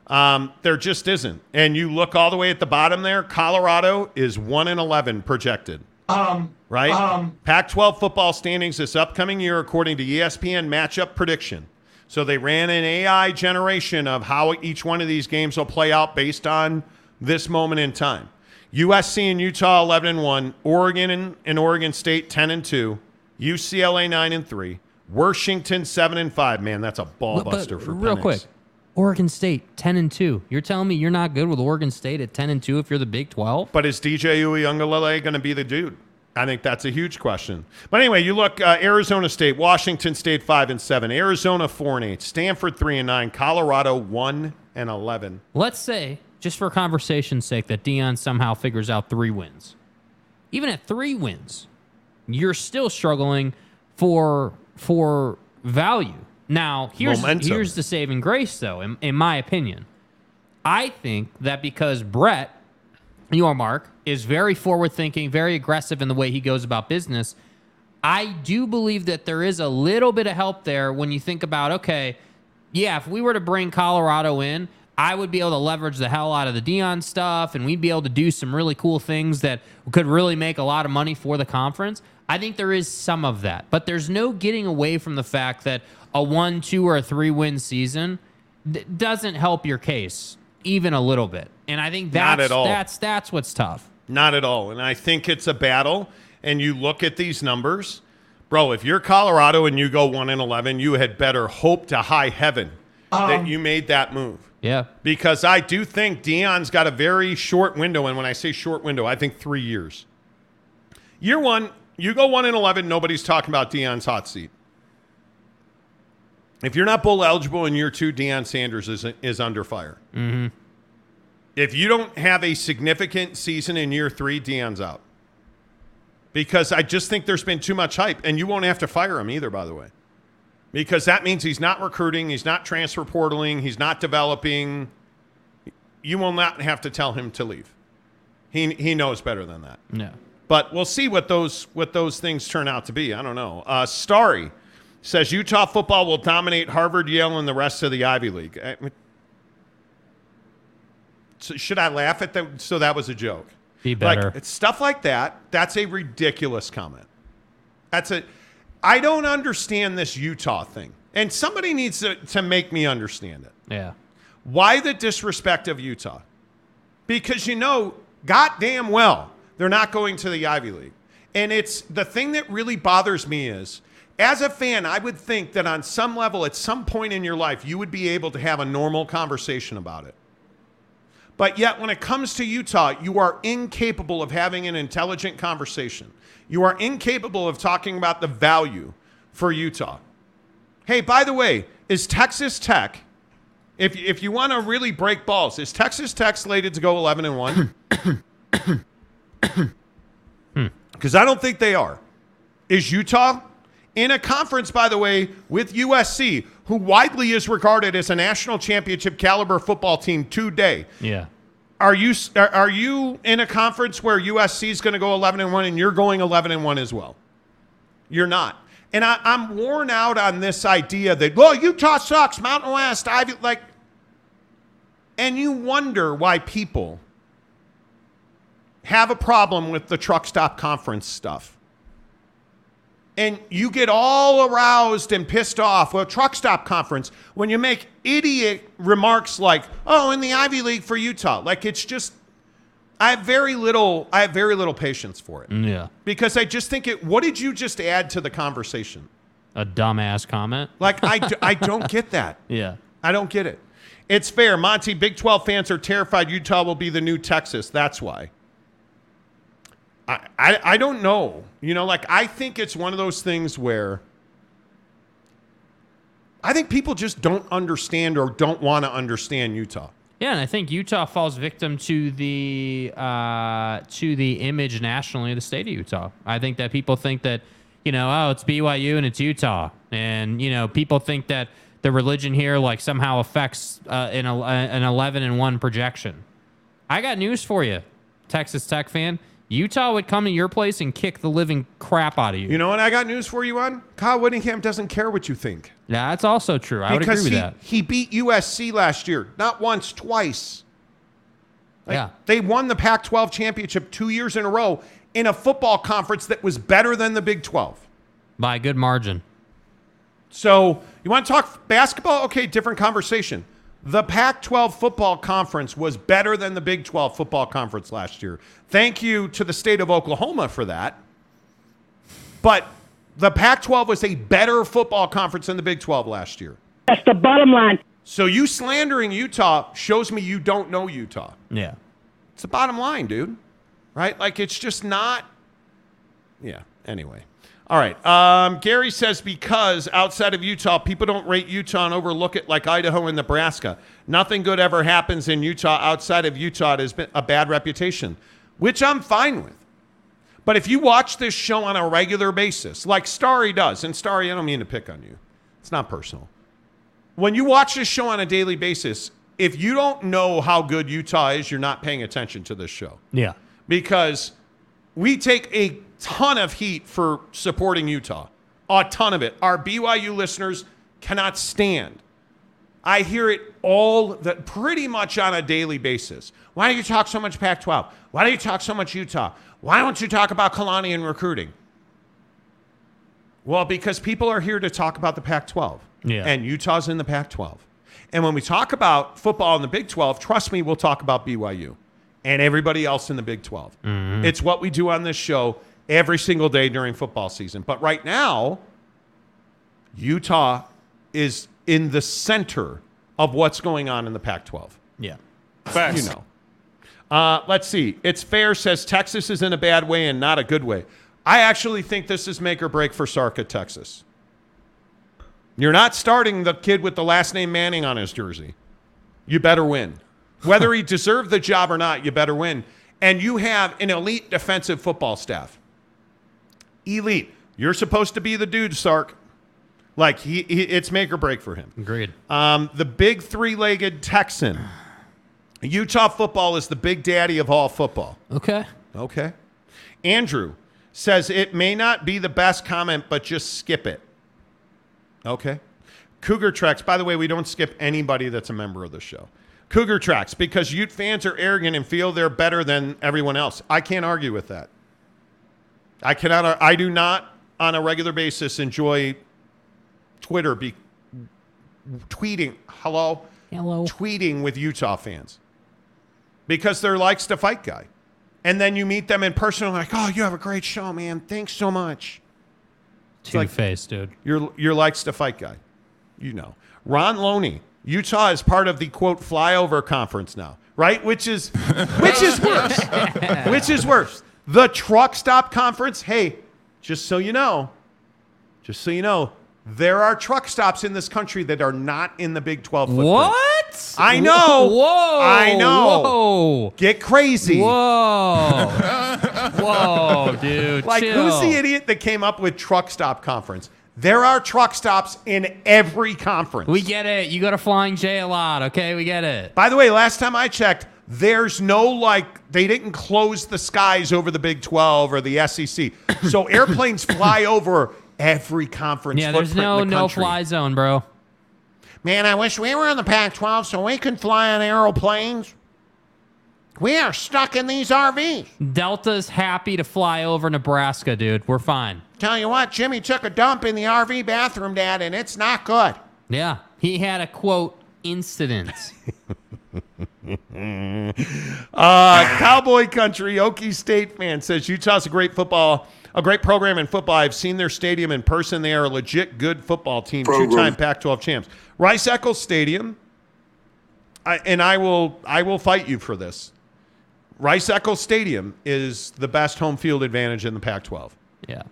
Um, there just isn't. And you look all the way at the bottom there. Colorado is one and eleven projected. Um, right? Um, Pac-12 football standings this upcoming year, according to ESPN matchup prediction. So they ran an AI generation of how each one of these games will play out based on this moment in time. USC and Utah 11 and 1, Oregon and, and Oregon State 10 and 2, UCLA 9 and 3, Washington 7 and 5. Man, that's a ball But- buster but for real Penix. quick. Oregon State 10 and 2. You're telling me you're not good with Oregon State at 10 and 2 if you're the Big 12? But is DJ Uiagalelei going to be the dude? I think that's a huge question. But anyway, you look uh, Arizona State, Washington State five and seven, Arizona four and eight, Stanford three and nine, Colorado one and eleven. Let's say, just for conversation's sake, that Deion somehow figures out three wins. Even at three wins, you're still struggling for for value. Now, here's Momentum. here's the saving grace, though, in, in my opinion. I think that because Brett, Yormark, is very forward thinking, very aggressive in the way he goes about business. I do believe that there is a little bit of help there when you think about, okay, yeah, if we were to bring Colorado in, I would be able to leverage the hell out of the Deion stuff, and we'd be able to do some really cool things that could really make a lot of money for the conference. I think there is some of that, but there's no getting away from the fact that a one, two, or a three win season d- doesn't help your case even a little bit. And I think Not that's at all. that's that's what's tough. Not at all. And I think it's a battle. And you look at these numbers, bro. If you're Colorado and you go one and eleven, you had better hope to high heaven that um, you made that move. Yeah. Because I do think Deion's got a very short window, and when I say short window, I think three years. Year one, you go one and eleven, nobody's talking about Deion's hot seat. If you're not bowl eligible in year two, Deion Sanders is is under fire. Mm-hmm. If you don't have a significant season in year three, Dion's out. Because I just think there's been too much hype, and you won't have to fire him either, by the way. Because that means he's not recruiting, he's not transfer portaling, he's not developing. You will not have to tell him to leave. He he knows better than that. Yeah. But we'll see what those what those things turn out to be. I don't know. Uh, Starry says Utah football will dominate Harvard, Yale, and the rest of the Ivy League. I mean, so should I laugh at that? So that was a joke. Be better. Like it's stuff like that. That's a ridiculous comment. That's a. I don't understand this Utah thing, and somebody needs to, to make me understand it. yeah. Why the disrespect of Utah? Because you know, goddamn well, they're not going to the Ivy League. And it's the thing that really bothers me is, as a fan, I would think that on some level, at some point in your life, you would be able to have a normal conversation about it. But yet, when it comes to Utah, you are incapable of having an intelligent conversation. You are incapable of talking about the value for Utah. Hey, by the way, is Texas Tech, if, if you want to really break balls, is Texas Tech slated to go 11 and 1? Because hmm. I don't think they are. Is Utah in a conference, by the way, with USC, who widely is regarded as a national championship caliber football team today? Yeah. Are you are, you in a conference where USC is going to go 11 and 1 and you're going 11 and 1 as well? You're not. And I, I'm worn out on this idea that, well, Utah sucks, Mountain West, Ivy, like, and you wonder why people have a problem with the truck stop conference stuff. And you get all aroused and pissed off. Well, truck stop conference, when you make idiot remarks like, oh, in the Ivy League for Utah, like it's just, I have very little, I have very little patience for it. Mm, yeah. Because I just think it, what did you just add to the conversation? A dumbass comment. Like, I—I don't get that. Yeah. I don't get it. It's fair. Monty, Big 12 fans are terrified Utah will be the new Texas. That's why. I, I, don't know. You know, like, I think it's one of those things where I think people just don't understand or don't want to understand Utah. Yeah, and I think Utah falls victim to the uh, to the image nationally of the state of Utah. I think that people think that you know, oh, it's BYU and it's Utah, and you know, people think that the religion here like somehow affects uh, an el- an eleven and one projection. I got news for you, Texas Tech fan. Utah would come to your place and kick the living crap out of you. You know what I got news for you on? Kyle Whittingham doesn't care what you think. Yeah, that's also true. I would agree because with he, that. he beat USC last year, not once, twice. Like, Yeah. They won the Pac 12 championship two years in a row in a football conference that was better than the Big 12. By a good margin. So you want to talk basketball? Okay, different conversation. The Pac 12 football conference was better than the Big 12 football conference last year. Thank you to the state of Oklahoma for that. But the Pac 12 was a better football conference than the Big 12 last year. That's the bottom line. So you slandering Utah shows me you don't know Utah. Yeah. It's the bottom line, dude. Right? Like it's just not. Yeah. Anyway. All right. Um, Gary says because outside of Utah, people don't rate Utah and overlook it like Idaho and Nebraska. Nothing good ever happens in Utah outside of Utah. It has been a bad reputation, which I'm fine with. But if you watch this show on a regular basis, like Starry does, and Starry, I don't mean to pick on you, it's not personal. When you watch this show on a daily basis, if you don't know how good Utah is, you're not paying attention to this show Yeah. because we take a ton of heat for supporting Utah. A ton of it. Our BYU listeners cannot stand. I hear it all that pretty much on a daily basis. Why do you talk so much Pac 12? Why do you talk so much Utah? Why don't you talk about Kalani and recruiting? Well, because people are here to talk about the Pac 12. Yeah. And Utah's in the Pac 12. And when we talk about football in the Big 12, trust me, we'll talk about BYU and everybody else in the Big 12. Mm-hmm. It's what we do on this show every single day during football season. But right now, Utah is in the center of what's going on in the Pac 12. Yeah. You know. Uh, let's see. It's fair says Texas is in a bad way and not a good way. I actually think this is make or break for Sark at Texas. You're not starting the kid with the last name Manning on his jersey. You better win. Whether he deserved the job or not, you better win. And you have an elite defensive football staff. Elite. You're supposed to be the dude, Sark. Like he, he it's make or break for him. Agreed. Um, the big three-legged Texan. Utah football is the big daddy of all football. Okay. Okay. Andrew says it may not be the best comment, but just skip it. Okay. Cougar Tracks. By the way, we don't skip anybody that's a member of the show. Cougar Tracks, because Ute fans are arrogant and feel they're better than everyone else. I can't argue with that. I cannot. I do not, on a regular basis, enjoy Twitter be tweeting. Hello. Hello. Tweeting with Utah fans because they're likes to fight guy. And then you meet them in person, and like, oh, you have a great show, man. Thanks so much. Two like- faced, dude. You're you're likes to fight guy. You know. Ron Loney, Utah is part of the quote flyover conference now, right? Which is which is worse. which is worse? The truck stop conference. Hey, just so you know, just so you know, there are truck stops in this country that are not in the Big 12 footprint. What? I know. Whoa. I know. Whoa. Get crazy. Whoa. Whoa, dude. Like, chill. who's the idiot that came up with truck stop conference? There are truck stops in every conference. We get it. You go to Flying J a lot, okay? We get it. By the way, last time I checked, there's no like they didn't close the skies over the Big 12 or the SEC. So airplanes fly over every conference. Yeah, there's no the no fly zone, bro. Man, I wish we were in the Pac 12 so we could fly on aeroplanes. We are stuck in these RVs. Delta's happy to fly over Nebraska, dude. We're fine. Tell you what, Jimmy took a dump in the RV bathroom, Dad, and it's not good. Yeah, he had a quote incident. Uh, Cowboy Country, Okie State fan says Utah's a great football, a great program in football. I've seen their stadium in person. They are a legit good football team, two-time Pac-12 champs. Rice Eccles Stadium, I, and I will, I will fight you for this. Rice Eccles Stadium is the best home field advantage in the Pac-12 yeah.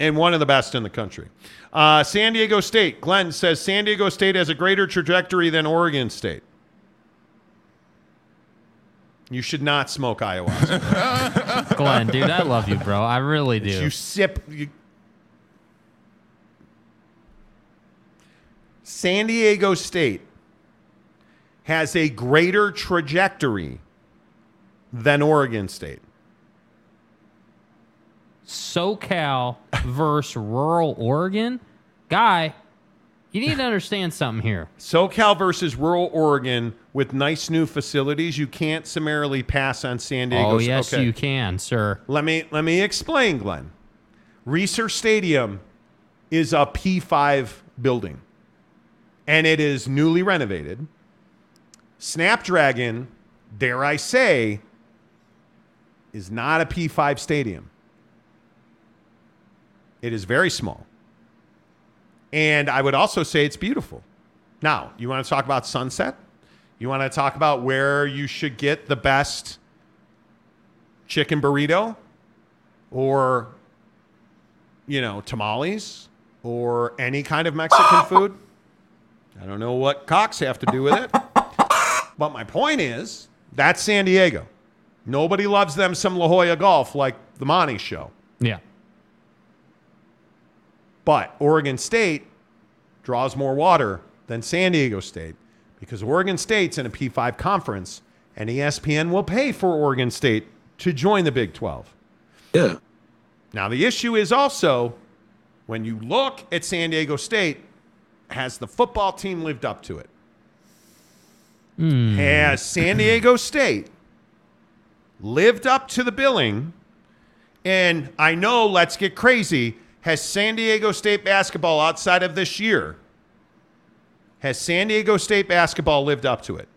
and one of the best in the country. Uh, San Diego State, Glenn says San Diego State has a greater trajectory than Oregon State. You should not smoke ayahuasca. Glenn, dude, I love you, bro. I really do. You sip. You... San Diego State has a greater trajectory than Oregon State. SoCal versus rural Oregon, guy. You need to understand something here. SoCal versus rural Oregon with nice new facilities. You can't summarily pass on San Diego. oh yes, Okay. you can, sir. Let me let me explain, Glenn. Reser Stadium is a P5 building, and it is newly renovated. Snapdragon, dare I say, is not a P5 stadium. It is very small. And I would also say it's beautiful. Now, you want to talk about sunset? You want to talk about where you should get the best chicken burrito or you know tamales or any kind of mexican food i don't know what cocks have to do with it but my point is that's san diego nobody loves them some la jolla golf like the monty show Yeah. But oregon state draws more water than san diego state because oregon state's in a p5 conference and espn will pay for oregon state to join the big 12 Yeah. Now, the issue is also when you look at San Diego State, has the football team lived up to it? Hmm. Has San Diego State lived up to the billing? And I know, let's get crazy. Has San Diego State basketball outside of this year, has San Diego State basketball lived up to it?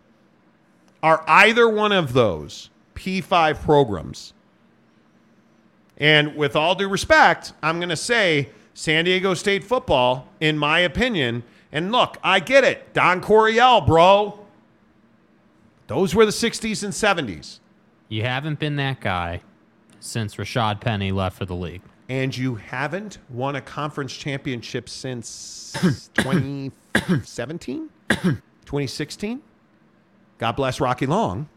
Are either one of those P5 programs? And with all due respect, I'm going to say San Diego State football, in my opinion, and look, I get it. Don Coryell, bro. Those were the 60s and 70s. You haven't been that guy since Rashaad Penny left for the league. And you haven't won a conference championship since 2017, 2016. God bless Rocky Long.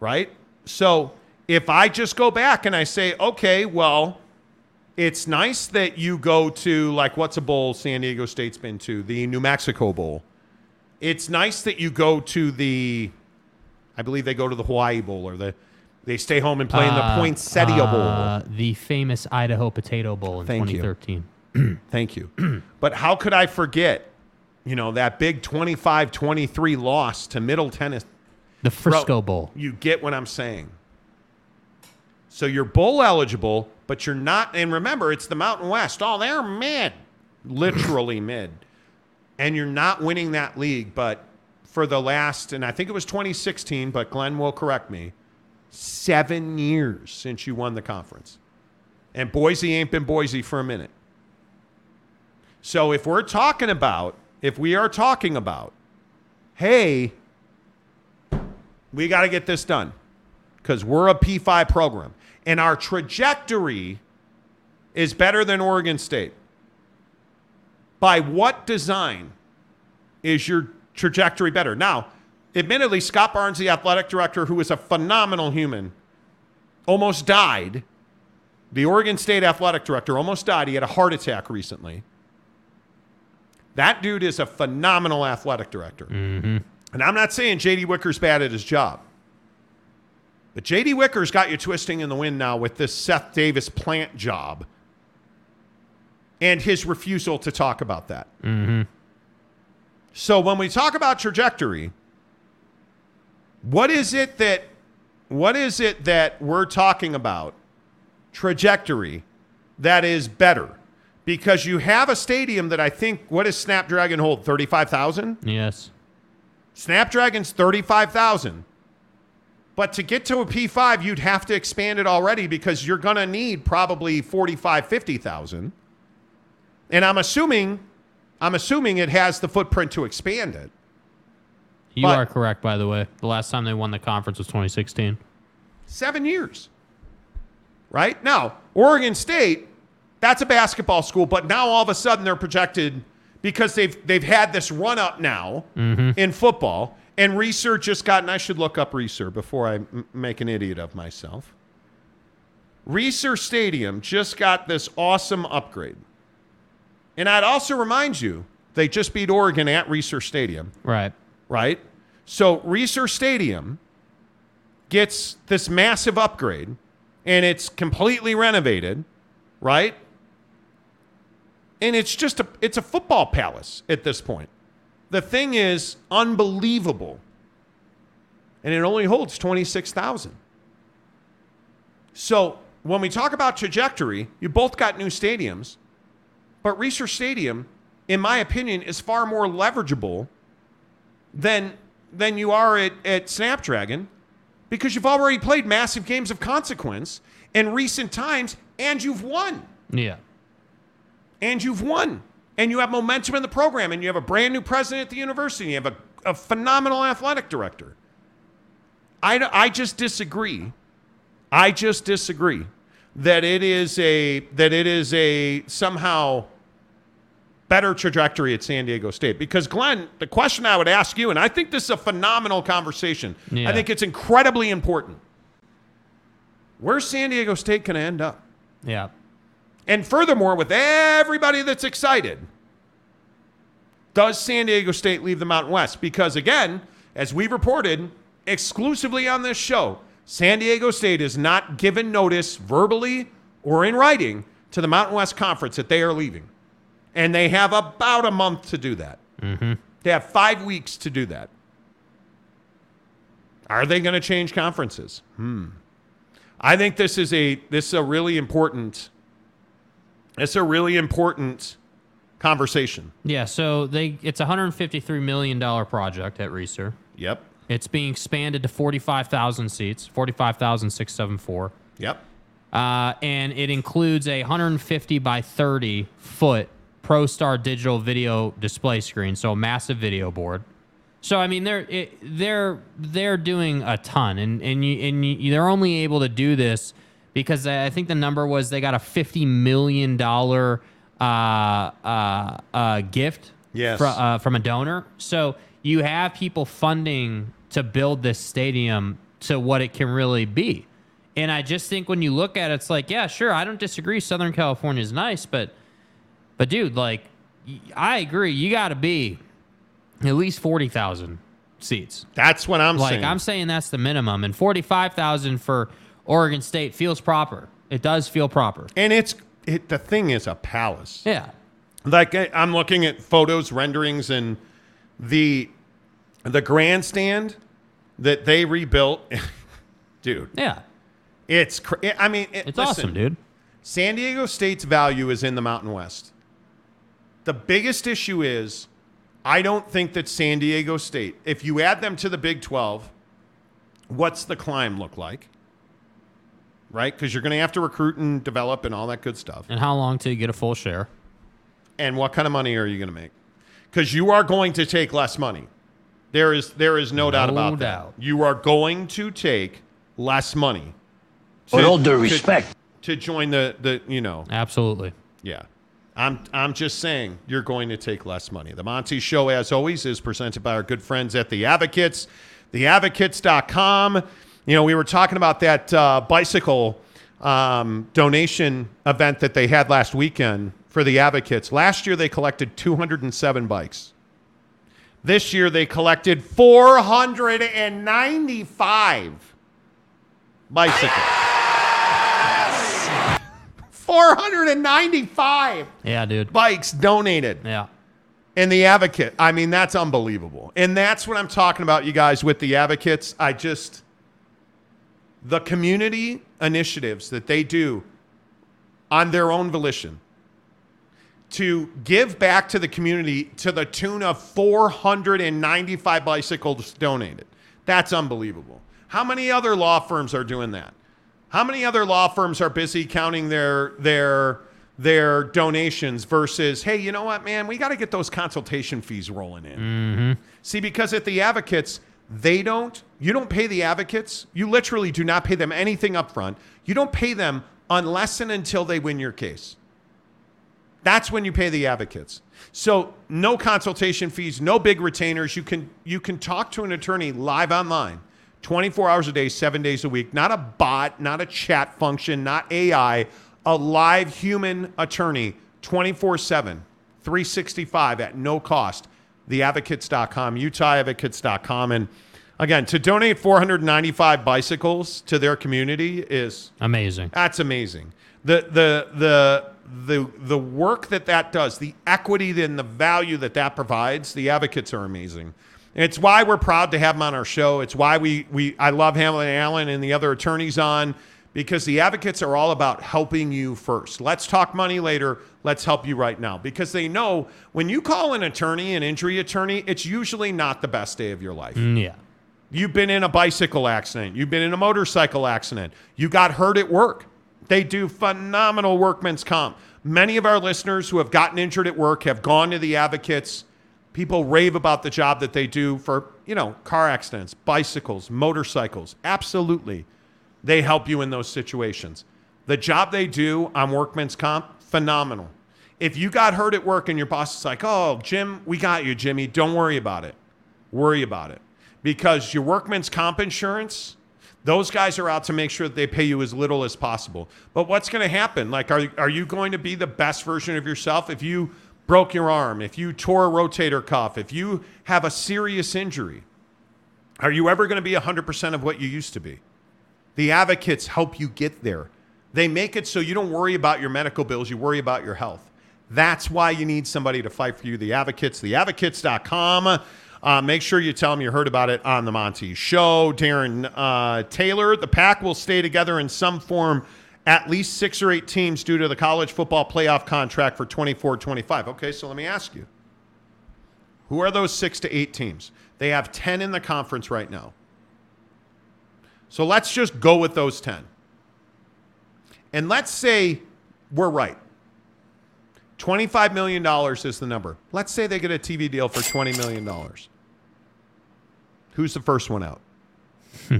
Right? So if I just go back and I say, okay, well, it's nice that you go to, like, what's a bowl San Diego State's been to? The New Mexico Bowl. It's nice that you go to the, I believe they go to the Hawaii Bowl or the, they stay home and play in the Uh, Poinsettia Bowl. uh, the famous Idaho Potato Bowl in Thank you. Thank you. but how could I forget, you know, that big 25 23 loss to Middle Tennessee? The Bro, Frisco Bowl. You get what I'm saying. So you're bowl eligible, but you're not. And remember, it's the Mountain West. Oh, they're mid, literally mid. And you're not winning that league. But for the last, and I think it was 2016, but Glenn will correct me, seven years since you won the conference. And Boise ain't been Boise for a minute. So if we're talking about, if we are talking about, hey, we got to get this done because we're a P5 program. And our trajectory is better than Oregon State. By what design is your trajectory better? Now, admittedly, Scott Barnes, the athletic director, who is a phenomenal human, almost died. The Oregon State athletic director almost died. He had a heart attack recently. That dude is a phenomenal athletic director. And I'm not saying JD Wicker's bad at his job. But JD Wicker's got you twisting in the wind now with this Seth Davis plant job and his refusal to talk about that. Mm-hmm. So when we talk about trajectory, what is it that what is it that we're talking about trajectory that is better? Because you have a stadium that I think what does Snapdragon hold? 35,000? Yes. Snapdragon's 35,000. But to get to a P5, you'd have to expand it already because you're going to need probably 45, 50,000. And I'm assuming I'm assuming it has the footprint to expand it. You But- are correct, by the way. The last time they won the conference was 2016. Seven years. Right? Now, Oregon State, that's a basketball school, but now all of a sudden they're projected because they've they've had this run up now mm-hmm. in football. And Reser just got, and I should look up Reser before I m- make an idiot of myself. Reser Stadium just got this awesome upgrade. And I'd also remind you, they just beat Oregon at Reser Stadium Right. Right? So Reser Stadium gets this massive upgrade and it's completely renovated, right? And it's just a it's a football palace at this point. The thing is unbelievable. And it only holds 26,000. So, when we talk about trajectory, you both got new stadiums, but Reser Stadium in my opinion is far more leverageable than than you are at, at Snapdragon because you've already played massive games of consequence in recent times and you've won. Yeah. And you've won. And you have momentum in the program and you have a brand new president at the university. And you have a, a phenomenal athletic director. I, I just disagree. I just disagree that it is a that it is a somehow better trajectory at San Diego State. Because, Glenn, the question I would ask you, and I think this is a phenomenal conversation, Yeah. I think it's incredibly important. Where's San Diego State going to end up? Yeah. And furthermore, with everybody that's excited, does San Diego State leave the Mountain West? Because, again, as we've reported exclusively on this show, San Diego State is not given notice verbally or in writing to the Mountain West Conference that they are leaving. And they have about a month to do that. Mm-hmm. They have five weeks to do that. Are they going to change conferences? Hmm. I think this is a this is a really important it's a really important conversation. Yeah. So they it's a 153 million dollar project at Reser. Yep. It's being expanded to 45,000 seats, 45,674. Yep. Uh, and it includes a 150 by 30 foot ProStar digital video display screen, so a massive video board. So I mean, they're it, they're they're doing a ton, and and you, and you, they're only able to do this because I think the number was they got a 50 million dollar uh, uh, uh, gift Yes. fro- uh, from a donor. So you have people funding to build this stadium to what it can really be. And I just think when you look at it, it's like, yeah, sure, I don't disagree. Southern California is nice, but, but dude, like, I agree. You got to be at least forty thousand seats. That's what I'm like, saying. I'm saying that's the minimum, and forty-five thousand for Oregon State feels proper. It does feel proper. and it's it, the thing is a palace. Yeah. Like I- I'm looking at photos, renderings, and the the grandstand that they rebuilt, dude. Yeah. It's cr- I mean, it, It's listen, awesome, dude. San Diego State's value is in the Mountain West. The biggest issue is I don't think that San Diego State, if you add them to the Big 12, what's the climb look like? Right? Because you're going to have to recruit and develop and all that good stuff. And how long till you get a full share? And what kind of money are you going to make? Because you are going to take less money. There is there is no, doubt No about doubt. that. You are going to take less money. With to- all due to- respect. to join the the you know Absolutely. yeah. I'm I'm just saying you're going to take less money. The Monty Show, as always, is presented by our good friends at the Advocates, theadvocates.com. You know, we were talking about that uh, bicycle um, donation event that they had last weekend for the Advocates. Last year, they collected 207 bikes. This year they collected 495 bicycles. 495 Yeah, dude. bikes donated. Yeah. And the advocate, I mean, that's unbelievable. And that's what I'm talking about, you guys, with the advocates. I just, the community initiatives that they do on their own volition to give back to the community to the tune of 495 bicycles donated. That's unbelievable. How many other law firms are doing that? How many other law firms are busy counting their their their donations versus, hey, you know what, man, we got to get those consultation fees rolling in. Mm-hmm. See, because at the advocates, they don't, you don't pay the advocates. You literally do not pay them anything up front. You don't pay them unless and until they win your case. That's when you pay the advocates. So no consultation fees, no big retainers. You can you can talk to an attorney live online, 24 hours a day, seven days a week. Not a bot, not a chat function, not AI. A live human attorney, 24/7, 365 at no cost. Theadvocates.com, UtahAdvocates.com, and again to donate 495 bicycles to their community is Amazing. that's amazing. The the the the the work that that does, the equity and the value that that provides, the advocates are amazing. It's why we're proud to have them on our show. It's why we we I love Hamlin Allen and the other attorneys on because the advocates are all about helping you first. Let's talk money later. Let's help you right now because they know when you call an attorney, an injury attorney, it's usually not the best day of your life. Mm, Yeah. You've been in a bicycle accident. You've been in a motorcycle accident. You got hurt at work. They do phenomenal workman's comp. Many of our listeners who have gotten injured at work have gone to the advocates. People rave about the job that they do for, you know, car accidents, bicycles, motorcycles. Absolutely. They help you in those situations. The job they do on workman's comp, phenomenal. If you got hurt at work and your boss is like, oh, Jim, we got you, Jimmy. Don't worry about it. Worry about it. Because your workman's comp insurance, those guys are out to make sure that they pay you as little as possible. But what's going to happen? Like, are, are you going to be the best version of yourself if you broke your arm, if you tore a rotator cuff, if you have a serious injury? Are you ever going to be 100% of what you used to be? The advocates help you get there. They make it so you don't worry about your medical bills, you worry about your health. That's why you need somebody to fight for you. The advocates, theadvocates.com. Uh, make sure you tell them you heard about it on the Monty Show. Darren uh, Taylor, the Pac will stay together in some form, at least six or eight teams due to the college football playoff contract for 24 25. Okay, so let me ask you who are those six to eight teams? They have 10 in the conference right now. So let's just go with those 10. And let's say we're right. $25 million is the number. Let's say they get a TV deal for $20 million. Who's the first one out? Hmm.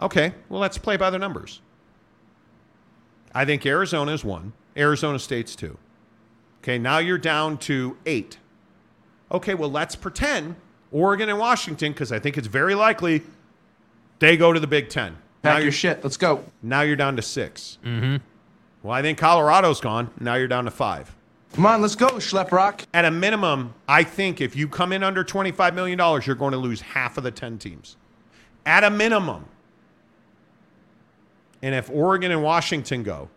okay, well, let's play by the numbers. I think Arizona is one, Arizona State's two. Okay, now you're down to eight. Okay, well, let's pretend Oregon and Washington, because I think it's very likely they go to the Big Ten. Now Pack you're- your shit. Let's go. now you're down to 6 Mm-hmm. Well, I think Colorado's gone. Now you're down to five. Come on, let's go, Schlep Rock. At a minimum, I think if you come in under $25 million, you're going to lose half of the 10 teams. At a minimum. And if Oregon and Washington go,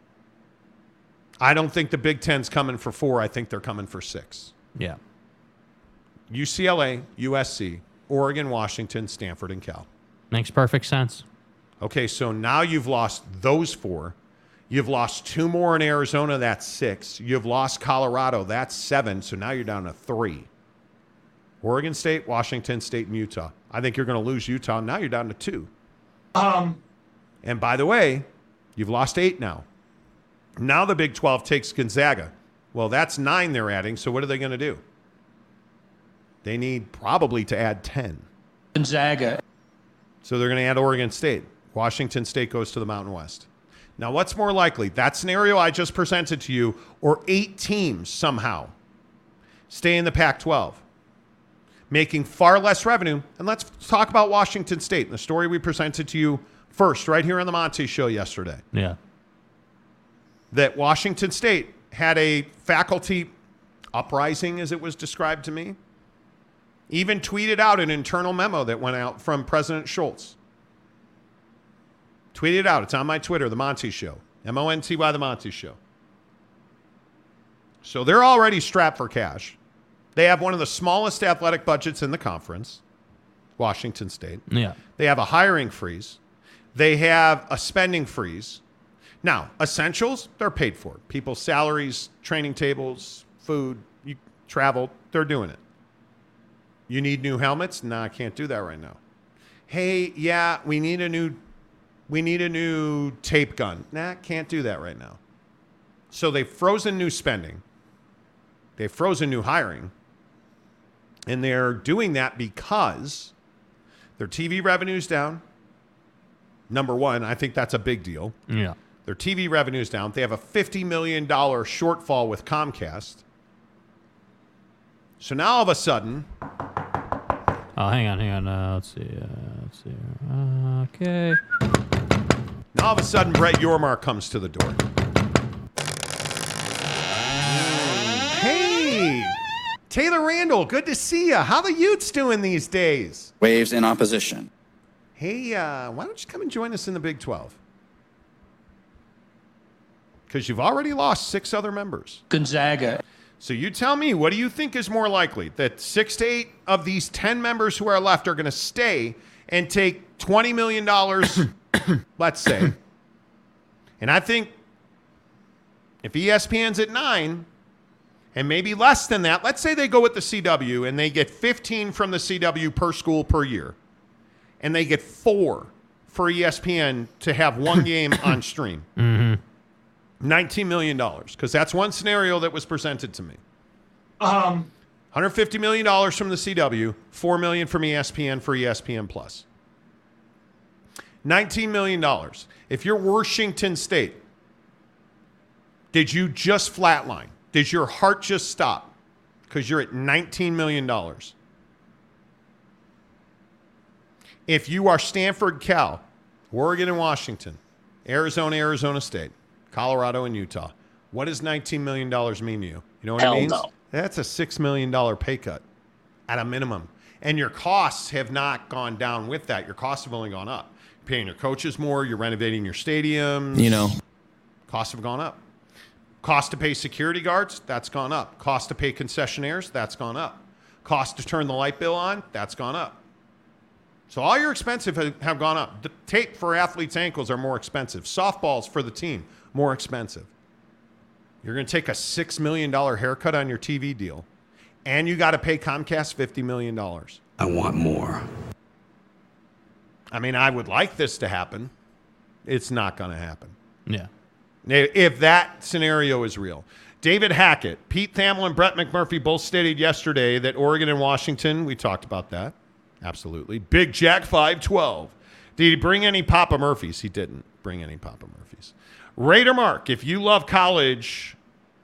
I don't think the Big Ten's coming for four. I think they're coming for six. Yeah. UCLA, USC, Oregon, Washington, Stanford, and Cal. Makes perfect sense. Okay, so now you've lost those four. You've lost two more in Arizona, that's six. You've lost Colorado, that's seven. So now you're down to three. Oregon State, Washington State, and Utah. I think you're going to lose Utah. Now you're down to two. Um, and by the way, you've lost eight now. Now the Big 12 takes Gonzaga. Well, that's nine they're adding. So what are they going to do? They need probably to add 10. Gonzaga. So they're going to add Oregon State. Washington State goes to the Mountain West. Now, what's more likely? That scenario I just presented to you, or eight teams somehow stay in the Pac 12, making far less revenue. And let's talk about Washington State and the story we presented to you first, right here on the Monty Show yesterday. Yeah. That Washington State had a faculty uprising, as it was described to me. even tweeted out an internal memo that went out from President Schulz. Tweeted out. It's on my Twitter, The Monty Show. M O N T Y, The Monty Show. So they're already strapped for cash. They have one of the smallest athletic budgets in the conference, Washington State. Yeah. They have a hiring freeze. They have a spending freeze. Now, essentials, they're paid for. People's salaries, training tables, food, you, travel, they're doing it. You need new helmets? No, I can't do that right now. Hey, yeah, we need a new we need a new tape gun. Nah, can't do that right now. So they've frozen new spending. They've frozen new hiring. And they're doing that because their TV revenue's down. Number one, I think that's a big deal. Yeah. Their TV revenue's down. They have a $50 million shortfall with Comcast. So now all of a sudden, Oh, hang on, hang on. Uh, let's see. Uh, let's see. Uh, okay. now all of a sudden, Brett Yormark comes to the door. Hey, Taylor Randall, good to see you. How the Utes doing these days? Waves in opposition. Hey, uh, why don't you come and join us in the Big 12? Because you've already lost six other members. Gonzaga. So you tell me, what do you think is more likely? That six to eight of these 10 members who are left are going to stay and take $20 million, let's say. And I think if ESPN's at nine, and maybe less than that, let's say they go with the CW and they get 15 from the CW per school per year, and they get four for ESPN to have one game on stream. $19 million, because that's one scenario that was presented to me. Um, $150 million from the CW, 4 million from ESPN for ESPN Plus. $19 million. If you're Washington State, did you just flatline? Did your heart just stop? Because you're at $19 million. If you are Stanford, Cal, Oregon and Washington, Arizona, Arizona State, Colorado and Utah, what does $19 million mean to you? You know what Hell it means? no. That's a $6 million pay cut at a minimum. And your costs have not gone down with that. Your costs have only gone up. You're paying your coaches more, you're renovating your stadiums. You know, Costs have gone up. Cost to pay security guards, that's gone up. Cost to pay concessionaires, that's gone up. Cost to turn the light bill on, that's gone up. So all your expensive have gone up. The tape for athletes' ankles are more expensive. Softballs for the team more expensive. You're going to take a six million dollar haircut on your TV deal, and you got to pay Comcast fifty million dollars. I want more. I mean, I would like this to happen. It's not going to happen. Yeah. If that scenario is real. David Hackett, Pete Thamel, and Brett McMurphy both stated yesterday that Oregon and Washington, we talked about that. Absolutely. Big Jack 512. Did he bring any Papa Murphys? He didn't bring any Papa Murphys. Raider Mark, if you love college,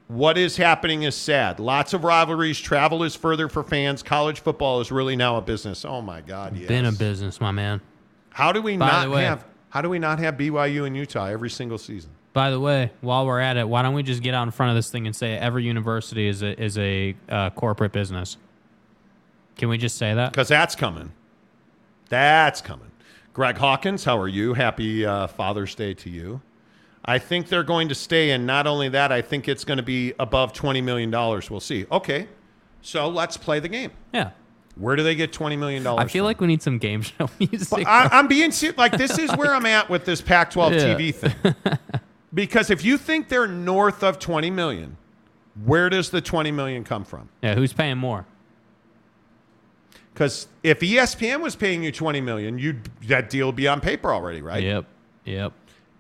what is happening is sad. Lots of rivalries. Travel is further for fans. College football is really now a business. Oh my God, yes. Been a business, my man. How do we By not way- have how do we not have BYU and Utah every single season? By the way, while we're at it, why don't we just get out in front of this thing and say every university is a is a uh, corporate business? Can we just say that? Because that's coming. That's coming. Greg Hawkins, how are you? Happy uh, Father's Day to you. I think they're going to stay, and not only that, I think it's going to be above $20 million. We'll see. Okay, so let's play the game. Yeah. Where do they get $20 million? I feel like we need some game show music. I, I'm being ser- like this is where I'm at with this Pac-12 Yeah. TV thing. Because if you think they're north of 20 million, where does the 20 million come from? yeah, who's paying more? Because if ESPN was paying you 20 million, you that deal would be on paper already, right? Yep. Yep.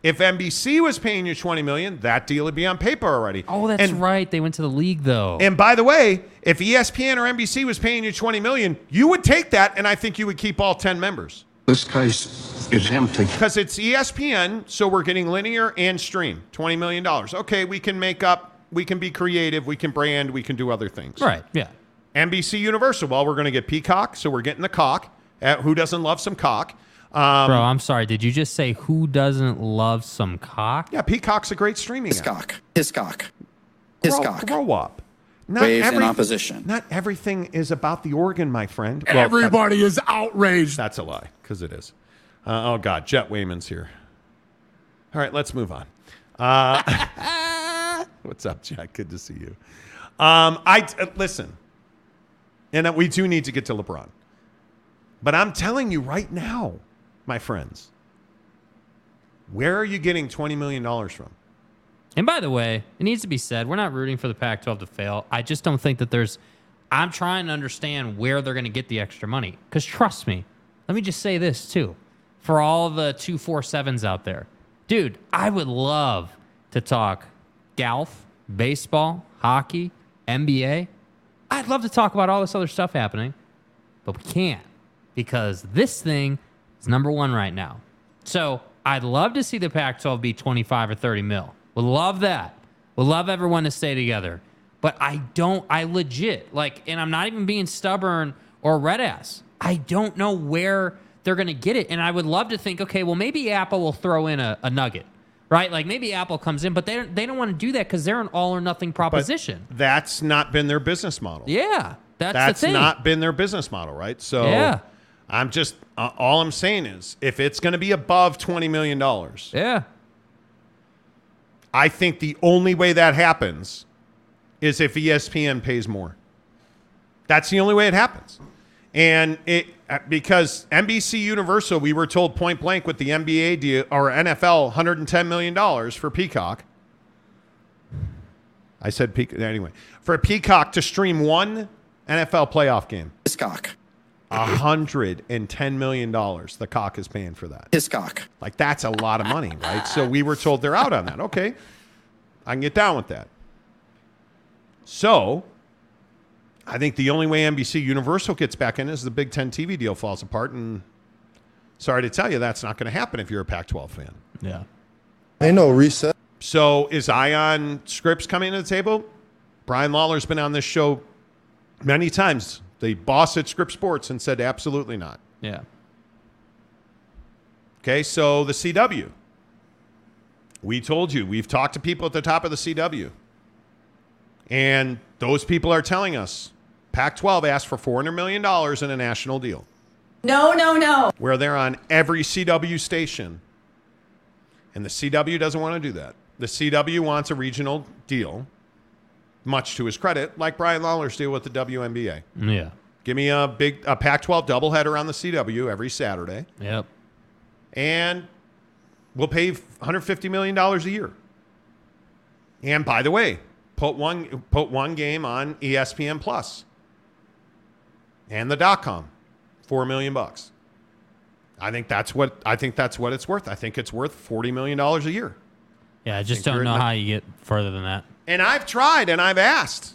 If NBC was paying you 20 million, that deal would be on paper already. Oh, that's and, right. They went to the league though. And by the way, if ESPN or NBC was paying you 20 million, you would take that, and I think you would keep all 10 members. This case is empty. Because it's ESPN, so we're getting linear and stream. $20 million. Okay, we can make up, we can be creative, we can brand, we can do other things. right. Yeah. NBC Universal, well, we're going to get Peacock, so we're getting the cock. Uh, who doesn't love some cock? Um, Bro, I'm sorry. Did you just say who doesn't love some cock? yeah, Peacock's a great streaming his app. cock. His cock. His grow, cock. grow up. Not waves in opposition. Not everything is about the organ, my friend. Well, Everybody is outraged. That's a lie, because it is. Uh, oh God, Jet Wayman's here. All right, let's move on. Uh, what's up, Jet? Good to see you. Um, I uh, listen, and we do need to get to LeBron, but I'm telling you right now, my friends, where are you getting twenty million dollars from? And by the way, it needs to be said, we're not rooting for the Pac 12 to fail. I just don't think that there's. I'm trying to understand where they're going to get the extra money. Because trust me, let me just say this too. For all the 247s out there, dude, I would love to talk golf, baseball, hockey, NBA. I'd love to talk about all this other stuff happening, but we can't because this thing is number one right now. So I'd love to see the Pac 12 be 25 or 30 mil. Would love that. Would love everyone to stay together. But I don't, I legit, like, and I'm not even being stubborn or red ass. I don't know where they're going to get it. And I would love to think, okay, well, maybe Apple will throw in a, a nugget, right? Like maybe Apple comes in, but they don't, they don't want to do that because they're an all or nothing proposition. But that's not been their business model. yeah. That's, That's the thing. not been their business model, right? So Yeah. I'm just uh, all I'm saying is if it's going to be above twenty million dollars, yeah. I think the only way that happens is if ESPN pays more. That's the only way it happens. And it uh, because NBC Universal, we were told point blank with the NBA deal or NFL, 110 million dollars for Peacock. I said Peacock anyway for Peacock to stream one NFL playoff game. Hiscock. hundred and ten million dollars the cock is paying for that. Hiscock. Like that's a lot of money, right? So we were told they're out on that. Okay. I can get down with that. So I think the only way NBC Universal gets back in is the Big Ten TV deal falls apart. And sorry to tell you, that's not going to happen if you're a Pac 12 fan. Yeah. Ain't no reset. So is Ion Scripps coming to the table? Brian Lawlor's been on this show many times. The boss at Scripps Sports and said absolutely not. Yeah. Okay, so the CW. We told you, we've talked to people at the top of the CW. And those people are telling us Pac 12 asked for $400 million in a national deal No, no, no. where they're on every CW station. And the CW doesn't want to do that. The CW wants a regional deal, much to his credit, like Brian Lawlor's deal with the WNBA. Yeah. Give me a big a Pac-12 doubleheader on the CW every Saturday, Yep. and we'll pay 150 million dollars a year. And by the way, put one put one game on ESPN Plus and the dot com, four million bucks. I think that's what I think that's what it's worth. I think it's worth 40 million dollars a year. Yeah, I just don't know how you get further than that. And I've tried and I've asked.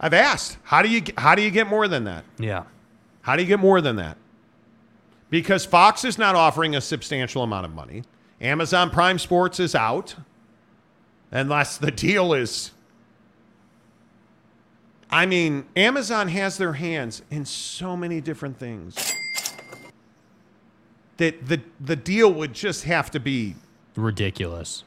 I've asked, how do you how do you get more than that? Yeah. How do you get more than that? Because Fox is not offering a substantial amount of money. Amazon Prime Sports is out. Unless the deal is. I mean, Amazon has their hands in so many different things that the, the deal would just have to be. Ridiculous.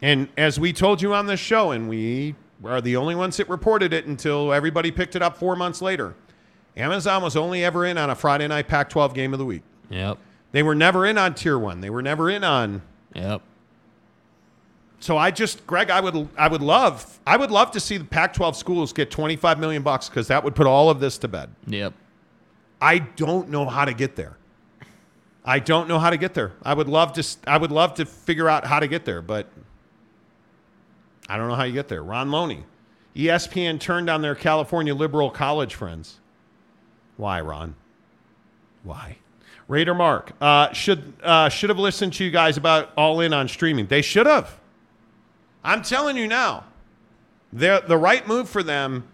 And as we told you on this show, and we are the only ones that reported it until everybody picked it up four months later, Amazon was only ever in on a Friday night Pac 12 game of the week. Yep. They were never in on tier one. They were never in on. Yep. So I just, Greg, I would, I would love, I would love to see the Pac-12 schools get 25 million bucks because that would put all of this to bed. Yep. I don't know how to get there. I don't know how to get there. I would love to, I would love to figure out how to get there, but I don't know how you get there. Ron Loney, ESPN turned on their California liberal college friends. Why, Ron? Why? Raider Mark uh, should uh, should have listened to you guys about all in on streaming. They should have. I'm telling you now, the the right move for them,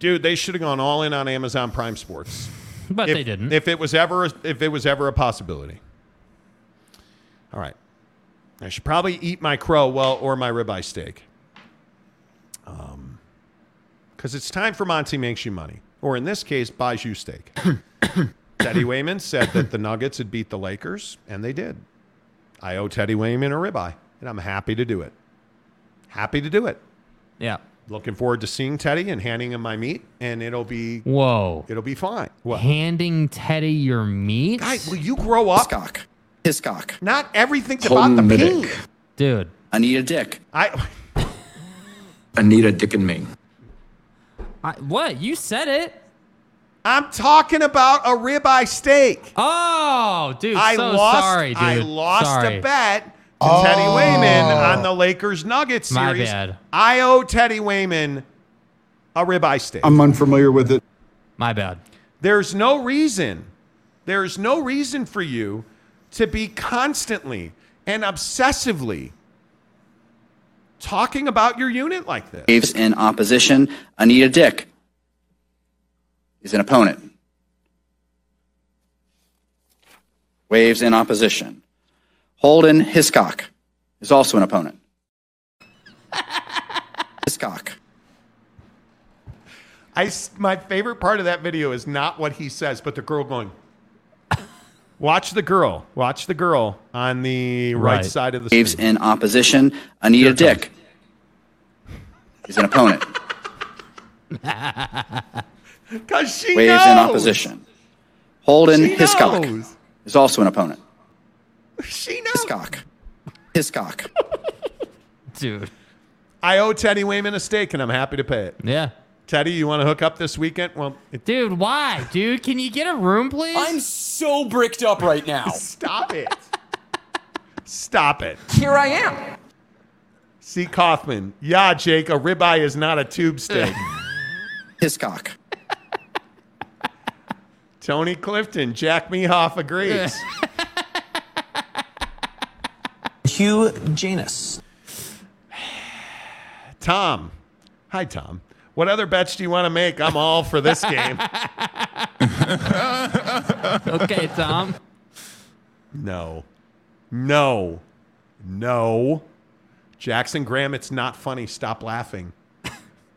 dude. They should have gone all in on Amazon Prime Sports. But if, they didn't. If it was ever if it was ever a possibility. All right, I should probably eat my crow well or my ribeye steak. Um, because it's time for Monty makes you money, or in this case, buys you steak. Teddy Wayman said that the Nuggets had beat the Lakers, and they did. I owe Teddy Wayman a ribeye, and I'm happy to do it. Happy to do it. Yeah. Looking forward to seeing Teddy and handing him my meat, and it'll be Whoa. it'll be fine. What? Handing Teddy your meat? Guy, will you grow up? Hiscock. Hiscock. Not everything's about the pink. Dude. I need a Dick. I Anita Dick and me. I, what? You said it. I'm talking about a ribeye steak. Oh, dude. I so lost. sorry, dude. I lost sorry. a bet to Teddy Wayman oh. on the Lakers Nuggets series. My series. bad. I owe Teddy Wayman a ribeye steak. I'm unfamiliar with it. My bad. There's no reason. There's no reason for you to be constantly and obsessively talking about your unit like this. Waves in opposition. Anita Dick is an opponent. Waves in opposition. Holden Hiscock is also an opponent. Hiscock. I, my favorite part of that video is not what he says, but the girl going. Watch the girl. Watch the girl on the right, Right. side of the Waves screen. in opposition. Anita Here it comes. Dick is an opponent. Because she Waves knows. in opposition. Holden She Hiscock knows. is also an opponent. She knows. Hiscock. Hiscock. Dude. I owe Teddy Wayman a steak, and I'm happy to pay it. Yeah. Teddy, you want to hook up this weekend? Well, it, Dude, why? Dude, can you get a room, please? I'm so bricked up right now. stop it. Stop it. Here I am. See Kaufman. Yeah, Jake, a ribeye is not a tube steak. Hiscock. Tony Clifton, Jack Mehoff agrees. Hugh Janus. Tom. Hi, Tom. What other bets do you want to make? I'm all for this game. okay, Tom. No. No. No. Jackson Graham, it's not funny. Stop laughing.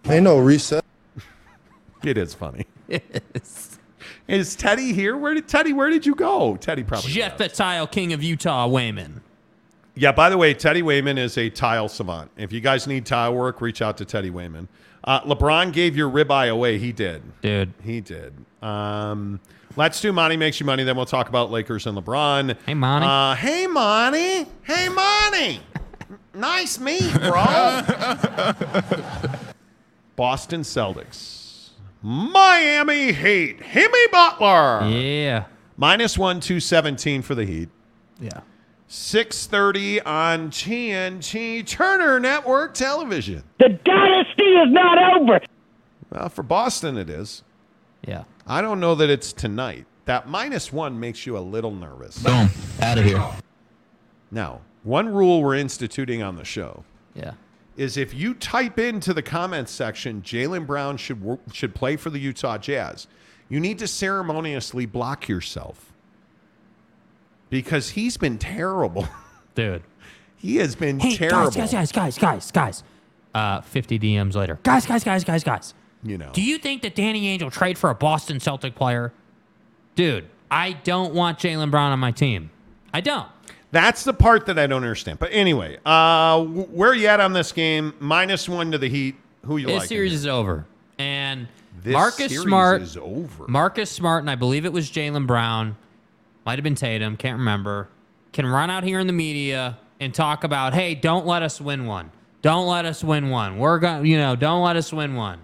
Ain't no reset. It is funny. Yes. Is Teddy here? Where did Teddy? Where did you go? Teddy probably. Jeff the Tile King of Utah, Wayman. Yeah. By the way, Teddy Wayman is a tile savant. If you guys need tile work, reach out to Teddy Wayman. Uh, LeBron gave your ribeye away. He did. Dude. He did. Um, let's do Monty makes you money. Then we'll talk about Lakers and LeBron. Hey, Monty. Uh, hey, Monty. Hey, Monty. nice meet, bro. Boston Celtics. Miami Heat. Himmy Butler. Yeah. Minus one, 217 for the Heat. Yeah. 630 on TNT Turner Network Television. The dynasty is not over. Well, for Boston, it is. Yeah. I don't know that it's tonight. That minus one makes you a little nervous. Boom. Out of here. Now, one rule we're instituting on the show Yeah. is if you type into the comments section, Jaylen Brown should should play for the Utah Jazz, you need to ceremoniously block yourself because he's been terrible. Dude. he has been Hey, terrible. guys, guys, guys, guys, guys, guys. Uh, 50 DMs later. Guys, guys, guys, guys, guys. You know. Do you think that Danny Ainge trade for a Boston Celtic player? Dude, I don't want Jaylen Brown on my team. I don't. That's the part that I don't understand. But anyway, uh, w- where are you at on this game? Minus one to the Heat. Who you This like? series is over. And This Marcus series Smart is over. Marcus Smart, and I believe it was Jaylen Brown, might have been Tatum, can't remember, can run out here in the media and talk about, hey, don't let us win one. Don't let us win one. We're going, you know, don't let us win one.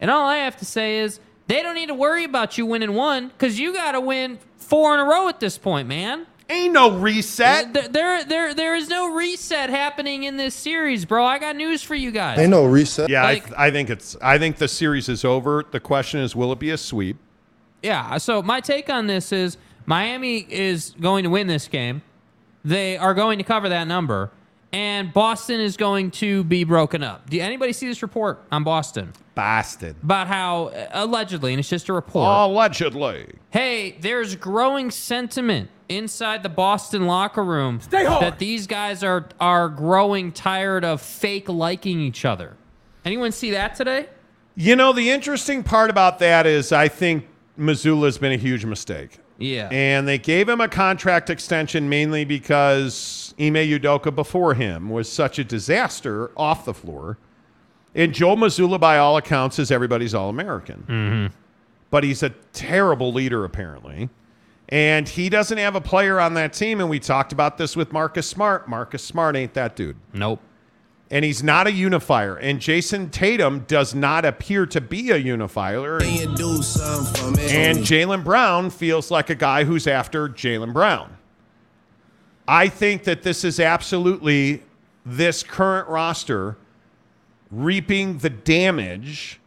And all I have to say is they don't need to worry about you winning one because you got to win four in a row at this point, man. Ain't no reset. There, there, there, there is no reset happening in this series, bro. I got news for you guys. Ain't no reset. Yeah, Like- I, I think it's. I think the series is over. The question is, will it be a sweep? Yeah. So my take on this is Miami is going to win this game. They are going to cover that number, and Boston is going to be broken up. Do anybody see this report on Boston Boston. about how uh, allegedly, and it's just a report. Allegedly. Hey, there's growing sentiment inside the Boston locker room that these guys are are growing tired of fake liking each other. Anyone see that today? You know, the interesting part about that is I think Mazzulla's been a huge mistake. Yeah. And they gave him a contract extension mainly because Ime Udoka before him was such a disaster off the floor. And Joe Mazzulla, by all accounts, is everybody's All American. Mm-hmm. But he's a terrible leader, apparently. And he doesn't have a player on that team. And we talked about this with Marcus Smart. Marcus Smart ain't that dude. Nope. And he's not a unifier. And Jayson Tatum does not appear to be a unifier. And Jaylen Brown feels like a guy who's after Jaylen Brown. I think that this is absolutely this current roster reaping the damage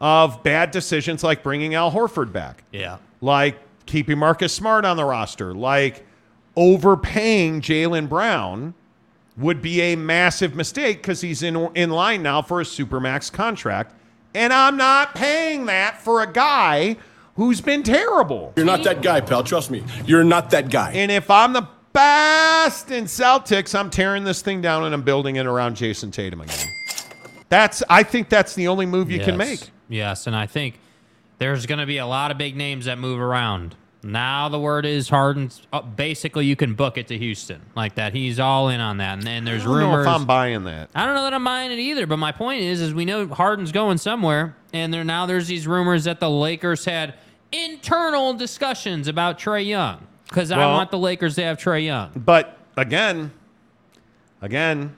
of bad decisions like bringing Al Horford back, Yeah. like keeping Marcus Smart on the roster, like overpaying Jaylen Brown would be a massive mistake because he's in in line now for a supermax contract, and I'm not paying that for a guy who's been terrible. You're not that guy, pal. Trust me. You're not that guy. And if I'm the best in Celtics, I'm tearing this thing down and I'm building it around Jayson Tatum again. That's I think that's the only move you can make. Yes, and I think there's going to be a lot of big names that move around. Now the word is Harden's. Uh, basically, you can book it to Houston like that. He's all in on that, and, and there's I don't know rumors. if I'm buying that. I don't know that I'm buying it either. But my point is, is we know Harden's going somewhere, and there now there's these rumors that the Lakers had internal discussions about Trae Young because I want the Lakers to have Trae Young. But again, again,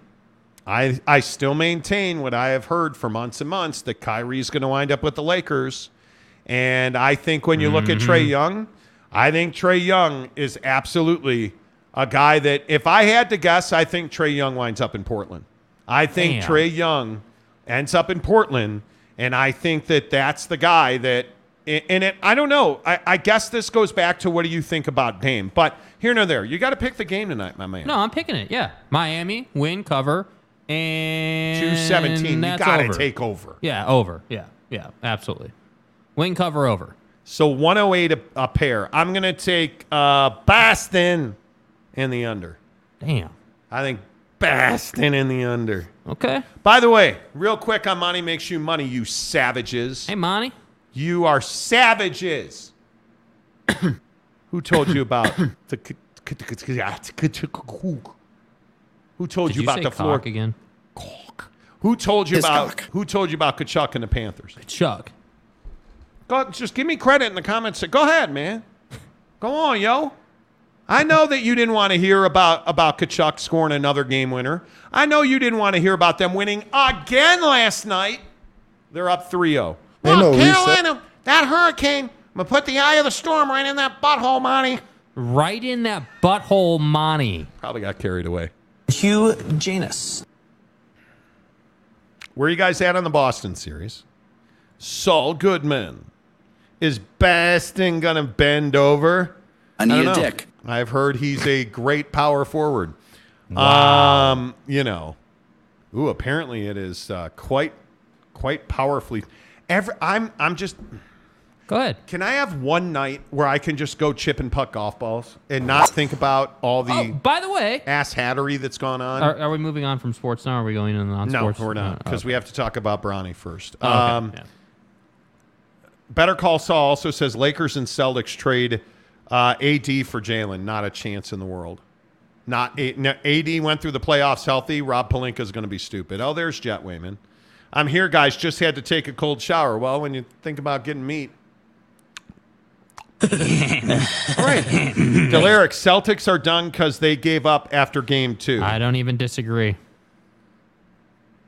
I I still maintain what I have heard for months and months that Kyrie's going to wind up with the Lakers, and I think when you look at Trae Young, I think Trae Young is absolutely a guy that if I had to guess, I think Trae Young winds up in Portland. I think Damn. Trae Young ends up in Portland, and I think that that's the guy that. And it, I don't know. I, I guess this goes back to what do you think about Dame? But here nor there, you got to pick the game tonight, my man. No, I'm picking it. Yeah, Miami win cover and 217. You got to take over. Yeah, over. Yeah, yeah, absolutely. Win cover over. So 108 a, a pair. I'm going to take uh, Boston in the under. Damn. I think Boston in the under. Okay. By the way, real quick on Monty Makes You Money, you savages. Hey, Monty. You are savages. Who told you about the. Who told Did you you about say the floor? cock again? Who told you His about cock. who told you about Tkachuk and the Panthers? Chuck. Go, just give me credit in the comments. Go ahead, man. Go on, yo. I know that you didn't want to hear about about Tkachuk scoring another game winner. I know you didn't want to hear about them winning again last night. They're up 3-0. Ain't no Look, reset. Carolina, that hurricane, I'm gonna put the eye of the storm right in that butthole, Monty. Right in that butthole, Monty. Probably got carried away. Hugh Janus. Where you guys at on the Boston series? Saul Goodman. Is Baston gonna bend over? I need don't a know. dick. I've heard he's a great power forward. Um, you know, ooh, apparently it is uh, quite, quite powerfully. Every, I'm, I'm just. Go ahead. Can I have one night where I can just go chip and putt golf balls and not think about all the Oh, by the way, ass hattery that's gone on? are, are we moving on from sports now? Or are we going in no, non-sports? No, we're not because we have to talk about Bronny first. Oh, okay. Um, Yeah. Better Call Saul also says Lakers and Celtics trade uh, AD for Jalen. Not a chance in the world. Not a, no, AD went through the playoffs healthy. Rob Pelinka is going to be stupid. Oh, there's Jet Wayman. I'm here, guys. Just had to take a cold shower. Well, when you think about getting meat. All right. Delaric, Celtics are done because they gave up after game two. I don't even disagree.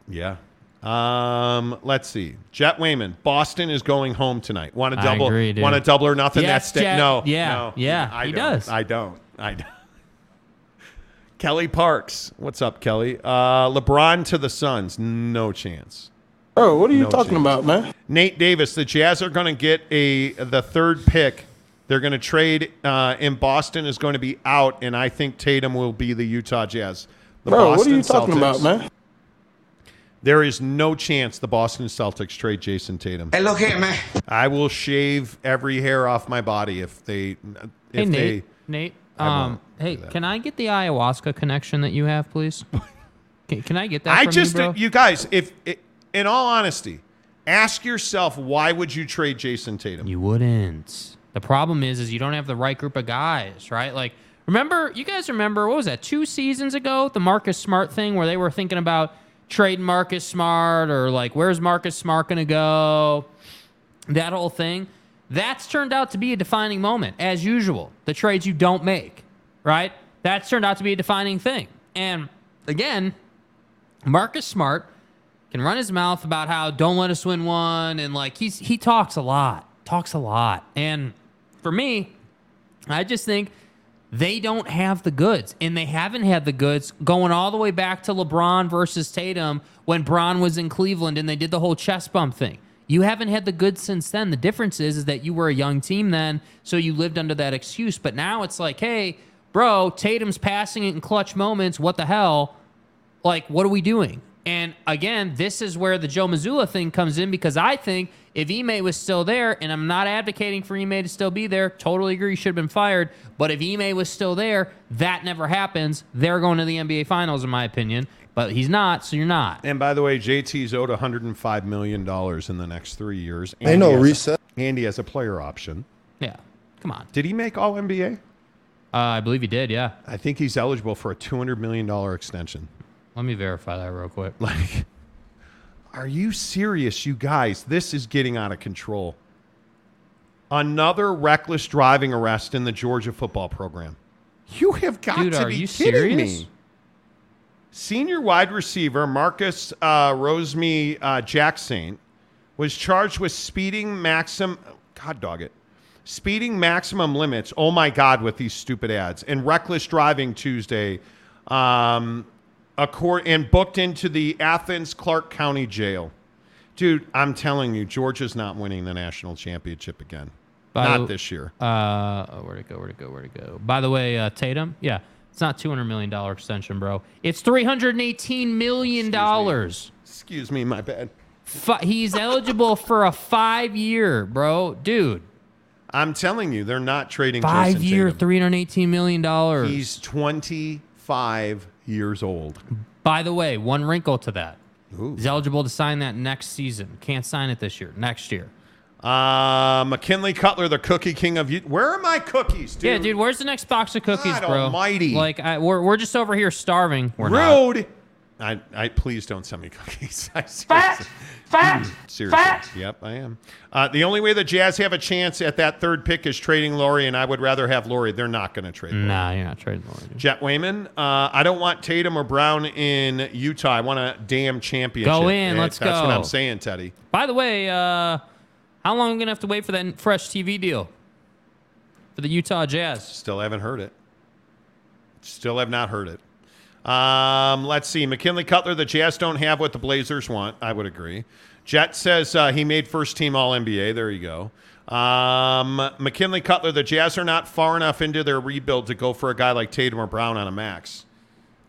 Yeah. Um, let's see. Jet Wayman, Boston is going home tonight. Want to I double? agree, dude. Want to double or nothing? Yes, That's sta- Jet. no. Yeah, no, yeah, I he don't. does. I don't. I don't. Kelly Parks, what's up, Kelly? Uh, LeBron to the Suns, no chance. Bro, what are you No talking chance. about, man? Nate Davis, the Jazz are going to get a the third pick. They're going to trade, uh, and Boston is going to be out, and I think Tatum will be the Utah Jazz. The Bro, what are you Boston talking about, man? There is no chance the Boston Celtics trade Jayson Tatum. Hey, look here, man. I will shave every hair off my body if they. If Hey, Nate. they, Nate. I Um, hey, can I get the ayahuasca connection that you have, please? can, can I get that? I from just, you, bro? you guys, if in all honesty, ask yourself why would you trade Jayson Tatum? You wouldn't. The problem is, is you don't have the right group of guys, right? Like, remember, you guys remember what was that? Two seasons ago, the Marcus Smart thing, where they were thinking about trading Marcus Smart or like where's Marcus Smart going to go? That whole thing. That's turned out to be a defining moment, as usual. The trades you don't make, right? That's turned out to be a defining thing. And again, Marcus Smart can run his mouth about how don't let us win one and like he's he talks a lot, talks a lot. And for me, I just think they don't have the goods and they haven't had the goods going all the way back to LeBron versus Tatum when Bron was in Cleveland and they did the whole chest bump thing. You haven't had the goods since then. The difference is, is that you were a young team then, so you lived under that excuse. But now it's like, hey, bro, Tatum's passing it in clutch moments. What the hell? Like, what are we doing? And again, this is where the Joe Mazzulla thing comes in because I think if Ime was still there, and I'm not advocating for Ime to still be there, totally agree he should have been fired. But if Ime was still there, that never happens. They're going to the NBA Finals, in my opinion. But he's not, so you're not. And by the way, JT's owed 105 million dollars in the next three years. Ain't And no he has- reset. And he has a player option. Yeah, come on. Did he make All NBA? Uh, I believe he did. Yeah. I think he's eligible for a 200 million dollar extension. Let me verify that real quick. Like, are you serious, you guys? This is getting out of control. Another reckless driving arrest in the Georgia football program. You have got Dude, to be kidding serious? me. Senior wide receiver Marcus uh, Roseme uh, Jackson was charged with speeding maximum. God dog it. Speeding maximum limits. Oh my God, with these stupid ads and reckless driving Tuesday, um, a court and booked into the Athens Clarke County Jail. Dude, I'm telling you, Georgia's not winning the national championship again. By not the- this year. Uh, oh, where'd it go? Where'd it go? Where'd it go? By the way, uh, Tatum, yeah, it's not two hundred million dollar extension, bro. It's three hundred and eighteen million dollars. Excuse me, my bad. Fi- he's eligible for a five year, bro, dude. I'm telling you, they're not trading Five Jayson year, Tatum. three hundred eighteen million dollars. He's 25 years old. By the way, one wrinkle to that. He's eligible to sign that next season. Can't sign it this year. Next year. Uh, McKinley Cutler, the cookie king of you. Where are my cookies, dude? Yeah, dude. Where's the next box of cookies, God bro? almighty. Like, I, we're we're just over here starving. We're not. Rude. I, I please don't send me cookies. I Fat, seriously- fat, Seriously. fat. Yep, I am. Uh, the only way the Jazz have a chance at that third pick is trading Lauri, and I would rather have Lauri. They're not going to trade. Lauri. Nah, you're not trading Lauri. Jet Wayman, uh, I don't want Tatum or Brown in Utah. I want a damn championship. Go in, Eh, let's That's go. what I'm saying, Teddy. By the way, uh, how long are we gonna have to wait for that fresh TV deal for the Utah Jazz? Still haven't heard it. Still have not heard it. Um, let's see. McKinley Cutler, the Jazz don't have what the Blazers want. I would agree. Jet says uh, he made first team All NBA. There you go. Um, McKinley Cutler, the Jazz are not far enough into their rebuild to go for a guy like Tatum or Brown on a max.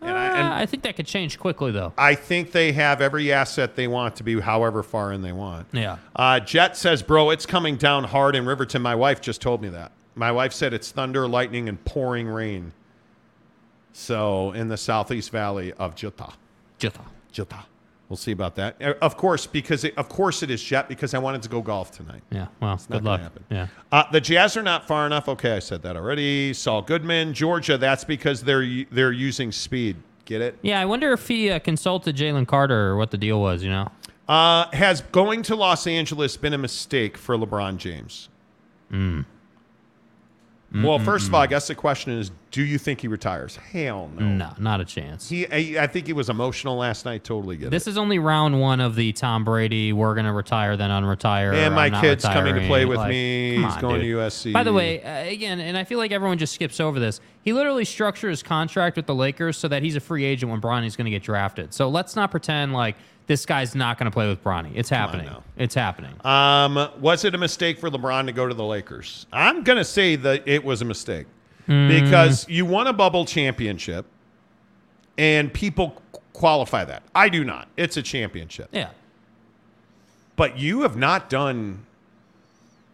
And I, and Uh, I think that could change quickly, though. I think they have every asset they want to be however far in they want. Yeah. Uh, Jet says, bro, it's coming down hard in Riverton. My wife just told me that. My wife said it's thunder, lightning, and pouring rain. So in the southeast valley of Utah. Utah. Utah. We'll see about that. Uh, Of course, because it, of course it is Jet because I wanted to go golf tonight. Yeah. Well, not good luck. happen. Yeah. Uh, the Jazz are not far enough. Okay, I said that already. Saul Goodman, Georgia. That's because they're they're using speed. Get it? Yeah. I wonder if he uh, consulted Jalen Carter or what the deal was. You know. Uh, has going to Los Angeles been a mistake for LeBron James? Mm. Well, first of all, I guess the question is, do you think he retires? Hell no. No, not a chance. He, I, I think he was emotional last night. Totally get This it. is only round one of the Tom Brady. We're gonna retire, then unretire. And my kid's coming to play with Like, me. He's on, going dude. to USC. By the way, uh, again, and I feel like everyone just skips over this. He literally structured his contract with the Lakers so that he's a free agent when Bronny's going to get drafted. So let's not pretend like this guy's not going to play with Bronny. It's happening. It's happening. Um, was it a mistake for LeBron to go to the Lakers? I'm going to say that it was a mistake Mm. because you won a bubble championship and people qualify that. I do not. It's a championship. Yeah. But you have not done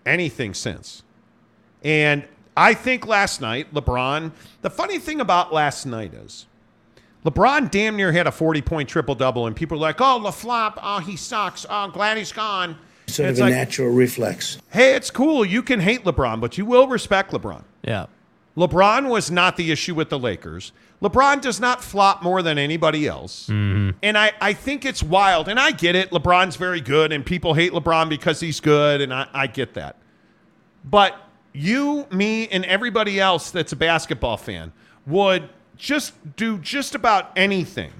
anything since. And I think last night, LeBron, the funny thing about last night is LeBron damn near had a 40 point triple double, and people are like, oh, LaFlop, oh, he sucks. Oh, glad he's gone. Sort It's of a like, natural reflex. Hey, it's cool. You can hate LeBron, but you will respect LeBron. Yeah. LeBron was not the issue with the Lakers. LeBron does not flop more than anybody else. Mm-hmm. And I, I think it's wild. And I get it. LeBron's very good, and people hate LeBron because he's good. And I, I get that. But you, me, and everybody else that's a basketball fan would just do just about anything.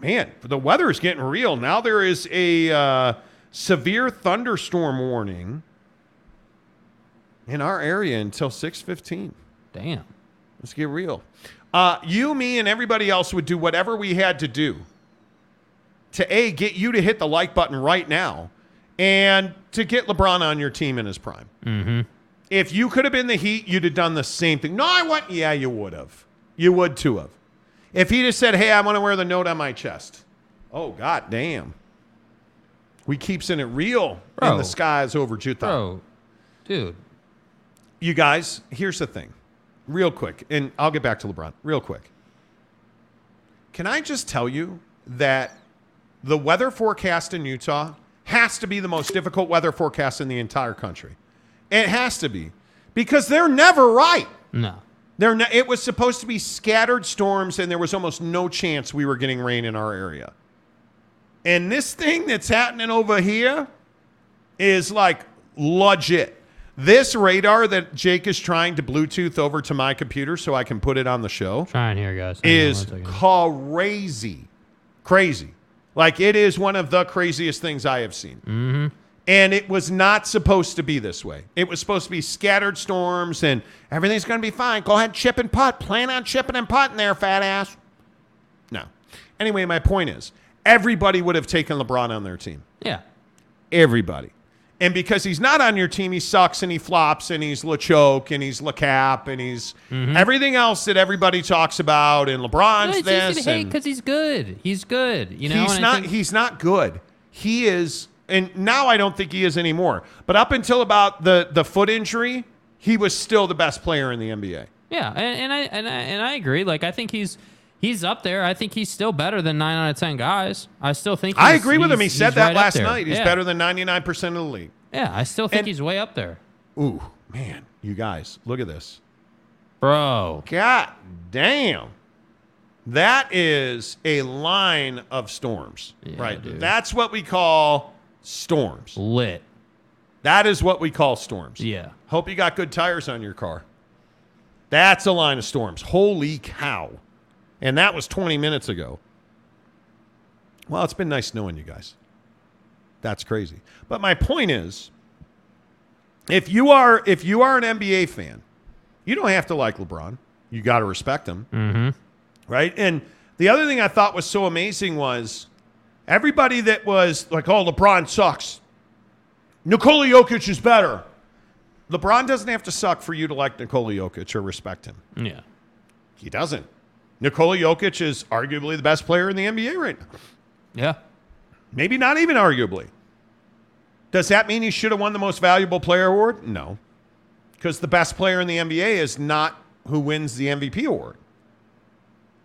Man, the weather is getting real. Now there is a uh, severe thunderstorm warning in our area until 6:15. Damn. Let's get real. Uh, you, me, and everybody else would do whatever we had to do to a get you to hit the like button right now, and to get LeBron on your team in his prime. Mm-hmm. If you could have been the Heat, you'd have done the same thing. No, I want. Yeah, you would have. You would too have. If he just said, "Hey, I want to wear the note on my chest," oh god damn. We keeps in it real in the skies over Jutha. Bro, dude. You guys, here's the thing, real quick, and I'll get back to LeBron real quick. Can I just tell you that the weather forecast in Utah has to be the most difficult weather forecast in the entire country? It has to be because they're never right. No. It was supposed to be scattered storms, and there was almost no chance we were getting rain in our area. And this thing that's happening over here is like legit. This radar that Jake is trying to Bluetooth over to my computer so I can put it on the show Trying here, guys. Hang is crazy. Crazy. Like it is one of the craziest things I have seen. Mm-hmm. And it was not supposed to be this way. It was supposed to be scattered storms and everything's going to be fine. Go ahead, chip and putt. Plan on chipping and putting there, fat ass. No. Anyway, my point is everybody would have taken LeBron on their team. Yeah. Everybody. And because he's not on your team, he sucks and he flops and he's LeChoke and he's LeCap and he's everything else that everybody talks about. And LeBron's Mm-hmm. No, easy this. to hate because he's good. He's good. You know, he's not. think- he's not good. He is, and now I don't think he is anymore. But up until about the the foot injury, he was still the best player in the NBA. Yeah, and, and I and I and I agree. Like I think he's he's up there. I think he's still better than nine out of ten guys. I still think. He's. I agree with him. He said that right last night. He's Yeah. better than ninety nine percent of the league. Yeah, I still think And- he's way up there, Ooh, man, you guys, look at this, bro. God damn. That is a line of storms, right? dude. That's what we call storms. Lit. That is what we call storms. Yeah. Hope you got good tires on your car. That's a line of storms. Holy cow. And that was 20 minutes ago. Well, it's been nice knowing you guys. That's crazy. But my point is if you are if you are an NBA fan, you don't have to like LeBron. You got to respect him. Mm-hmm. Right? And the other thing I thought was so amazing was everybody that was like, "Oh, LeBron sucks." Nikola Jokic is better. LeBron doesn't have to suck for you to like Nikola Jokic or respect him. Yeah. He doesn't. Nikola Jokic is arguably the best player in the NBA right now. Yeah. Maybe not even arguably. Does that mean he should have won the most valuable player award? No. Because the best player in the NBA is not who wins the MVP award.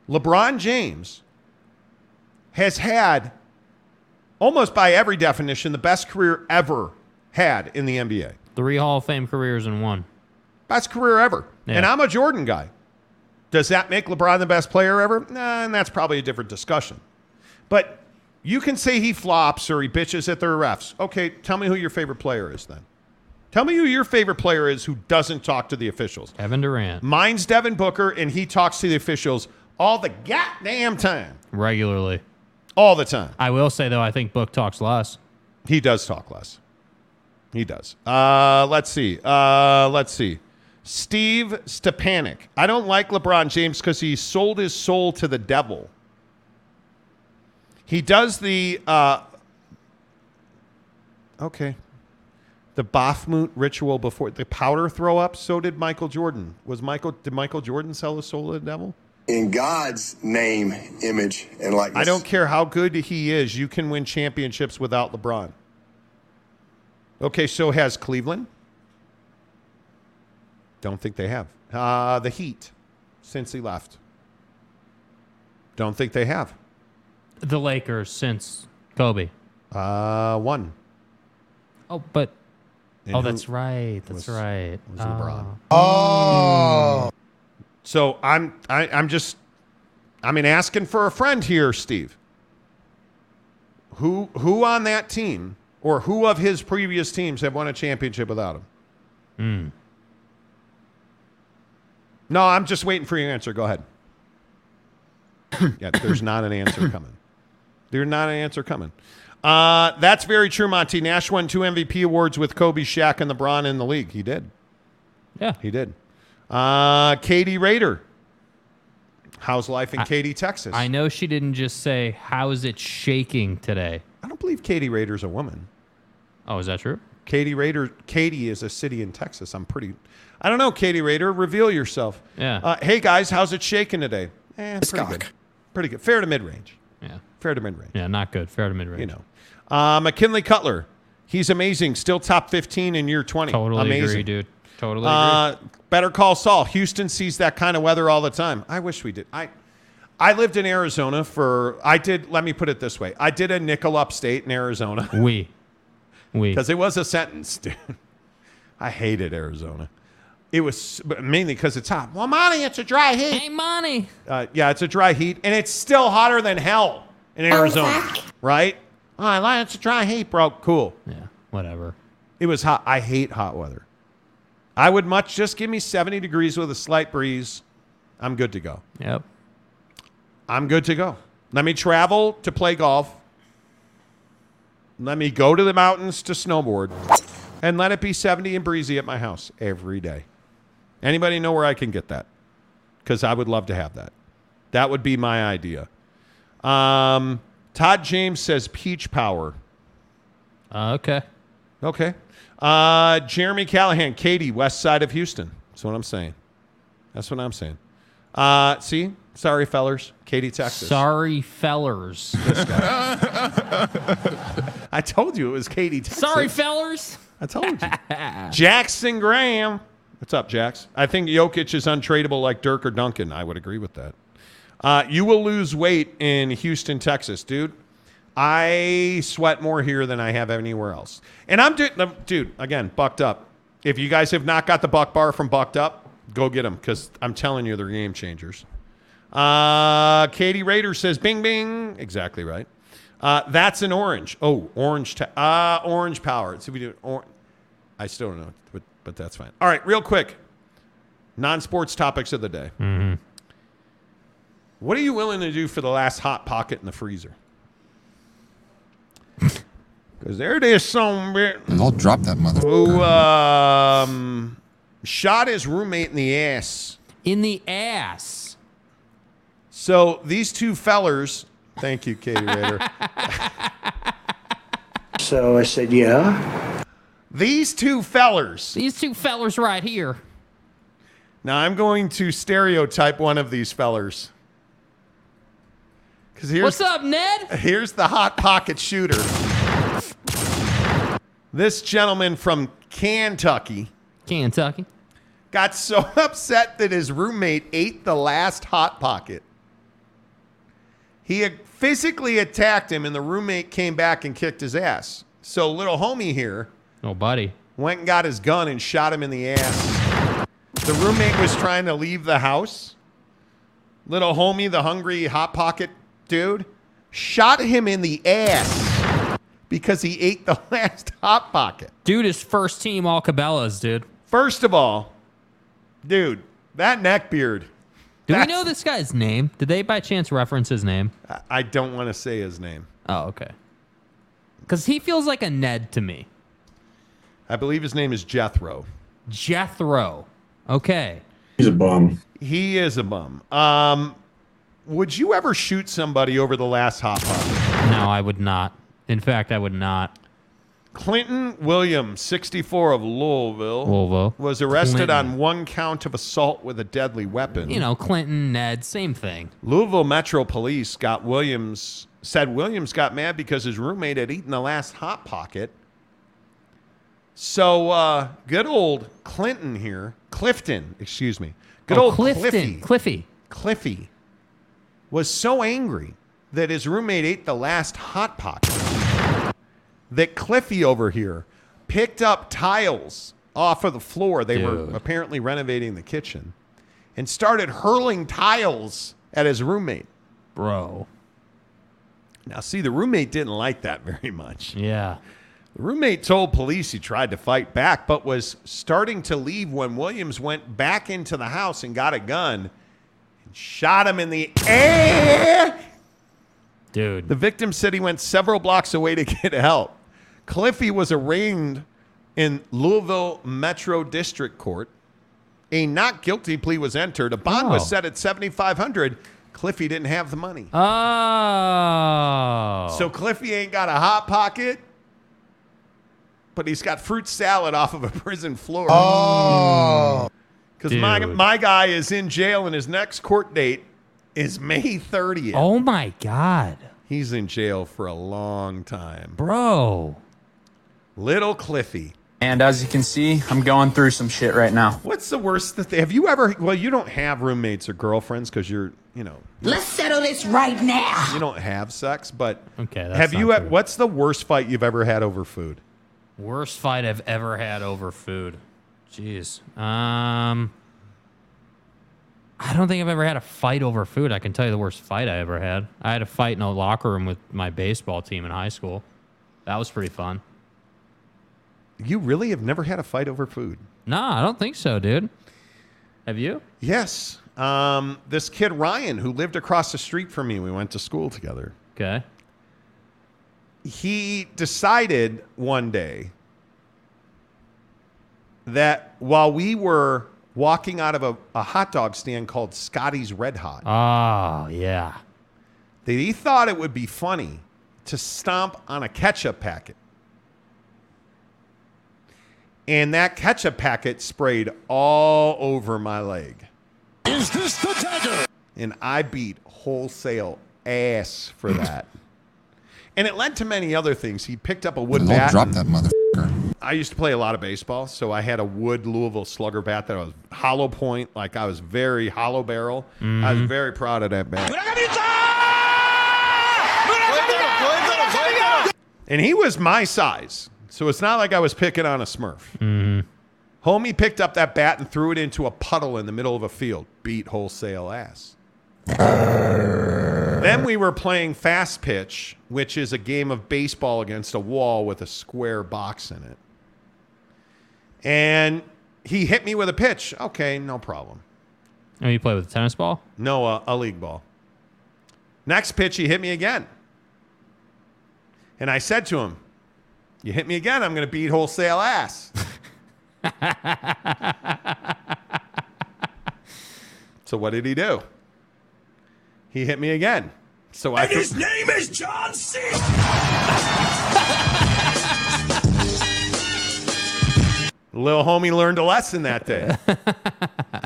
LeBron James has had, almost by every definition, the best career ever had in the NBA. Three Hall of Fame careers in one. Best career ever. Yeah. And I'm a Jordan guy. Does that make LeBron the best player ever? Nah, and that's probably a different discussion. But you can say he flops or he bitches at their refs. Okay, tell me who your favorite player is then. Tell me who your favorite player is who doesn't talk to the officials. Kevin Durant. Mine's Devin Booker, and he talks to the officials all the goddamn time. Regularly. All the time. I will say though, I think Book talks less. He does talk less. He does. Uh, let's see. Uh, let's see. Steve Stepanik. I don't like LeBron James because he sold his soul to the devil. He does the uh, okay, the Baphomet ritual before the powder throw up. So did Michael Jordan. Was Michael? Did Michael Jordan sell his soul to the devil? In God's name, image, and likeness. I don't care how good he is. You can win championships without LeBron. Okay, so has Cleveland? Don't think they have. Uh, the Heat, since he left. Don't think they have. The Lakers since Kobe. Uh, one. Oh, but And Oh, who- that's right. That's was- right. was LeBron. Oh. So I'm I, I'm just I mean asking for a friend here, Steve. Who who on that team or who of his previous teams have won a championship without him? Hmm. No, I'm just waiting for your answer. Go ahead. yeah, there's not an answer coming. There's not an answer coming. Uh, that's very true, Monty. Nash won two MVP awards with Kobe, Shaq, and LeBron in the league. He did. Yeah. He did. Uh, Katie Rader. How's life in Katy, Texas? I know she didn't just say, "How's it shaking today?" I don't believe Katie Rader's a woman. Oh, is that true? Katie Rader. Katy is a city in Texas. I'm pretty. I don't know, Katie Rader. Reveal yourself. Yeah. Uh, hey guys, how's it shaking today? Eh, pretty Cock. good. Pretty good. Fair to mid range. Yeah. Fair to mid range. Yeah, not good. Fair to mid range. You know. Uh, McKinley Cutler. He's amazing. Still top 15 in year 20. Totally amazing. agree, dude. Totally agree. Uh, better call Saul. Houston sees that kind of weather all the time. I wish we did. I I lived in Arizona for I did let me put it this way. I did a nickel upstate in Arizona. We. We. Because it was a sentence, dude. I hated Arizona. It was mainly because it's hot. Well, Monty, it's a dry heat. Hey, Monty. Uh, yeah, it's a dry heat, and it's still hotter than hell in Arizona, right? Oh, I like it's a dry heat, bro. Cool. Yeah, whatever. It was hot. I hate hot weather. I would much just give me 70 degrees with a slight breeze. I'm good to go. Yep. I'm good to go. Let me travel to play golf. Let me go to the mountains to snowboard. And let it be 70 and breezy at my house every day. Anybody know where I can get that? Because I would love to have that. That would be my idea. Um, Todd James says peach power. Uh, okay. Okay. Uh, Jeremy Callahan, Katy, west side of Houston. That's what I'm saying. That's what I'm saying. Uh, see? Sorry, fellers. Katy, Texas. Sorry, fellers. I told you it was Katy, Texas. Sorry, fellers. I told you. Jackson Graham. What's up, Jax? I think Jokic is untradeable like Dirk or Duncan. I would agree with that. Uh, you will lose weight in Houston, Texas, dude. I sweat more here than I have anywhere else. And I'm, du- dude, again, bucked up. If you guys have not got the Buck Bar from Bucked Up, go get them because I'm telling you, they're game changers. Uh, Katie Rader says, "Bing, bing." Exactly right. Uh, that's an orange. Oh, orange. Ta- uh, orange power. So we do. Or- I still don't know, but but that's fine. All right, real quick. Non-sports topics of the day. Mm-hmm. What are you willing to do for the last hot pocket in the freezer? Because there it is, some bit. I'll drop that mother. Who um, shot his roommate in the ass. In the ass. So these two fellers, thank you, Katie Rader. So I said, yeah. these two fellers. These two fellers right here. Now I'm going to stereotype one of these fellers. Because here's What's up, Ned? here's the hot pocket shooter. This gentleman from Kentucky Kentucky. got so upset that his roommate ate the last hot pocket. He physically attacked him, and the roommate came back and kicked his ass. So little homie here Oh, buddy. went and got his gun and shot him in the ass. The roommate was trying to leave the house. Little homie, the hungry hot pocket dude, shot him in the ass because he ate the last hot pocket. Dude is first team all Cabela's, dude. First of all, dude, that neck beard. Do we know this guy's name? Did they by chance reference his name? I- I don't want to say his name. Oh, okay. Because he feels like a Ned to me. I believe his name is Jethro. Jethro. Okay. He's a bum. He is a bum. Um, would you ever shoot somebody over the last hot pocket? No, I would not. In fact, I would not. Clinton Williams, 64 of Louisville, Louisville. was arrested Clinton. on one count of assault with a deadly weapon. You know, Clinton, Ned, same thing. Louisville Metro Police got Williams said Williams got mad because his roommate had eaten the last hot pocket. So uh, good old Clinton here, Clifton, excuse me. Good Oh, old Clifton. Cliffy. Cliffy. Cliffy was so angry that his roommate ate the last hot pocket that Cliffy over here picked up tiles off of the floor. They Dude. were apparently renovating the kitchen and started hurling tiles at his roommate. Bro. Now, see, the roommate didn't like that very much. Yeah. The roommate told police he tried to fight back, but was starting to leave when Williams went back into the house and got a gun shot him in the air. Dude. The victim said he went several blocks away to get help. Cliffy was arraigned in Louisville Metro District Court. A not guilty plea was entered. A bond Oh. was set at 7500 Cliffy didn't have the money. Oh. So Cliffy ain't got a hot pocket, but he's got fruit salad off of a prison floor. Oh. Because my, my guy is in jail and his next court date is May 30th. Oh my God. He's in jail for a long time. Bro. Little Cliffy. And as you can see, I'm going through some shit right now. What's the worst that they have you ever well you don't have roommates or girlfriends because you're you know Let's settle this right now. you don't have sex but Okay, that's have you not had- what's the worst fight you've ever had over food Worst fight I've ever had over food. Jeez. Um I don't think I've ever had a fight over food. I can tell you the worst fight I ever had. I had a fight in a locker room with my baseball team in high school. That was pretty fun. you really have never had a fight over food Nah, I don't think so, dude. Have you? yes um, this kid Ryan who lived across the street from me we went to school together Okay. he decided one day that while we were walking out of a, a hot dog stand called Scotty's Red Hot Oh, yeah. that he thought it would be funny to stomp on a ketchup packet. And that ketchup packet sprayed all over my leg. Is this the dagger? And I beat wholesale ass for that. and it led to many other things. He picked up a wood Lord, bat. drop that motherfucker. I used to play a lot of baseball, so I had a wood Louisville slugger bat that was hollow point, like I was very hollow barrel. I was Mhm. very proud of that bat. And he was my size. So it's not like I was picking on a Smurf. Mm-hmm. Homie picked up that bat and threw it into a puddle in the middle of a field. Beat wholesale ass. Then we were playing fast pitch, which is a game of baseball against a wall with a square box in it. And he hit me with a pitch. Okay, no problem. Oh, you play with a tennis ball? No, uh, a league ball. Next pitch, he hit me again. And I said to him, You hit me again, I'm going to beat wholesale ass. so what did he do? He hit me again. So I. And his name is John C. Little homie learned a lesson that day.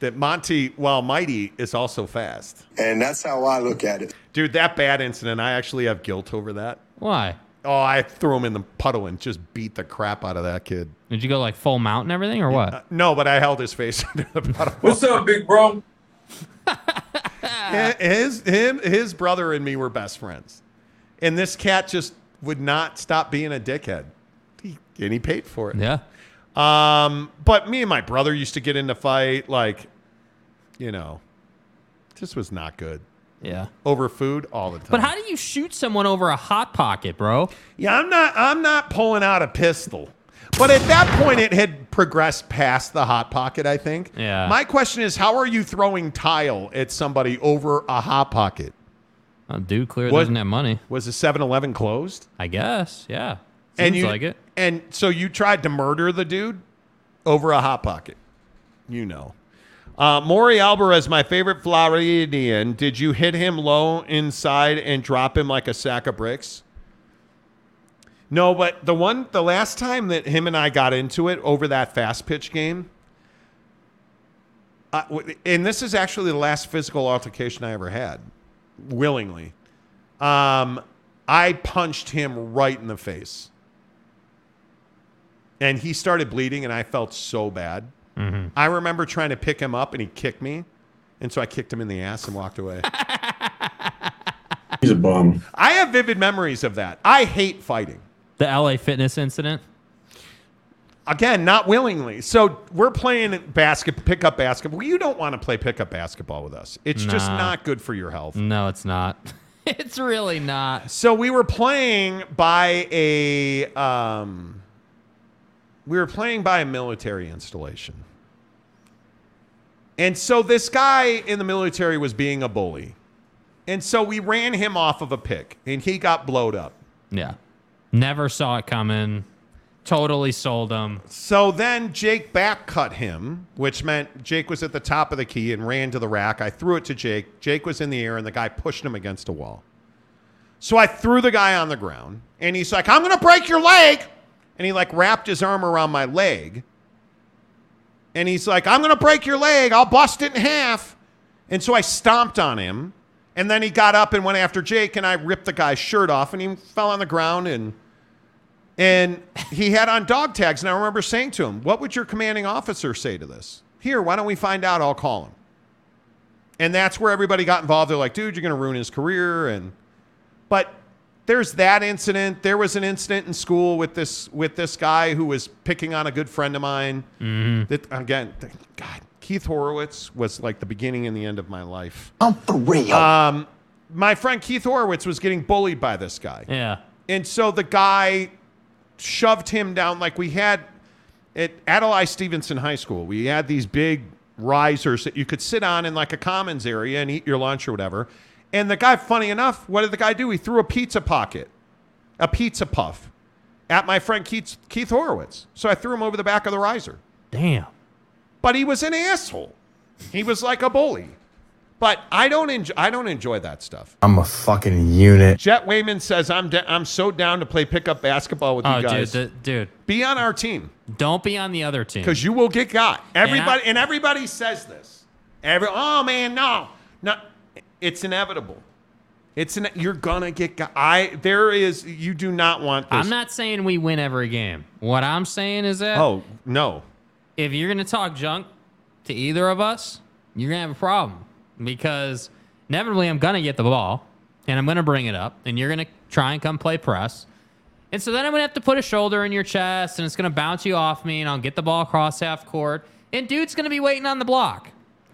that Monty, while mighty, is also fast. And that's how I look at it. Dude, that bad incident, I actually have guilt over that. Why? Oh, I threw him in the puddle and just beat the crap out of that kid. Did you go like full mount and everything or what? Uh, no, but I held his face under the puddle. What's up, big bro? His him his brother and me were best friends, and this cat just would not stop being a dickhead. He, and he paid for it. Yeah. Um, but me and my brother used to get into fight, like, you know, this was not good. Yeah. Over food all the time. But how do you shoot someone over a hot pocket, bro? Yeah, I'm not I'm not pulling out a pistol. But at that point it had progressed past the hot pocket, I think. Yeah. My question is how are you throwing tile at somebody over a hot pocket? A dude clearly What- doesn't have money. Was the 7-Eleven closed? I guess. Yeah. and Seems you like it. And so you tried to murder the dude over a hot pocket. You know. Uh, Maury Alvarez, my favorite Floridian. Did you hit him low inside and drop him like a sack of bricks? No, but the one, the last time that him and I got into it over that fast pitch game, uh, and this is actually the last physical altercation I ever had, willingly. Um, I punched him right in the face, and he started bleeding, and I felt so bad. Mm-hmm. I remember trying to pick him up, and he kicked me, and so I kicked him in the ass and walked away. He's a bum. I have vivid memories of that. I hate fighting. The LA Fitness incident. Again, not willingly. So we're playing basket pickup basketball. You don't want to play pickup basketball with us. It's just not good for your health. No, it's not. it's really not. So we were playing by a um, we were playing by a military installation. And so this guy in the military was being a bully. And so we ran him off of a pick and he got blowed up. Yeah. Never saw it coming. Totally sold him. So then Jake back cut him, which meant Jake was at the top of the key and ran to the rack. I threw it to Jake. Jake was in the air and the guy pushed him against a wall. So I threw the guy on the ground and he's like, I'm going to break your leg. And he like wrapped his arm around my leg. And he's like, I'm going to break your leg. I'll bust it in half. And so I stomped on him. And then he got up and went after Jake and I ripped the guy's shirt off and he fell on the ground and and he had on dog tags. And I remember saying to him, What would your commanding officer say to this? Here, why don't we find out? I'll call him. And that's where everybody got involved. They're like, dude, you're going to ruin his career. And but there's that incident. There was an incident in school with this with this guy who was picking on a good friend of mine. Mm-hmm. That again, God, Keith Horowitz was like the beginning and the end of my life. I'm for real. Um, my friend Keith Horowitz was getting bullied by this guy. Yeah. And so the guy shoved him down like we had at Adlai Stevenson High School. We had these big risers that you could sit on in like a commons area and eat your lunch or whatever. And the guy, funny enough, what did the guy do? He threw a pizza pocket, a pizza puff, at my friend Keith, Keith Horowitz. So I threw him over the back of the riser. Damn. But he was an asshole. He was like a bully. But I don't enjoy. I don't enjoy that stuff. I'm a fucking unit. Jet Wayman says I'm da- I'm so down to play pickup basketball with Oh, you guys. dude, the, dude. Be on our team Don't be on the other team. because you will get got. Everybody I- and everybody says this. Every oh man, no, no, it's inevitable. It's an you're gonna get got. I there is you do not want this. I'm not saying we win every game. What I'm saying is that Oh no, if you're going to talk junk to either of us, you're going to have a problem because inevitably I'm going to get the ball and I'm going to bring it up and you're going to try and come play press. And so then I'm going to have to put a shoulder in your chest and it's going to bounce you off me and I'll get the ball across half court. And dude's going to be waiting on the block.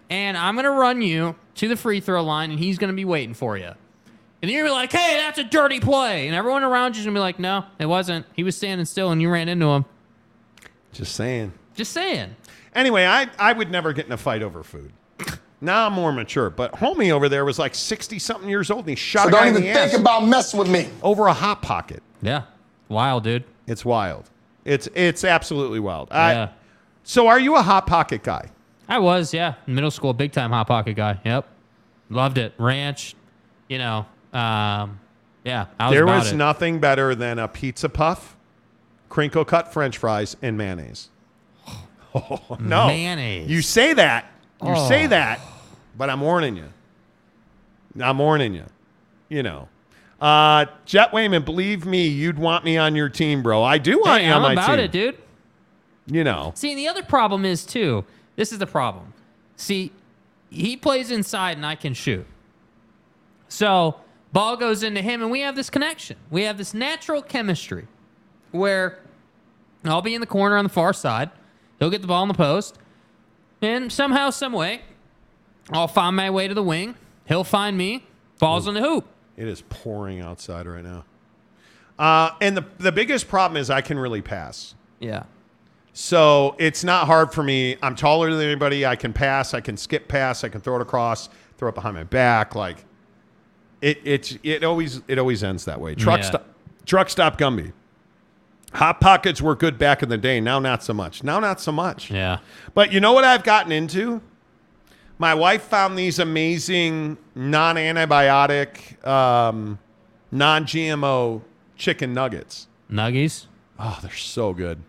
And I'm going to run you to the free throw line and he's going to be waiting for you. And you're going to be like, hey, that's a dirty play. And everyone around you's going to be like, no, it wasn't. He was standing still and you ran into him. just saying. Just saying. Anyway, I I would never get in a fight over food. Now I'm more mature, but homie over there was like 60 something years old and he shot So a guy don't in even the think ass about messing with me. over a hot pocket. Yeah. Wild, dude. It's wild. It's it's absolutely wild. I, Yeah. So are you a hot pocket guy? I was, yeah. Middle school, big time hot pocket guy. Yep. Loved it. Ranch, you know. Um, yeah. I was there about was it. nothing better than a pizza puff, crinkle cut French fries, and mayonnaise. Oh, no Mayonnaise. You say that. You Oh. say that, but I'm warning you. I'm warning you. You know. Uh, Jet Wayman, believe me, you'd want me on your team, bro. I do want Hey, you on I'm my about team. it, dude. You know. See, the other problem is, too, this is the problem. See, he plays inside and I can shoot. So, ball goes into him and we have this connection. We have this natural chemistry where I'll be in the corner on the far side. He'll get the ball in the post. And somehow, some way, I'll find my way to the wing. He'll find me. Ball's in the hoop. It is pouring outside right now. Uh, and the, the biggest problem is I can really pass. Yeah. So it's not hard for me. I'm taller than anybody. I can pass. I can skip pass. I can throw it across, throw it behind my back. Like it, it's it always it always ends that way. Truck Yeah. stop, truck stop Gumby. Hot pockets were good back in the day. Now not so much. Now not so much. Yeah. But you know what I've gotten into? My wife found these amazing non-antibiotic, um, non-GMO chicken nuggets. Nuggies. Oh, they're so good.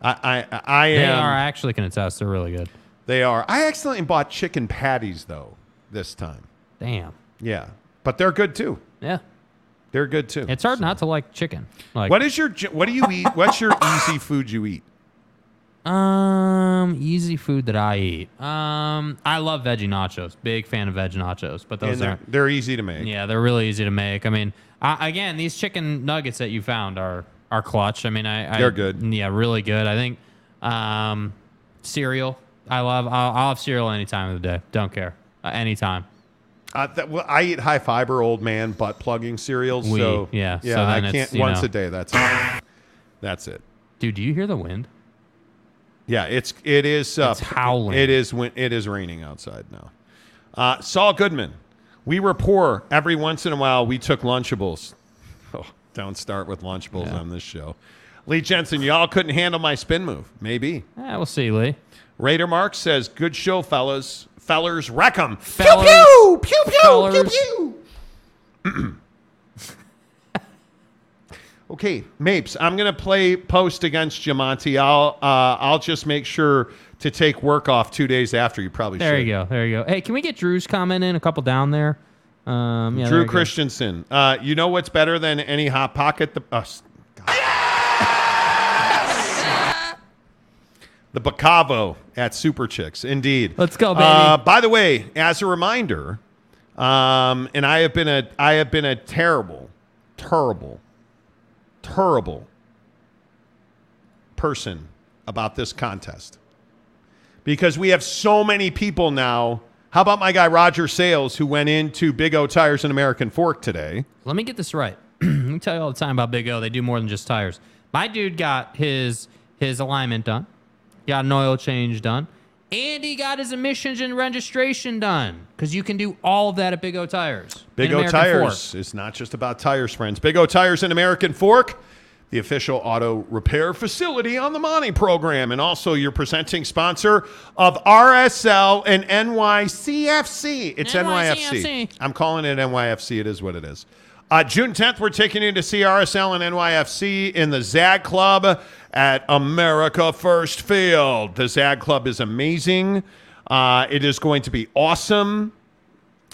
I I I They am. are I actually can attest. They're really good. They are. I accidentally bought chicken patties though this time. Damn. Yeah, but they're good too. Yeah. They're good too. It's hard not to like chicken. Like what is your what do you eat? What's your easy food you eat? Um, easy food that I eat. Um, I love veggie nachos. Big fan of veggie nachos, but those And they're, aren't. they're easy to make. Yeah, they're really easy to make. I mean, I, again, these chicken nuggets that you found are are clutch. I mean, I, I They're good. Yeah, really good. I think um, cereal. I love. I'll, I'll have cereal any time of the day. Don't care. Uh, anytime. Uh, that, well, I eat high fiber old man butt plugging cereals. We- so yeah, yeah, so I it's, can't you once know. a day. That's it. That's it. Dude, do you hear the wind? Yeah, it's it is uh, It's howling. It is when it is raining outside now. Uh, Saul Goodman, we were poor. Every once in a while, we took Lunchables. Oh, don't start with Lunchables on this show. Lee Jensen, y'all couldn't handle my spin move. Maybe. Yeah, we'll see, Lee. Raider Mark says, "Good show, fellas. Fellers, wreck 'em. Fellers. Pew pew pew pew Fellers. pew pew." Okay, Mapes, I'm gonna play post against Jamonti. I'll uh, I'll just make sure to take work off two days after. You probably There should. you go. There you go. Hey, can we get Drew's comment in? A couple down there. Um, yeah, there Drew you go. Christensen. Uh, you know what's better than any hot pocket? The uh, s- God. the Bacavo at Super Chicks. Indeed. Let's go, baby. Uh, by the way, as a reminder, um, and I have been a I have been a terrible, terrible, terrible person about this contest because we have so many people now. How about my guy Roger Sales, who went into Big O Tires and American Fork today? Let me get this right. Me tell you all the time about Big O. They do more than just tires. My dude got his his alignment done, got an oil change done, and he got his emissions and registration done. Because you can do all of that at Big O Tires. Big O Tires is not just about tires, friends. Big O Tires and American Fork, the official auto repair facility on the Monty program, and also your presenting sponsor of RSL and NYCFC. It's NYFC. NYCFC. I'm calling it NYFC. It is what it is. Uh, June 10th, we're taking you to see RSL and NYFC in the ZAG Club at America First Field. The ZAG Club is amazing. Uh, it is going to be awesome.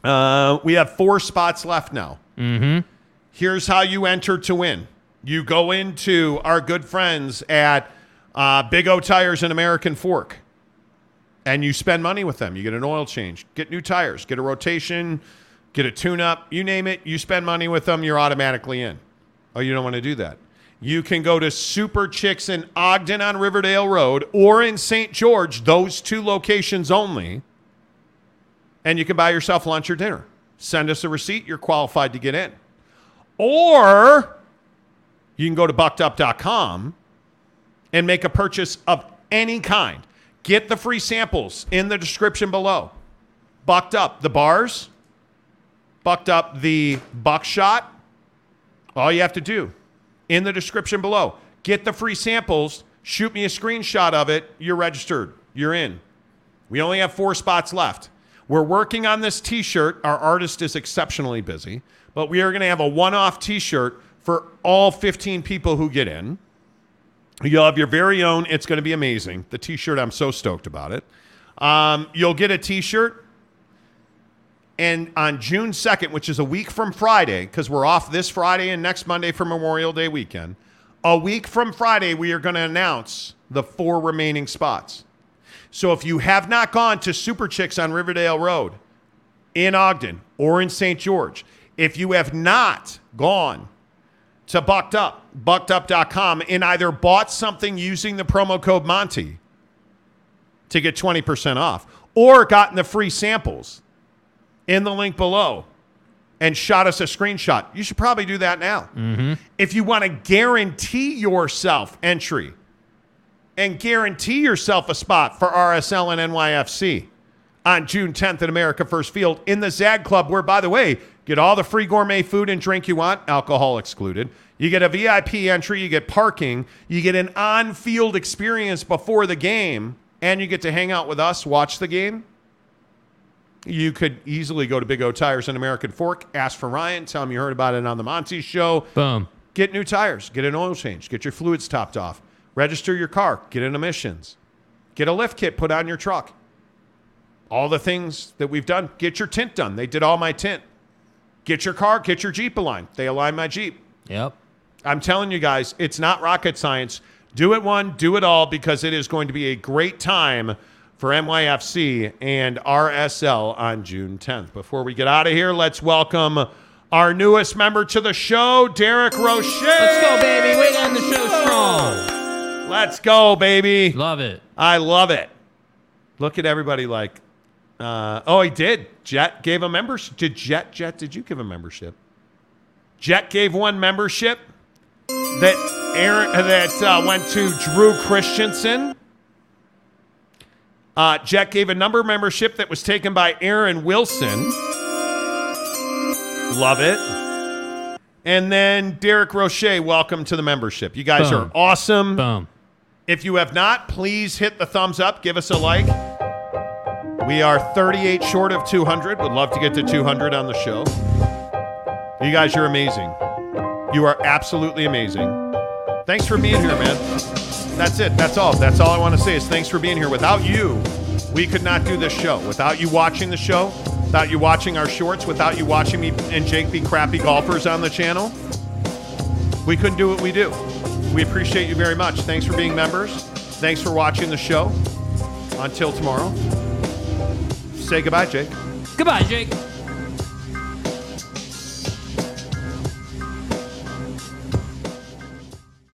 Uh, we have four spots left now. Mm-hmm. Here's how you enter to win. You go into our good friends at uh, Big O Tires and American Fork, and you spend money with them. You get an oil change, get new tires, get a rotation, get a tune up, you name it. You spend money with them, you're automatically in. Oh, you don't want to do that. You can go to Super Chicks in Ogden on Riverdale Road or in St. George, those two locations only, and you can buy yourself lunch or dinner. Send us a receipt, you're qualified to get in. Or you can go to buckedup.com and make a purchase of any kind. Get the free samples in the description below. Bucked up the bars, bucked up the buckshot. All you have to do in the description below, get the free samples, shoot me a screenshot of it. You're registered, you're in. We only have four spots left. We're working on this t shirt. Our artist is exceptionally busy, but we are going to have a one off t shirt for all 15 people who get in. You'll have your very own. It's going to be amazing. The t shirt, I'm so stoked about it. Um, you'll get a t shirt. And on June 2nd, which is a week from Friday, because we're off this Friday and next Monday for Memorial Day weekend, a week from Friday, we are going to announce the four remaining spots. So if you have not gone to Super Chicks on Riverdale Road in Ogden or in St. George, if you have not gone to Bucked Up, buckedup.com, and either bought something using the promo code Monty to get 20% off or gotten the free samples in the link below and shot us a screenshot, you should probably do that now. Mm-hmm. If you want to guarantee yourself entry and guarantee yourself a spot for RSL and NYFC on June 10th at America First Field in the ZAG Club, where, by the way, get all the free gourmet food and drink you want, alcohol excluded. You get a VIP entry, you get parking, you get an on field experience before the game, and you get to hang out with us, watch the game. You could easily go to Big O Tires in American Fork, ask for Ryan, tell him you heard about it on the Monty Show. Boom. Get new tires, get an oil change, get your fluids topped off, register your car, get an emissions, get a lift kit put on your truck. All the things that we've done. Get your tint done. They did all my tint. Get your car, get your Jeep aligned. They aligned my Jeep. Yep. I'm telling you guys, it's not rocket science. Do it one, do it all, because it is going to be a great time for NYFC and RSL on June 10th. Before we get out of here, let's welcome our newest member to the show, Derek Roche. Let's go, baby. To end the roll. Let's go, baby. Love it. I love it. Look at everybody like, uh, oh, he did. Jet gave a membership. Did Jet, Jet, did you give a membership? Jet gave one membership that Aaron that uh, went to Drew Christensen. Uh, Jet gave a number membership that was taken by Aaron Wilson. Love it. And then Derek Roche, welcome to the membership. You guys Boom. are awesome. Boom. If you have not, please hit the thumbs up. Give us a like. We are 38 short of 200. Would love to get to 200 on the show. You guys you're amazing. You are absolutely amazing. Thanks for being here, man. That's it. That's all. That's all I want to say is thanks for being here. Without you, we could not do this show. Without you watching the show, without you watching our shorts, without you watching me and Jake be crappy golfers on the channel, we couldn't do what we do. We appreciate you very much. Thanks for being members. Thanks for watching the show. Until tomorrow, say goodbye, Jake. Goodbye, Jake.